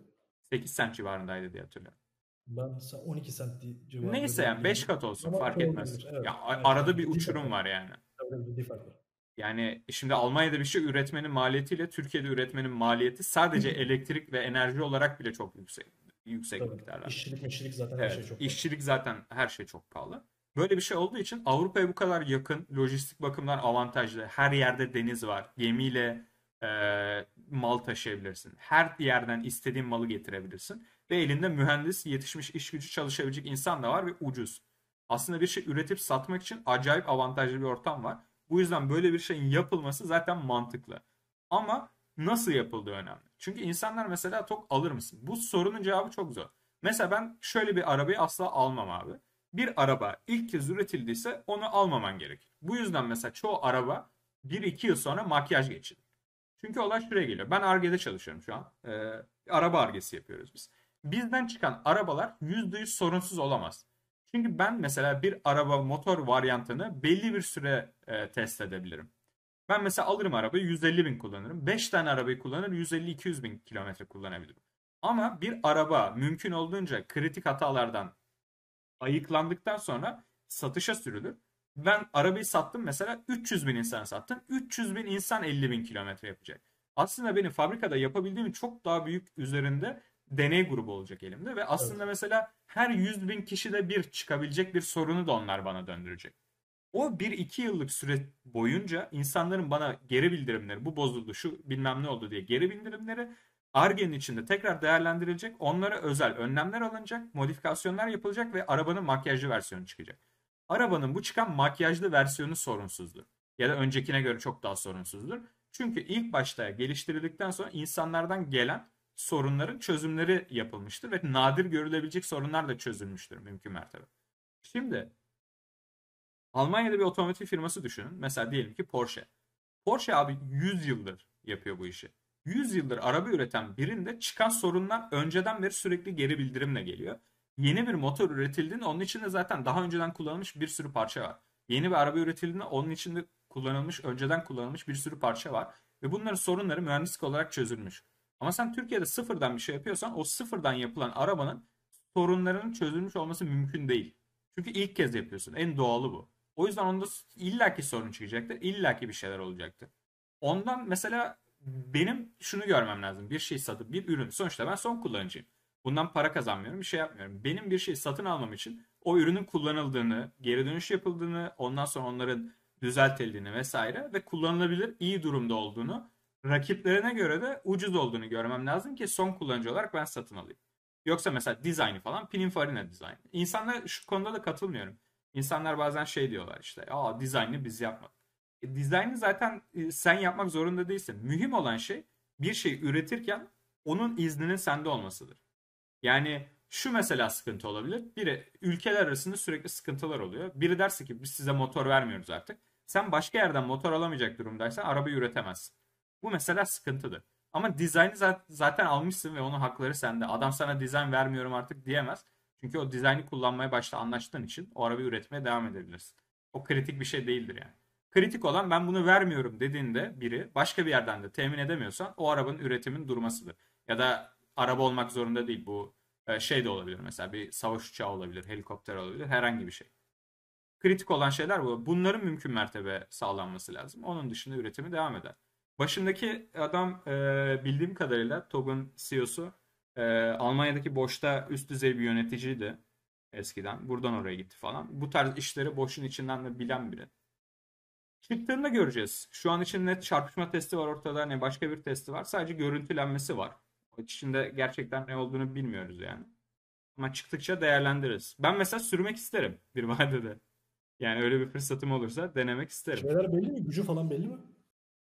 8 sent civarındaydı diye hatırlıyorum. Ben sa- 12 cent di- civarında. Neyse yani 5 kat olsun Ama fark etmez. olabilir, evet. Ya Evet, arada evet, bir uçurum var yani. Tabii ciddi fark var. Yani şimdi Almanya'da bir şey üretmenin maliyetiyle Türkiye'de üretmenin maliyeti sadece elektrik ve enerji olarak bile çok yüksek yüksek Tabii. miktarlar. İşçilik meşçilik zaten her Evet, şey çok. işçilik zaten her şey çok pahalı. Böyle bir şey olduğu için Avrupa'ya bu kadar yakın, lojistik bakımdan avantajlı. Her yerde deniz var. Gemiyle e, mal taşıyabilirsin. Her yerden istediğin malı getirebilirsin. Ve elinde mühendis, yetişmiş iş gücü çalışabilecek insan da var ve ucuz. Aslında bir şey üretip satmak için acayip avantajlı bir ortam var. Bu yüzden böyle bir şeyin yapılması zaten mantıklı. Ama nasıl yapıldığı önemli. Çünkü insanlar mesela tok alır mısın? Bu sorunun cevabı çok zor. Mesela ben şöyle bir arabayı asla almam abi. Bir araba ilk kez üretildiyse onu almaman gerekir. Bu yüzden mesela çoğu araba 1-2 yıl sonra makyaj geçirir. Çünkü olay şuraya geliyor. Ben Ar-Ge'de çalışıyorum şu an. Ee, araba Ar-Ge'si yapıyoruz biz. Bizden çıkan arabalar %100 sorunsuz olamaz. Çünkü ben mesela bir araba motor varyantını belli bir süre e, test edebilirim. Ben mesela alırım arabayı 150 bin kullanırım. 5 tane arabayı kullanır 150-200 bin kilometre kullanabilirim. Ama bir araba mümkün olduğunca kritik hatalardan ayıklandıktan sonra satışa sürülür. Ben arabayı sattım mesela 300 bin insana sattım. 300 bin insan 50 bin kilometre yapacak. Aslında benim fabrikada yapabildiğimin çok daha büyük üzerinde deney grubu olacak elimde ve aslında evet. mesela her 100 bin kişide bir çıkabilecek bir sorunu da onlar bana döndürecek. O 1-2 yıllık süre boyunca insanların bana geri bildirimleri bu bozuldu şu bilmem ne oldu diye geri bildirimleri Arge'nin içinde tekrar değerlendirilecek. Onlara özel önlemler alınacak, modifikasyonlar yapılacak ve arabanın makyajlı versiyonu çıkacak. Arabanın bu çıkan makyajlı versiyonu sorunsuzdur. Ya da öncekine göre çok daha sorunsuzdur. Çünkü ilk başta geliştirildikten sonra insanlardan gelen sorunların çözümleri yapılmıştır ve nadir görülebilecek sorunlar da çözülmüştür mümkün mertebe. Şimdi Almanya'da bir otomotiv firması düşünün. Mesela diyelim ki Porsche. Porsche abi 100 yıldır yapıyor bu işi. 100 yıldır araba üreten birinde çıkan sorunlar önceden beri sürekli geri bildirimle geliyor. Yeni bir motor üretildiğinde onun içinde zaten daha önceden kullanılmış bir sürü parça var. Yeni bir araba üretildiğinde onun içinde kullanılmış, önceden kullanılmış bir sürü parça var. Ve bunların sorunları mühendislik olarak çözülmüş. Ama sen Türkiye'de sıfırdan bir şey yapıyorsan o sıfırdan yapılan arabanın sorunlarının çözülmüş olması mümkün değil. Çünkü ilk kez yapıyorsun. En doğalı bu. O yüzden onda illaki sorun çıkacaktır. illaki bir şeyler olacaktır. Ondan mesela benim şunu görmem lazım. Bir şey satıp bir ürün. Sonuçta ben son kullanıcıyım. Bundan para kazanmıyorum. Bir şey yapmıyorum. Benim bir şey satın almam için o ürünün kullanıldığını, geri dönüş yapıldığını, ondan sonra onların düzeltildiğini vesaire ve kullanılabilir iyi durumda olduğunu rakiplerine göre de ucuz olduğunu görmem lazım ki son kullanıcı olarak ben satın alayım. Yoksa mesela dizaynı falan Pininfarina dizayn. İnsanlar şu konuda da katılmıyorum. İnsanlar bazen şey diyorlar işte. Aa dizaynı biz yapmadık. E, dizaynı zaten e, sen yapmak zorunda değilsin. Mühim olan şey bir şey üretirken onun izninin sende olmasıdır. Yani şu mesela sıkıntı olabilir. Biri ülkeler arasında sürekli sıkıntılar oluyor. Biri derse ki biz size motor vermiyoruz artık. Sen başka yerden motor alamayacak durumdaysan arabayı üretemezsin. Bu mesela sıkıntıdır. Ama dizaynı zaten almışsın ve onun hakları sende. Adam sana dizayn vermiyorum artık diyemez. Çünkü o dizaynı kullanmaya başta anlaştığın için o arabayı üretmeye devam edebilirsin. O kritik bir şey değildir yani. Kritik olan ben bunu vermiyorum dediğinde biri başka bir yerden de temin edemiyorsan o arabanın üretimin durmasıdır. Ya da araba olmak zorunda değil bu e, şey de olabilir mesela bir savaş uçağı olabilir, helikopter olabilir, herhangi bir şey. Kritik olan şeyler bu. Bunların mümkün mertebe sağlanması lazım. Onun dışında üretimi devam eder. Başındaki adam e, bildiğim kadarıyla TOG'un CEO'su e, Almanya'daki Boş'ta üst düzey bir yöneticiydi eskiden. Buradan oraya gitti falan. Bu tarz işleri Boş'un içinden de bilen biri. Çıktığında göreceğiz. Şu an için net çarpışma testi var ortada. Ne başka bir testi var. Sadece görüntülenmesi var. O içinde gerçekten ne olduğunu bilmiyoruz yani. Ama çıktıkça değerlendiririz. Ben mesela sürmek isterim bir vadede. Yani öyle bir fırsatım olursa denemek isterim. Şeyler belli mi? Gücü falan belli mi?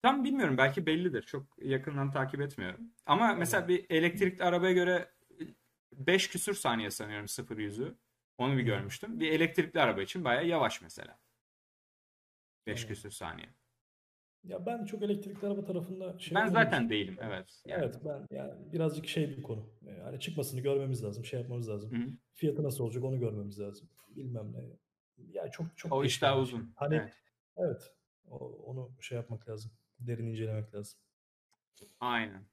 Tam bilmiyorum. Belki bellidir. Çok yakından takip etmiyorum. Ama mesela bir elektrikli arabaya göre 5 küsür saniye sanıyorum 0 yüzü. Onu bir görmüştüm. Bir elektrikli araba için bayağı yavaş mesela. 5 evet. küsür saniye. Ya ben çok elektrikli araba tarafında şey Ben zaten için, değilim evet. Yani. Evet ben yani birazcık şey bir konu. Yani çıkmasını görmemiz lazım, şey yapmamız lazım. Hı-hı. Fiyatı nasıl olacak onu görmemiz lazım. Bilmem ne. Ya çok çok O iş daha uzun. Hani evet. evet. O, onu şey yapmak lazım. Derin incelemek lazım. Aynen.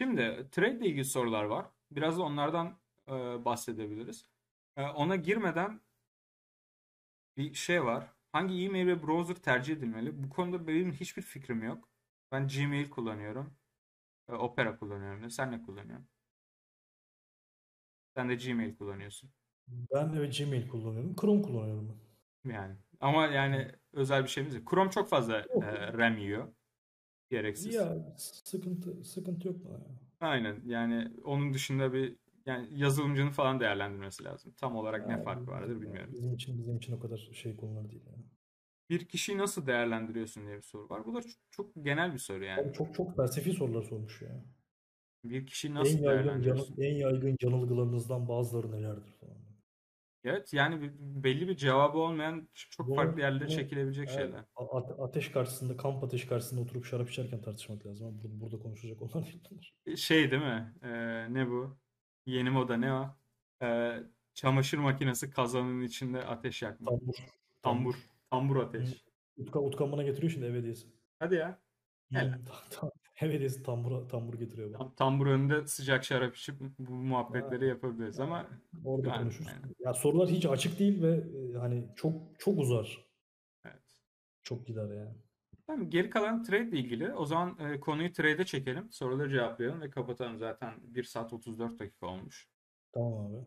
Şimdi trade ile ilgili sorular var. Biraz da onlardan e, bahsedebiliriz. E, ona girmeden bir şey var. Hangi e-mail ve browser tercih edilmeli? Bu konuda benim hiçbir fikrim yok. Ben Gmail kullanıyorum. E, Opera kullanıyorum. Sen ne kullanıyorsun? Sen de Gmail kullanıyorsun. Ben de Gmail kullanıyorum. Chrome kullanıyorum ben. Yani. Ama yani özel bir şeyimiz yok. Chrome çok fazla e, RAM yiyor. Gereksiz. Ya sıkıntı sıkıntı yok? Ya? Aynen. Yani onun dışında bir yani yazılımcının falan değerlendirmesi lazım. Tam olarak yani, ne fark vardır bilmiyorum. Bizim için bizim için o kadar şey konular değil yani. Bir kişiyi nasıl değerlendiriyorsun diye bir soru var. Bu da çok genel bir soru yani. Çok çok felsefi sorular sormuş ya. Bir kişiyi nasıl en değerlendiriyorsun? Yaygın, en yaygın yanılgılarınızdan bazıları nelerdir falan. Evet yani belli bir cevabı olmayan çok bunu, farklı yerlere çekilebilecek yani, şeyler. Ateş karşısında, kamp ateş karşısında oturup şarap içerken tartışmak lazım. Ama burada, burada konuşacak onlar değil şey değil mi? Ee, ne bu? Yeni moda ne o? Ee, çamaşır makinesi kazanın içinde ateş yakma. Tambur. Tambur. Tambur ateş. Utka, Utkan bana getiriyor şimdi eve hediyesi. Hadi ya. Gel. Ev hediyesi tambur, tambur getiriyor bana. Tambur önünde sıcak şarap içip bu muhabbetleri ha. yapabiliriz ama orada yani, konuşuruz. Yani. Ya sorular hiç açık değil ve e, hani çok çok uzar. Evet. Çok gider yani. Tamam, geri kalan trade ile ilgili. O zaman e, konuyu trade'e çekelim. Soruları cevaplayalım ve kapatalım. Zaten 1 saat 34 dakika olmuş. Tamam abi.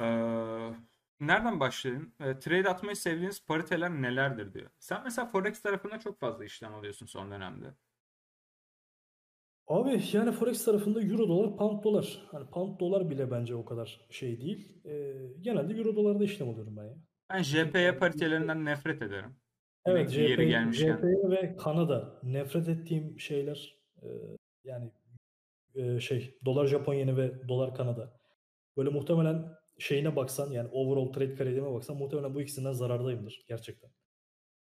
Ee, nereden başlayayım? Ee, trade atmayı sevdiğiniz pariteler nelerdir diyor. Sen mesela Forex tarafında çok fazla işlem alıyorsun son dönemde. Abi yani Forex tarafında Euro dolar, Pound dolar. Hani Pound dolar bile bence o kadar şey değil. Ee, genelde Euro dolarda işlem alıyorum ben ya. Ben JPY paritelerinden nefret ederim. Evet, yeri JP, gelmişken. JPY ve Kanada. Nefret ettiğim şeyler e, yani e, şey dolar Japon yeni ve dolar Kanada. Böyle muhtemelen şeyine baksan yani overall trade kariyerime baksan muhtemelen bu ikisinden zarardayımdır gerçekten.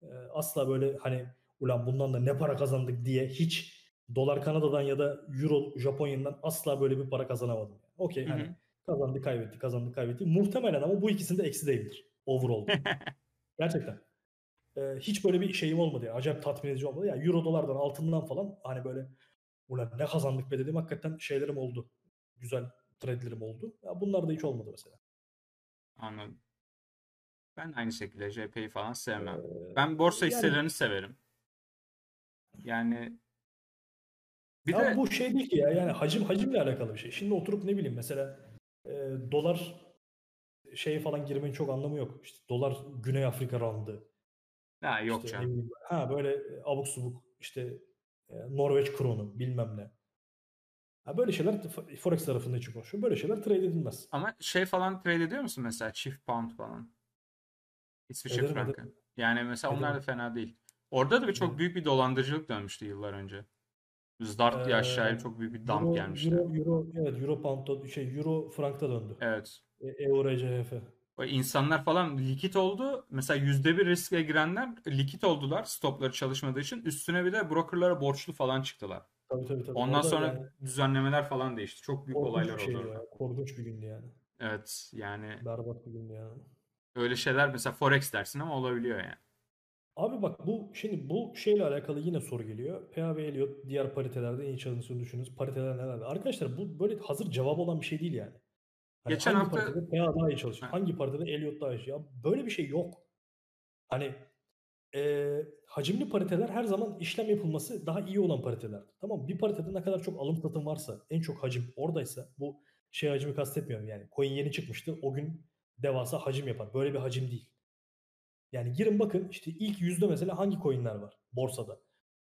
E, asla böyle hani ulan bundan da ne para kazandık diye hiç dolar Kanada'dan ya da euro Japonya'dan asla böyle bir para kazanamadım. Yani. Okey hani kazandı kaybetti kazandı kaybetti. Muhtemelen ama bu ikisinde eksi değildir overall. Gerçekten. Ee, hiç böyle bir şeyim olmadı ya. Acayip tatmin edici olmadı. Ya euro dolardan altından falan hani böyle ulan ne kazandık be dedim. Hakikaten şeylerim oldu. Güzel trade'lerim oldu. Ya bunlar da hiç olmadı mesela. Anladım. Ben aynı şekilde JP'yi falan sevmem. Ee, Ben borsa yani- hisselerini severim. Yani bir ya de bu şey değil ki ya. Yani hacim hacimle alakalı bir şey. Şimdi oturup ne bileyim mesela e, dolar şeye falan girmenin çok anlamı yok. İşte dolar Güney Afrika randı. ha, yok İşte canım. ha böyle abuk subuk işte e, Norveç kronu bilmem ne. Ha böyle şeyler Forex tarafında için konuşuyor. Böyle şeyler trade edilmez. Ama şey falan trade ediyor musun mesela çift pound falan? İsviçre Ederim, frankı. ederim. Yani mesela onlar da Ederim. fena değil. Orada da bir çok Ederim. büyük bir dolandırıcılık dönmüştü yıllar önce. Zart diye aşağıya çok büyük bir dump Euro, gelmişti. Euro, Euro, evet Euro pound'da şey Euro frankta döndü. Evet. E, Euro CHF. İnsanlar falan likit oldu. Mesela yüzde bir riske girenler likit oldular stopları çalışmadığı için. Üstüne bir de brokerlara borçlu falan çıktılar. Tabii tabii tabii. Ondan Orada sonra yani düzenlemeler falan değişti. Çok büyük korkunç olaylar şeydi oldu ya. Korkunç bir gündü yani. Evet yani Berbat bir gündü yani. öyle şeyler mesela Forex dersin ama olabiliyor yani. Abi bak bu şimdi bu şeyle alakalı yine soru geliyor. PA ve Elliot diğer paritelerde en iyi çalıştığını düşünüyoruz. Pariteler neler? Arkadaşlar bu böyle hazır cevabı olan bir şey değil yani. Hani Geçen hangi hafta- partide PA daha iyi çalışıyor? Ha. Hangi partide Elliot daha iyi? Ya böyle bir şey yok. Hani eee, hacimli pariteler her zaman işlem yapılması daha iyi olan paritelerdir. Tamam? Bir paritede ne kadar çok alım satım varsa, en çok hacim oradaysa bu şey hacmi kastetmiyorum yani. Coin yeni çıkmıştı. O gün devasa hacim yapar. Böyle bir hacim değil. Yani girin bakın işte ilk yüzde mesela hangi coinler var borsada.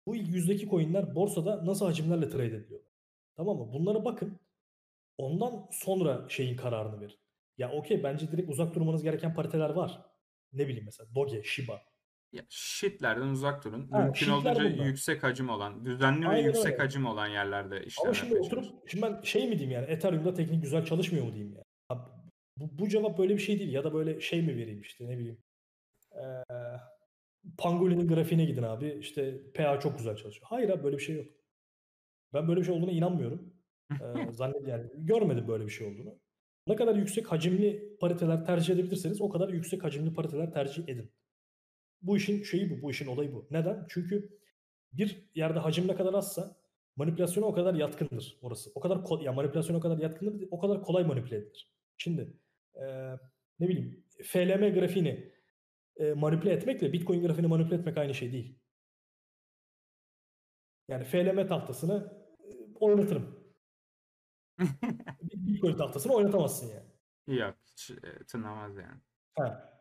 Bu ilk yüzdeki coinler borsada nasıl hacimlerle trade ediliyorlar. Tamam mı? Bunlara bakın. Ondan sonra şeyin kararını verin. Ya okey bence direkt uzak durmanız gereken pariteler var. Ne bileyim mesela Doge, Shiba. Ya, shitlerden uzak durun. Ha, Mümkün olduğunca bunlar. yüksek hacim olan, düzenli ve Aynen yüksek öyle. hacim olan yerlerde işlem Ama şimdi oturup şimdi ben şey mi diyeyim yani Ethereum'da teknik güzel çalışmıyor mu diyeyim ya. Abi, bu, bu cevap böyle bir şey değil ya da böyle şey mi vereyim işte ne bileyim. Ee, Pangolin'in grafiğine gidin abi işte PA çok güzel çalışıyor. Hayır abi böyle bir şey yok. Ben böyle bir şey olduğuna inanmıyorum. Ee, zannet yani görmedim böyle bir şey olduğunu. Ne kadar yüksek hacimli pariteler tercih edebilirseniz o kadar yüksek hacimli pariteler tercih edin. Bu işin şeyi bu, bu işin olayı bu. Neden? Çünkü bir yerde hacim ne kadar azsa manipülasyona o kadar yatkındır orası. O kadar ya manipülasyona o kadar yatkındır, o kadar kolay manipüle edilir. Şimdi eee, ne bileyim FLM grafiğini eee, manipüle etmekle Bitcoin grafiğini manipüle etmek aynı şey değil. Yani FLM tahtasını eee, oynatırım. Bitcoin tahtasını oynatamazsın yani. Yok, hiç e, tınlamaz yani. Ha.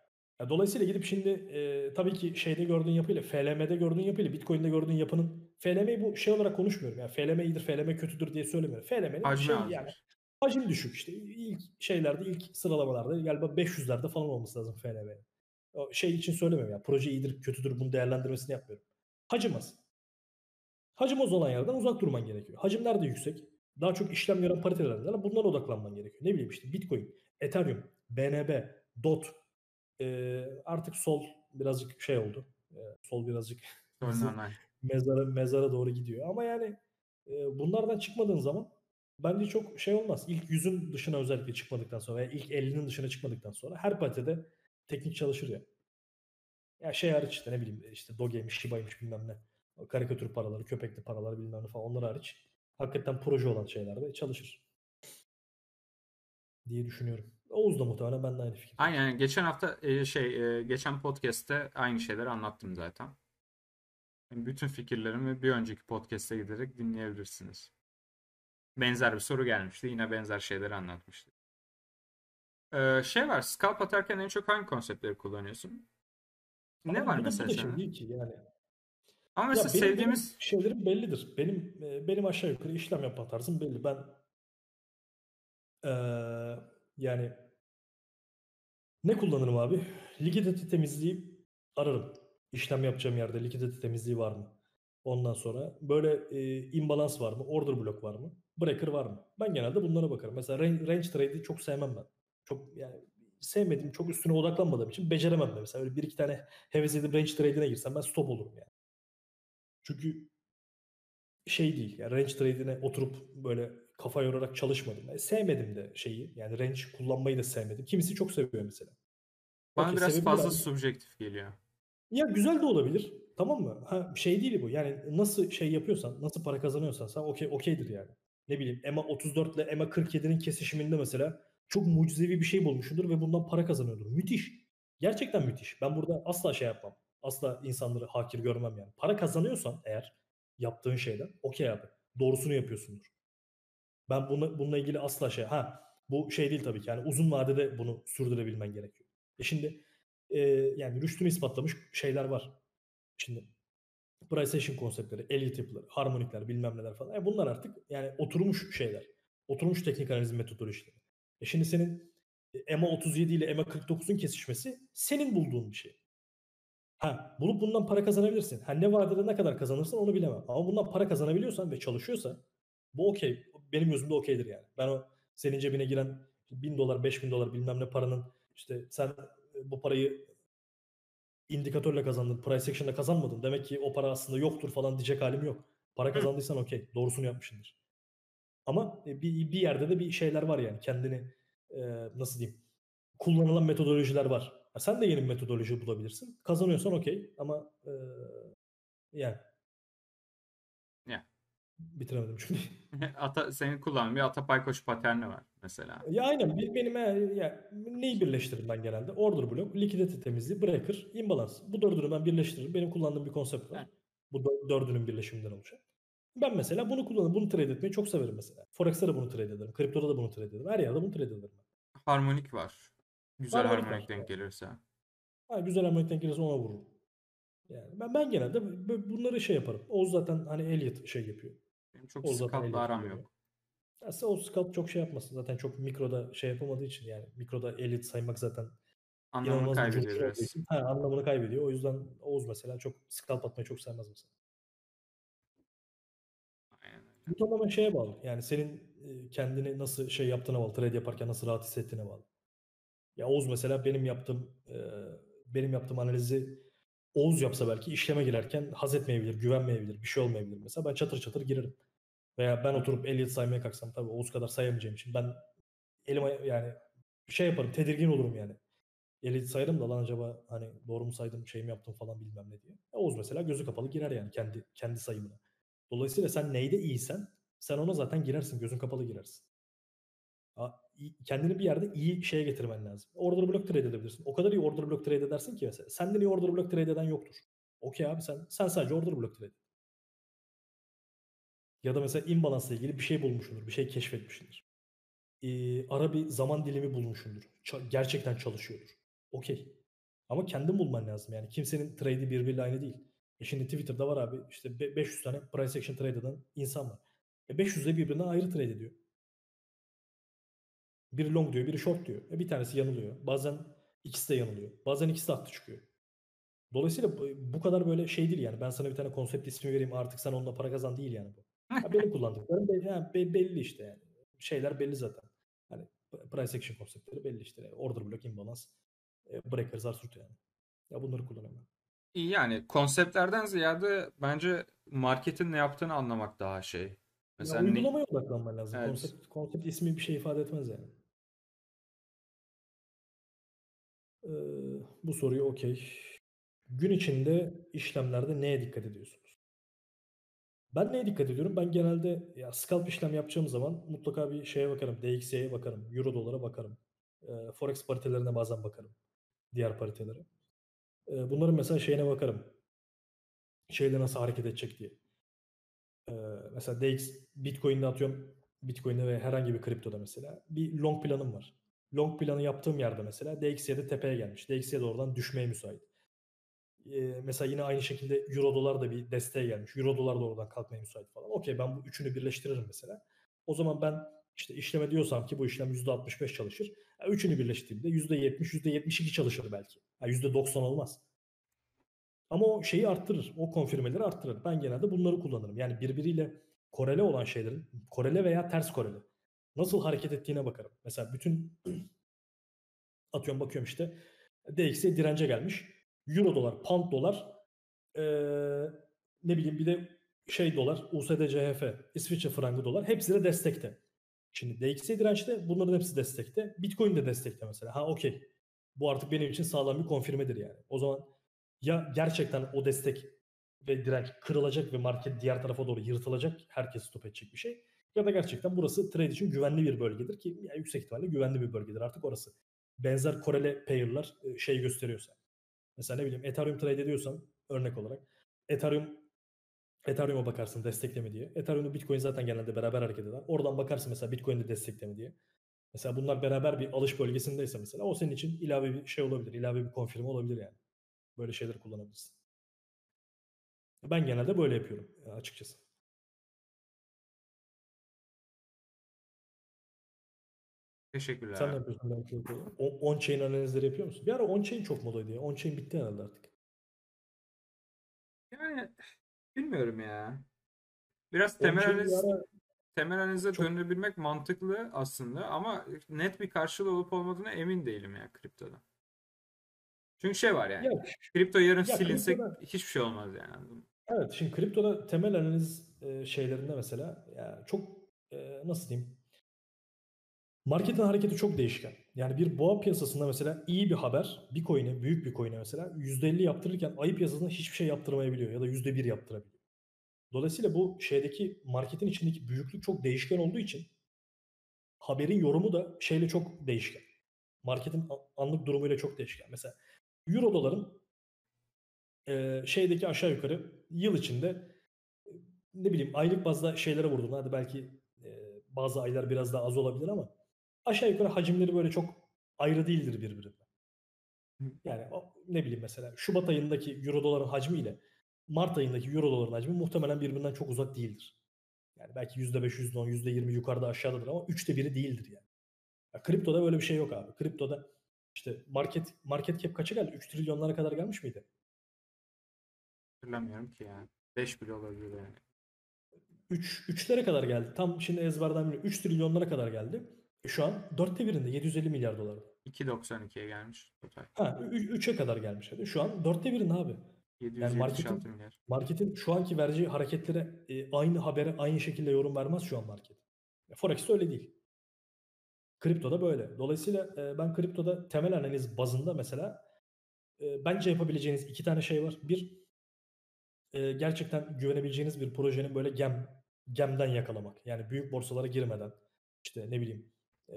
Ya dolayısıyla gidip şimdi e, tabii ki şeyde gördüğün yapıyla, FLM'de gördüğün yapıyla, Bitcoin'de gördüğün yapının FLM'yi bu şey olarak konuşmuyorum. Yani FLM iyidir, FLM kötüdür diye söylemiyorum. FLM'nin şey azdır. yani hacim düşük işte. İlk şeylerde, ilk sıralamalarda galiba 500'lerde falan olması lazım FLM'nin. Şey için söylemiyorum ya. Proje iyidir, kötüdür bunun değerlendirmesini yapmıyorum. Hacim az. Hacim az olan yerden uzak durman gerekiyor. Hacimler de yüksek. Daha çok işlem gören paritelerde bunlara odaklanman gerekiyor. Ne bileyim işte Bitcoin, Ethereum, BNB, DOT, ee, artık sol birazcık şey oldu. Ee, sol birazcık mezara mezara doğru gidiyor. Ama yani e, bunlardan çıkmadığın zaman bence çok şey olmaz. İlk yüzün dışına özellikle çıkmadıktan sonra veya ilk 50'nin dışına çıkmadıktan sonra her partide teknik çalışır ya. Ya şey hariç işte ne bileyim işte Doge'ymiş, Shiba'ymış bilmem ne. Karikatür paraları, köpekli paraları bilmem ne falan onlar hariç. Hakikaten proje olan şeylerde çalışır. Diye düşünüyorum. Oğuz da muhtemelen ben de aynı fikir. Aynen geçen hafta e, şey e, geçen podcast'te aynı şeyleri anlattım zaten. Bütün fikirlerimi bir önceki podcast'e giderek dinleyebilirsiniz. Benzer bir soru gelmişti. Yine benzer şeyleri anlatmıştı. Ee, şey var. Scalp atarken en çok hangi konseptleri kullanıyorsun? Ne Ama var mesela şey değil ki yani. Ama mesela benim, benim sevdiğimiz şeylerim bellidir. Benim e, benim aşağı yukarı işlem yapma tarzım belli. Ben eee, yani ne kullanırım abi? Likidite temizliği ararım. İşlem yapacağım yerde likidite temizliği var mı? Ondan sonra böyle e, imbalans var mı? Order block var mı? Breaker var mı? Ben genelde bunlara bakarım. Mesela range, range trade'i çok sevmem ben. Çok yani sevmediğim, çok üstüne odaklanmadığım için beceremem ben. Mesela öyle bir iki tane heves edip range trade'ine girsem ben stop olurum yani. Çünkü şey değil. Yani range trade'ine oturup böyle kafa yorarak çalışmadım. Yani sevmedim de şeyi. Yani range kullanmayı da sevmedim. Kimisi çok seviyor mesela. bana Okey biraz fazla abi. subjektif geliyor. Ya güzel de olabilir. Tamam mı? Ha, şey değil bu. Yani nasıl şey yapıyorsan, nasıl para kazanıyorsan sen okey okeydir yani. Ne bileyim EMA 34 ile EMA 47'nin kesişiminde mesela çok mucizevi bir şey bulmuşsundur ve bundan para kazanıyordur. Müthiş. Gerçekten müthiş. Ben burada asla şey yapmam. Asla insanları hakir görmem yani. Para kazanıyorsan eğer yaptığın şeyden okey abi. Doğrusunu yapıyorsundur. Ben bunu, bununla ilgili asla şey... Ha bu şey değil tabii ki. Yani uzun vadede bunu sürdürebilmen gerekiyor. E şimdi e, yani rüştünü ispatlamış şeyler var. Şimdi action konseptleri, elite yapıları, harmonikler, bilmem neler falan. E bunlar artık yani oturmuş şeyler. Oturmuş teknik analiz metodolojileri. E şimdi senin EMA 37 ile EMA 49'un kesişmesi senin bulduğun bir şey. Ha, bulup bundan para kazanabilirsin. Ha ne vadede ne kadar kazanırsın onu bilemem. Ama bundan para kazanabiliyorsan ve çalışıyorsa bu okey. Benim gözümde okeydir yani. Ben o senin cebine giren 1000 dolar, 5000 dolar bilmem ne paranın işte sen bu parayı indikatörle kazandın, price action'la kazanmadın. Demek ki o para aslında yoktur falan diyecek halim yok. Para kazandıysan okey. Doğrusunu yapmışsındır. Ama bir, bir yerde de bir şeyler var yani. Kendini e, nasıl diyeyim kullanılan metodolojiler var. Ya sen de yeni bir metodoloji bulabilirsin. Kazanıyorsan okey ama e, yani Ya. bitiremedim çünkü. Ata, senin kullandığın bir Atapay Koç paterni var mesela. ya aynen benim e, ya, neyi birleştiririm ben genelde? Order block, likidite temizliği, breaker, imbalans. Bu dördünü ben birleştiririm. Benim kullandığım bir konsept var. Evet. Bu dö- dördünün birleşiminden oluşan. Ben mesela bunu kullanırım. Bunu trade etmeyi çok severim mesela. Forex'te de bunu trade ederim. Kriptoda da bunu trade ederim. Her yerde bunu trade ederim. Harmonik var. Güzel Harmonik harmonik denk gelirse. Ha, güzel harmonik denk gelirse ona vururum. Yani ben, ben genelde bu- bunları şey yaparım. Oğuz zaten hani Elliot şey yapıyor. Benim çok Oğuz scalp'la aram yok. Ya Oğuz scalp çok şey yapmasın. Zaten çok mikroda şey yapamadığı için yani. Mikroda Elliot saymak zaten Anlamını kaybediyor. Ha, anlamını kaybediyor. O yüzden Oğuz mesela çok scalp atmayı çok sevmez mesela. Bu tamamen şeye bağlı. Yani senin e, kendini nasıl şey yaptığına bağlı. Trade yaparken nasıl rahat hissettiğine bağlı. Ya Oğuz mesela benim yaptığım e, benim yaptığım analizi Oğuz yapsa belki işleme girerken haz etmeyebilir, güvenmeyebilir, bir şey olmayabilir. Mesela ben çatır çatır girerim. Veya ben oturup Elliot saymaya kalksam tabii Oğuz kadar sayamayacağım için ben elime yani şey yaparım, tedirgin olurum yani. Elliot sayarım da lan acaba hani doğru mu saydım, şey mi yaptım falan bilmem ne diye. Ya Oğuz mesela gözü kapalı girer yani kendi kendi sayımına. Dolayısıyla sen neyde iyisen sen ona zaten girersin, gözün kapalı girersin. Kendini bir yerde iyi şeye getirmen lazım. Order block trade edebilirsin. O kadar iyi order block trade edersin ki mesela. Senden iyi order block trade eden yoktur. Okey abi sen sen sadece order block trade. Ya da mesela imbalansla ilgili bir şey bulmuşsundur, bir şey keşfetmişsindir. Ee, ara bir zaman dilimi bulmuşsundur. Ça- gerçekten çalışıyordur. Okey. Ama kendin bulman lazım yani. Kimsenin trade'i birbiriyle aynı değil. E şimdi Twitter'da var abi işte be- 500 tane price action trade eden insan var. E 500 de birbirinden ayrı trade ediyor. Biri long diyor, biri short diyor. E bir tanesi yanılıyor. Bazen ikisi de yanılıyor. Bazen ikisi de haklı çıkıyor. Dolayısıyla bu- kadar böyle şey değil yani. Ben sana bir tane konsept ismi vereyim artık sen onunla para kazan değil yani bu. Ya benim kullandıklarım belli, yani belli işte yani. Şeyler belli zaten. Hani price action konseptleri belli işte. Order block, imbalance, e, breaker, zarsurt yani. Ya bunları kullanıyorum ben. Yani konseptlerden ziyade bence marketin ne yaptığını anlamak daha şey. Ya Mesela ne- uygulamaya odaklanman lazım. Evet. Konsept, konsept ismi bir şey ifade etmez yani. Ee, bu soruyu okey. Gün içinde işlemlerde neye dikkat ediyorsunuz? Ben neye dikkat ediyorum? Ben genelde ya scalp işlem yapacağım zaman mutlaka bir şeye bakarım. DXY'ye bakarım. Euro dolara bakarım. Ee, Forex paritelerine bazen bakarım. Diğer paritelere. Ee, bunların mesela şeyine bakarım. şeyle nasıl hareket edecek diye. Ee, mesela DX Bitcoin'de atıyorum Bitcoin'de ve herhangi bir kriptoda mesela bir long planım var. Long planı yaptığım yerde mesela DXY'de tepeye gelmiş. DXY de oradan düşmeye müsait. Ee, mesela yine aynı şekilde Euro dolar da bir desteğe gelmiş. Euro dolar da oradan kalkmaya müsait falan. Okey ben bu üçünü birleştiririm mesela. O zaman ben işte işleme diyorsam ki bu işlem %65 çalışır. Yani üçünü birleştirdiğimde %70, %72 çalışır belki. Yani %90 olmaz. Ama o şeyi arttırır. O konfirmeleri arttırır. Ben genelde bunları kullanırım. Yani birbiriyle korele olan şeylerin, korele veya ters korele nasıl hareket ettiğine bakarım. Mesela bütün atıyorum bakıyorum işte DX'e dirence gelmiş. Euro dolar, pound dolar, ee, ne bileyim bir de şey dolar, USD CHF, İsviçre frangı dolar hepsi de destekte. Şimdi DXY dirençte bunların hepsi destekte. Bitcoin de destekte mesela. Ha okey. Bu artık benim için sağlam bir konfirmedir yani. O zaman ya gerçekten o destek ve direnç kırılacak ve market diğer tarafa doğru yırtılacak. Herkes stop edecek bir şey. Ya da gerçekten burası trade için güvenli bir bölgedir ki yani yüksek ihtimalle güvenli bir bölgedir artık orası. Benzer korele pair'lar şey gösteriyorsa. Mesela ne bileyim Ethereum trade ediyorsan örnek olarak Ethereum Ethereum'a bakarsın destekleme diye. Ethereum'da Bitcoin zaten genelde beraber hareket eder. Oradan bakarsın mesela Bitcoin'de destekleme diye. Mesela bunlar beraber bir alış bölgesindeyse mesela o senin için ilave bir şey olabilir. ilave bir konfirme olabilir yani. Böyle şeyler kullanabilirsin. Ben genelde böyle yapıyorum açıkçası. Teşekkürler. Sen ne yapıyorsun? On-chain analizleri yapıyor musun? Bir ara on-chain çok modaydı ya. On-chain bitti herhalde artık. Yani bilmiyorum ya. Biraz temel analiz ara... temel analize çok... döndürebilmek mantıklı aslında ama net bir karşılığı olup olmadığına emin değilim ya kriptoda. Çünkü şey var yani. Ya, kripto yarın ya, silinse kriptoda... hiçbir şey olmaz yani. Evet şimdi kriptoda temel analiz e, şeylerinde mesela yani çok e, nasıl diyeyim Marketin hareketi çok değişken. Yani bir boğa piyasasında mesela iyi bir haber bir coin'e, büyük bir coin'e mesela %50 yaptırırken ayı piyasasında hiçbir şey yaptırmayabiliyor ya da %1 yaptırabiliyor. Dolayısıyla bu şeydeki marketin içindeki büyüklük çok değişken olduğu için haberin yorumu da şeyle çok değişken. Marketin anlık durumuyla çok değişken. Mesela Euro doların e, şeydeki aşağı yukarı yıl içinde ne bileyim aylık bazda şeylere vurdum. Hadi belki e, bazı aylar biraz daha az olabilir ama aşağı yukarı hacimleri böyle çok ayrı değildir birbirinden. Yani ne bileyim mesela Şubat ayındaki Euro doların hacmi ile Mart ayındaki Euro doların hacmi muhtemelen birbirinden çok uzak değildir. Yani belki %5, %10, %20 yukarıda aşağıdadır ama üçte biri değildir yani. Ya kriptoda böyle bir şey yok abi. Kriptoda işte market market cap kaça geldi? 3 trilyonlara kadar gelmiş miydi? Hatırlamıyorum ki yani. 5 bile olabilir yani. 3 3'lere kadar geldi. Tam şimdi ezberden biliyorum. 3 trilyonlara kadar geldi. E şu an dörtte birinde 750 milyar dolar. 2.92'ye gelmiş total. Ha 3'e kadar gelmiş. Hadi. Şu an dörtte birinde abi. 776 yani marketin, milyar. Marketin şu anki vereceği hareketlere e, aynı habere aynı şekilde yorum vermez şu an market. Forex'te öyle değil. Kriptoda böyle. Dolayısıyla e, ben kriptoda temel analiz bazında mesela e, bence yapabileceğiniz iki tane şey var. Bir e, gerçekten güvenebileceğiniz bir projenin böyle gem gemden yakalamak. Yani büyük borsalara girmeden işte ne bileyim e,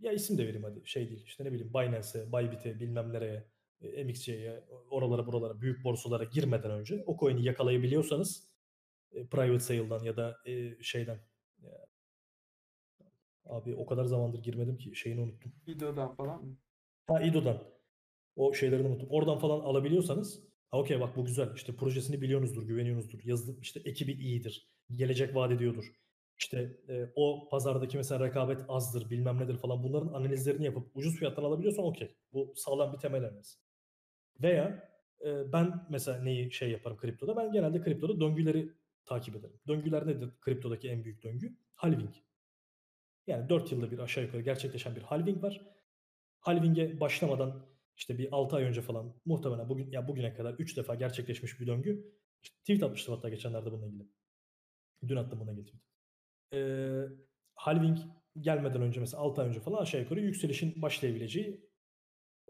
ya isim de vereyim hadi şey değil işte ne bileyim Binance'e, Bybit'e bilmem nereye, e, MXC'ye, oralara buralara büyük borsalara girmeden önce o coin'i yakalayabiliyorsanız e, private sale'dan ya da e, şeyden e, abi o kadar zamandır girmedim ki şeyini unuttum. İdo'dan falan mı? Ha İdo'dan. O şeylerini unuttum. Oradan falan alabiliyorsanız okey bak bu güzel. İşte projesini biliyorsunuzdur, güveniyorsunuzdur. Yazılım işte ekibi iyidir. Gelecek vaat ediyordur işte e, o pazardaki mesela rekabet azdır bilmem nedir falan bunların analizlerini yapıp ucuz fiyattan alabiliyorsan okey. Bu sağlam bir temel. Veya e, ben mesela neyi şey yaparım kriptoda? Ben genelde kriptoda döngüleri takip ederim. Döngüler nedir kriptodaki en büyük döngü? Halving. Yani 4 yılda bir aşağı yukarı gerçekleşen bir halving var. Halving'e başlamadan işte bir 6 ay önce falan muhtemelen bugün ya bugüne kadar 3 defa gerçekleşmiş bir döngü. İşte tweet atmıştım hatta geçenlerde bununla ilgili. Dün attım ilgili tweet e, halving gelmeden önce mesela 6 ay önce falan aşağı yukarı yükselişin başlayabileceği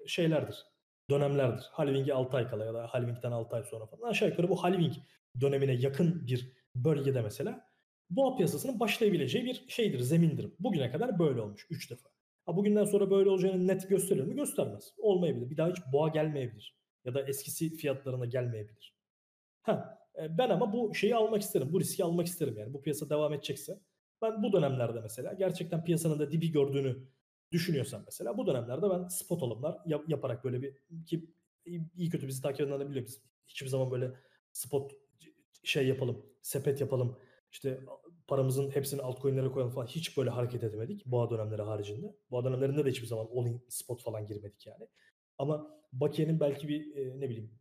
şeylerdir. Dönemlerdir. Halving'e 6 ay kala ya da halving'den 6 ay sonra falan aşağı yukarı bu halving dönemine yakın bir bölgede mesela boğa piyasasının başlayabileceği bir şeydir, zemindir. Bugüne kadar böyle olmuş 3 defa. Ha bugünden sonra böyle olacağını net gösterir mi? Göstermez. Olmayabilir. Bir daha hiç boğa gelmeyebilir. Ya da eskisi fiyatlarına gelmeyebilir. Ha, ben ama bu şeyi almak isterim. Bu riski almak isterim yani. Bu piyasa devam edecekse. Ben bu dönemlerde mesela gerçekten piyasanın da dibi gördüğünü düşünüyorsam mesela bu dönemlerde ben spot alımlar yap- yaparak böyle bir ki iyi kötü bizi takip edenler biliyor biz hiçbir zaman böyle spot şey yapalım, sepet yapalım. İşte paramızın hepsini altcoin'lere koyalım falan hiç böyle hareket edemedik boğa dönemleri haricinde. Boğa dönemlerinde de hiçbir zaman all-in spot falan girmedik yani. Ama Bakiye'nin belki bir e, ne bileyim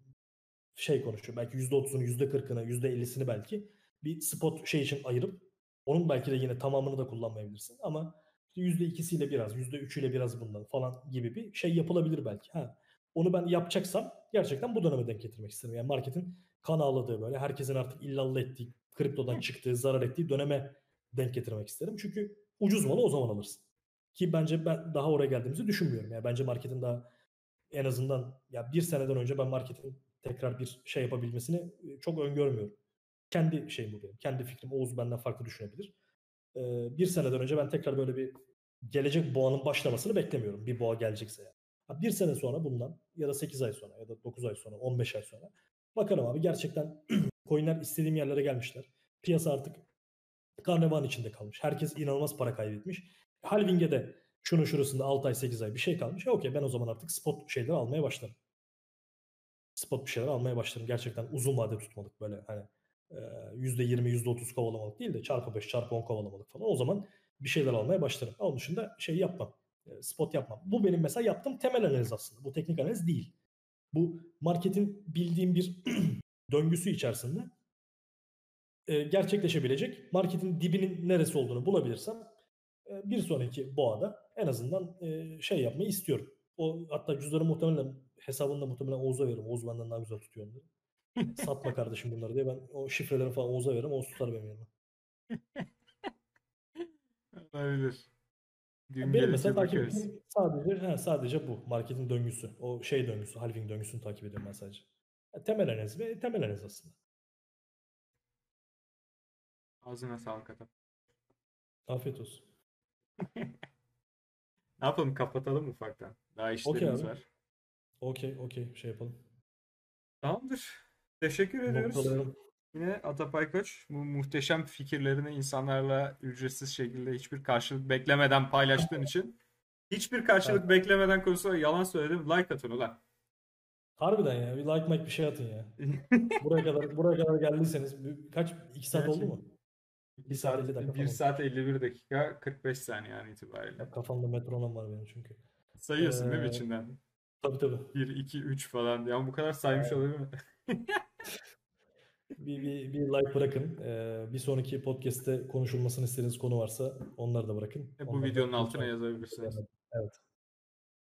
şey konuşuyor. Belki %30'unu, %40'ını, %50'sini belki bir spot şey için ayırıp onun belki de yine tamamını da kullanmayabilirsin. Ama %2'siyle biraz, %3'üyle biraz bundan falan gibi bir şey yapılabilir belki. Ha, onu ben yapacaksam gerçekten bu döneme denk getirmek isterim. Yani marketin kan ağladığı böyle herkesin artık illallah ettiği, kriptodan çıktığı, zarar ettiği döneme denk getirmek isterim. Çünkü ucuz malı o zaman alırsın. Ki bence ben daha oraya geldiğimizi düşünmüyorum. Yani bence marketin daha en azından ya bir seneden önce ben marketin tekrar bir şey yapabilmesini çok öngörmüyorum. Kendi şeyim bu benim. Kendi fikrim. Oğuz benden farklı düşünebilir. bir seneden önce ben tekrar böyle bir gelecek boğanın başlamasını beklemiyorum. Bir boğa gelecekse yani. Bir sene sonra bundan ya da 8 ay sonra ya da 9 ay sonra 15 ay sonra bakalım abi gerçekten coinler istediğim yerlere gelmişler. Piyasa artık karnevan içinde kalmış. Herkes inanılmaz para kaybetmiş. Halving'e de şunun şurasında 6 ay 8 ay bir şey kalmış. E okey ben o zaman artık spot şeyleri almaya başlarım. Spot bir şeyler almaya başlarım. Gerçekten uzun vade tutmalık böyle hani %20 %30 kovalamalık değil de çarpı 5 çarpı 10 kovalamalık falan. O zaman bir şeyler almaya başlarım. Onun dışında şey yapmam. Spot yapmam. Bu benim mesela yaptığım temel analiz aslında. Bu teknik analiz değil. Bu marketin bildiğim bir döngüsü içerisinde gerçekleşebilecek marketin dibinin neresi olduğunu bulabilirsem bir sonraki boğada en azından şey yapmayı istiyorum. O hatta cüzdanı muhtemelen hesabında muhtemelen Oğuz'a veririm. Oğuz benden daha güzel tutuyor onları. Satma kardeşim bunları diye ben o şifrelerini falan Oğuz'a veririm. Oğuz tutar benim yanıma. Olabilir. Gün Benim mesela takip ettiğim sadece, he, sadece bu. Marketin döngüsü. O şey döngüsü. Halving döngüsünü takip ediyorum ben sadece. Yani temel analiz ve temel analiz aslında. Ağzına sağlık adam. Afiyet olsun. ne yapalım kapatalım ufaktan? Daha işlerimiz okay var. Okey okey şey yapalım. Tamamdır. Teşekkür ediyoruz. Noktalayalım. Yine Atapay Koç bu muhteşem fikirlerini insanlarla ücretsiz şekilde hiçbir karşılık beklemeden paylaştığın için hiçbir karşılık evet. beklemeden konusunda yalan söyledim. Like atın ulan. Harbiden ya. Bir like like bir şey atın ya. buraya kadar buraya kadar geldiyseniz kaç 2 saat Gerçekten. oldu mu? 1 saat 50 dakika. 1 saat 51 dakika 45 saniye yani itibariyle. Ya kafamda metronom var benim çünkü. Sayıyorsun ee, değil mi içinden? Tabii tabii. 1 2 3 falan. Ya bu kadar saymış olabilir mi? bir, bir, bir like bırakın. Ee, bir sonraki podcast'te konuşulmasını istediğiniz konu varsa onları da bırakın. E, bu onları videonun altına yazabilirsiniz. Evet.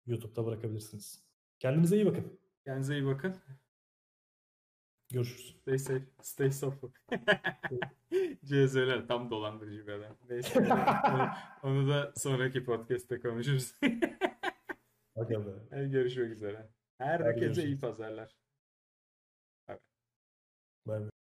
YouTube'da bırakabilirsiniz. Kendinize iyi bakın. Kendinize iyi bakın. Görüşürüz. Stay safe. Stay safe. CZ'ler tam dolandırıcı bir adam. Neyse. onu, onu da sonraki podcast'te konuşuruz. Bakalım. Görüşmek üzere. Herkese iyi pazarlar. Bye.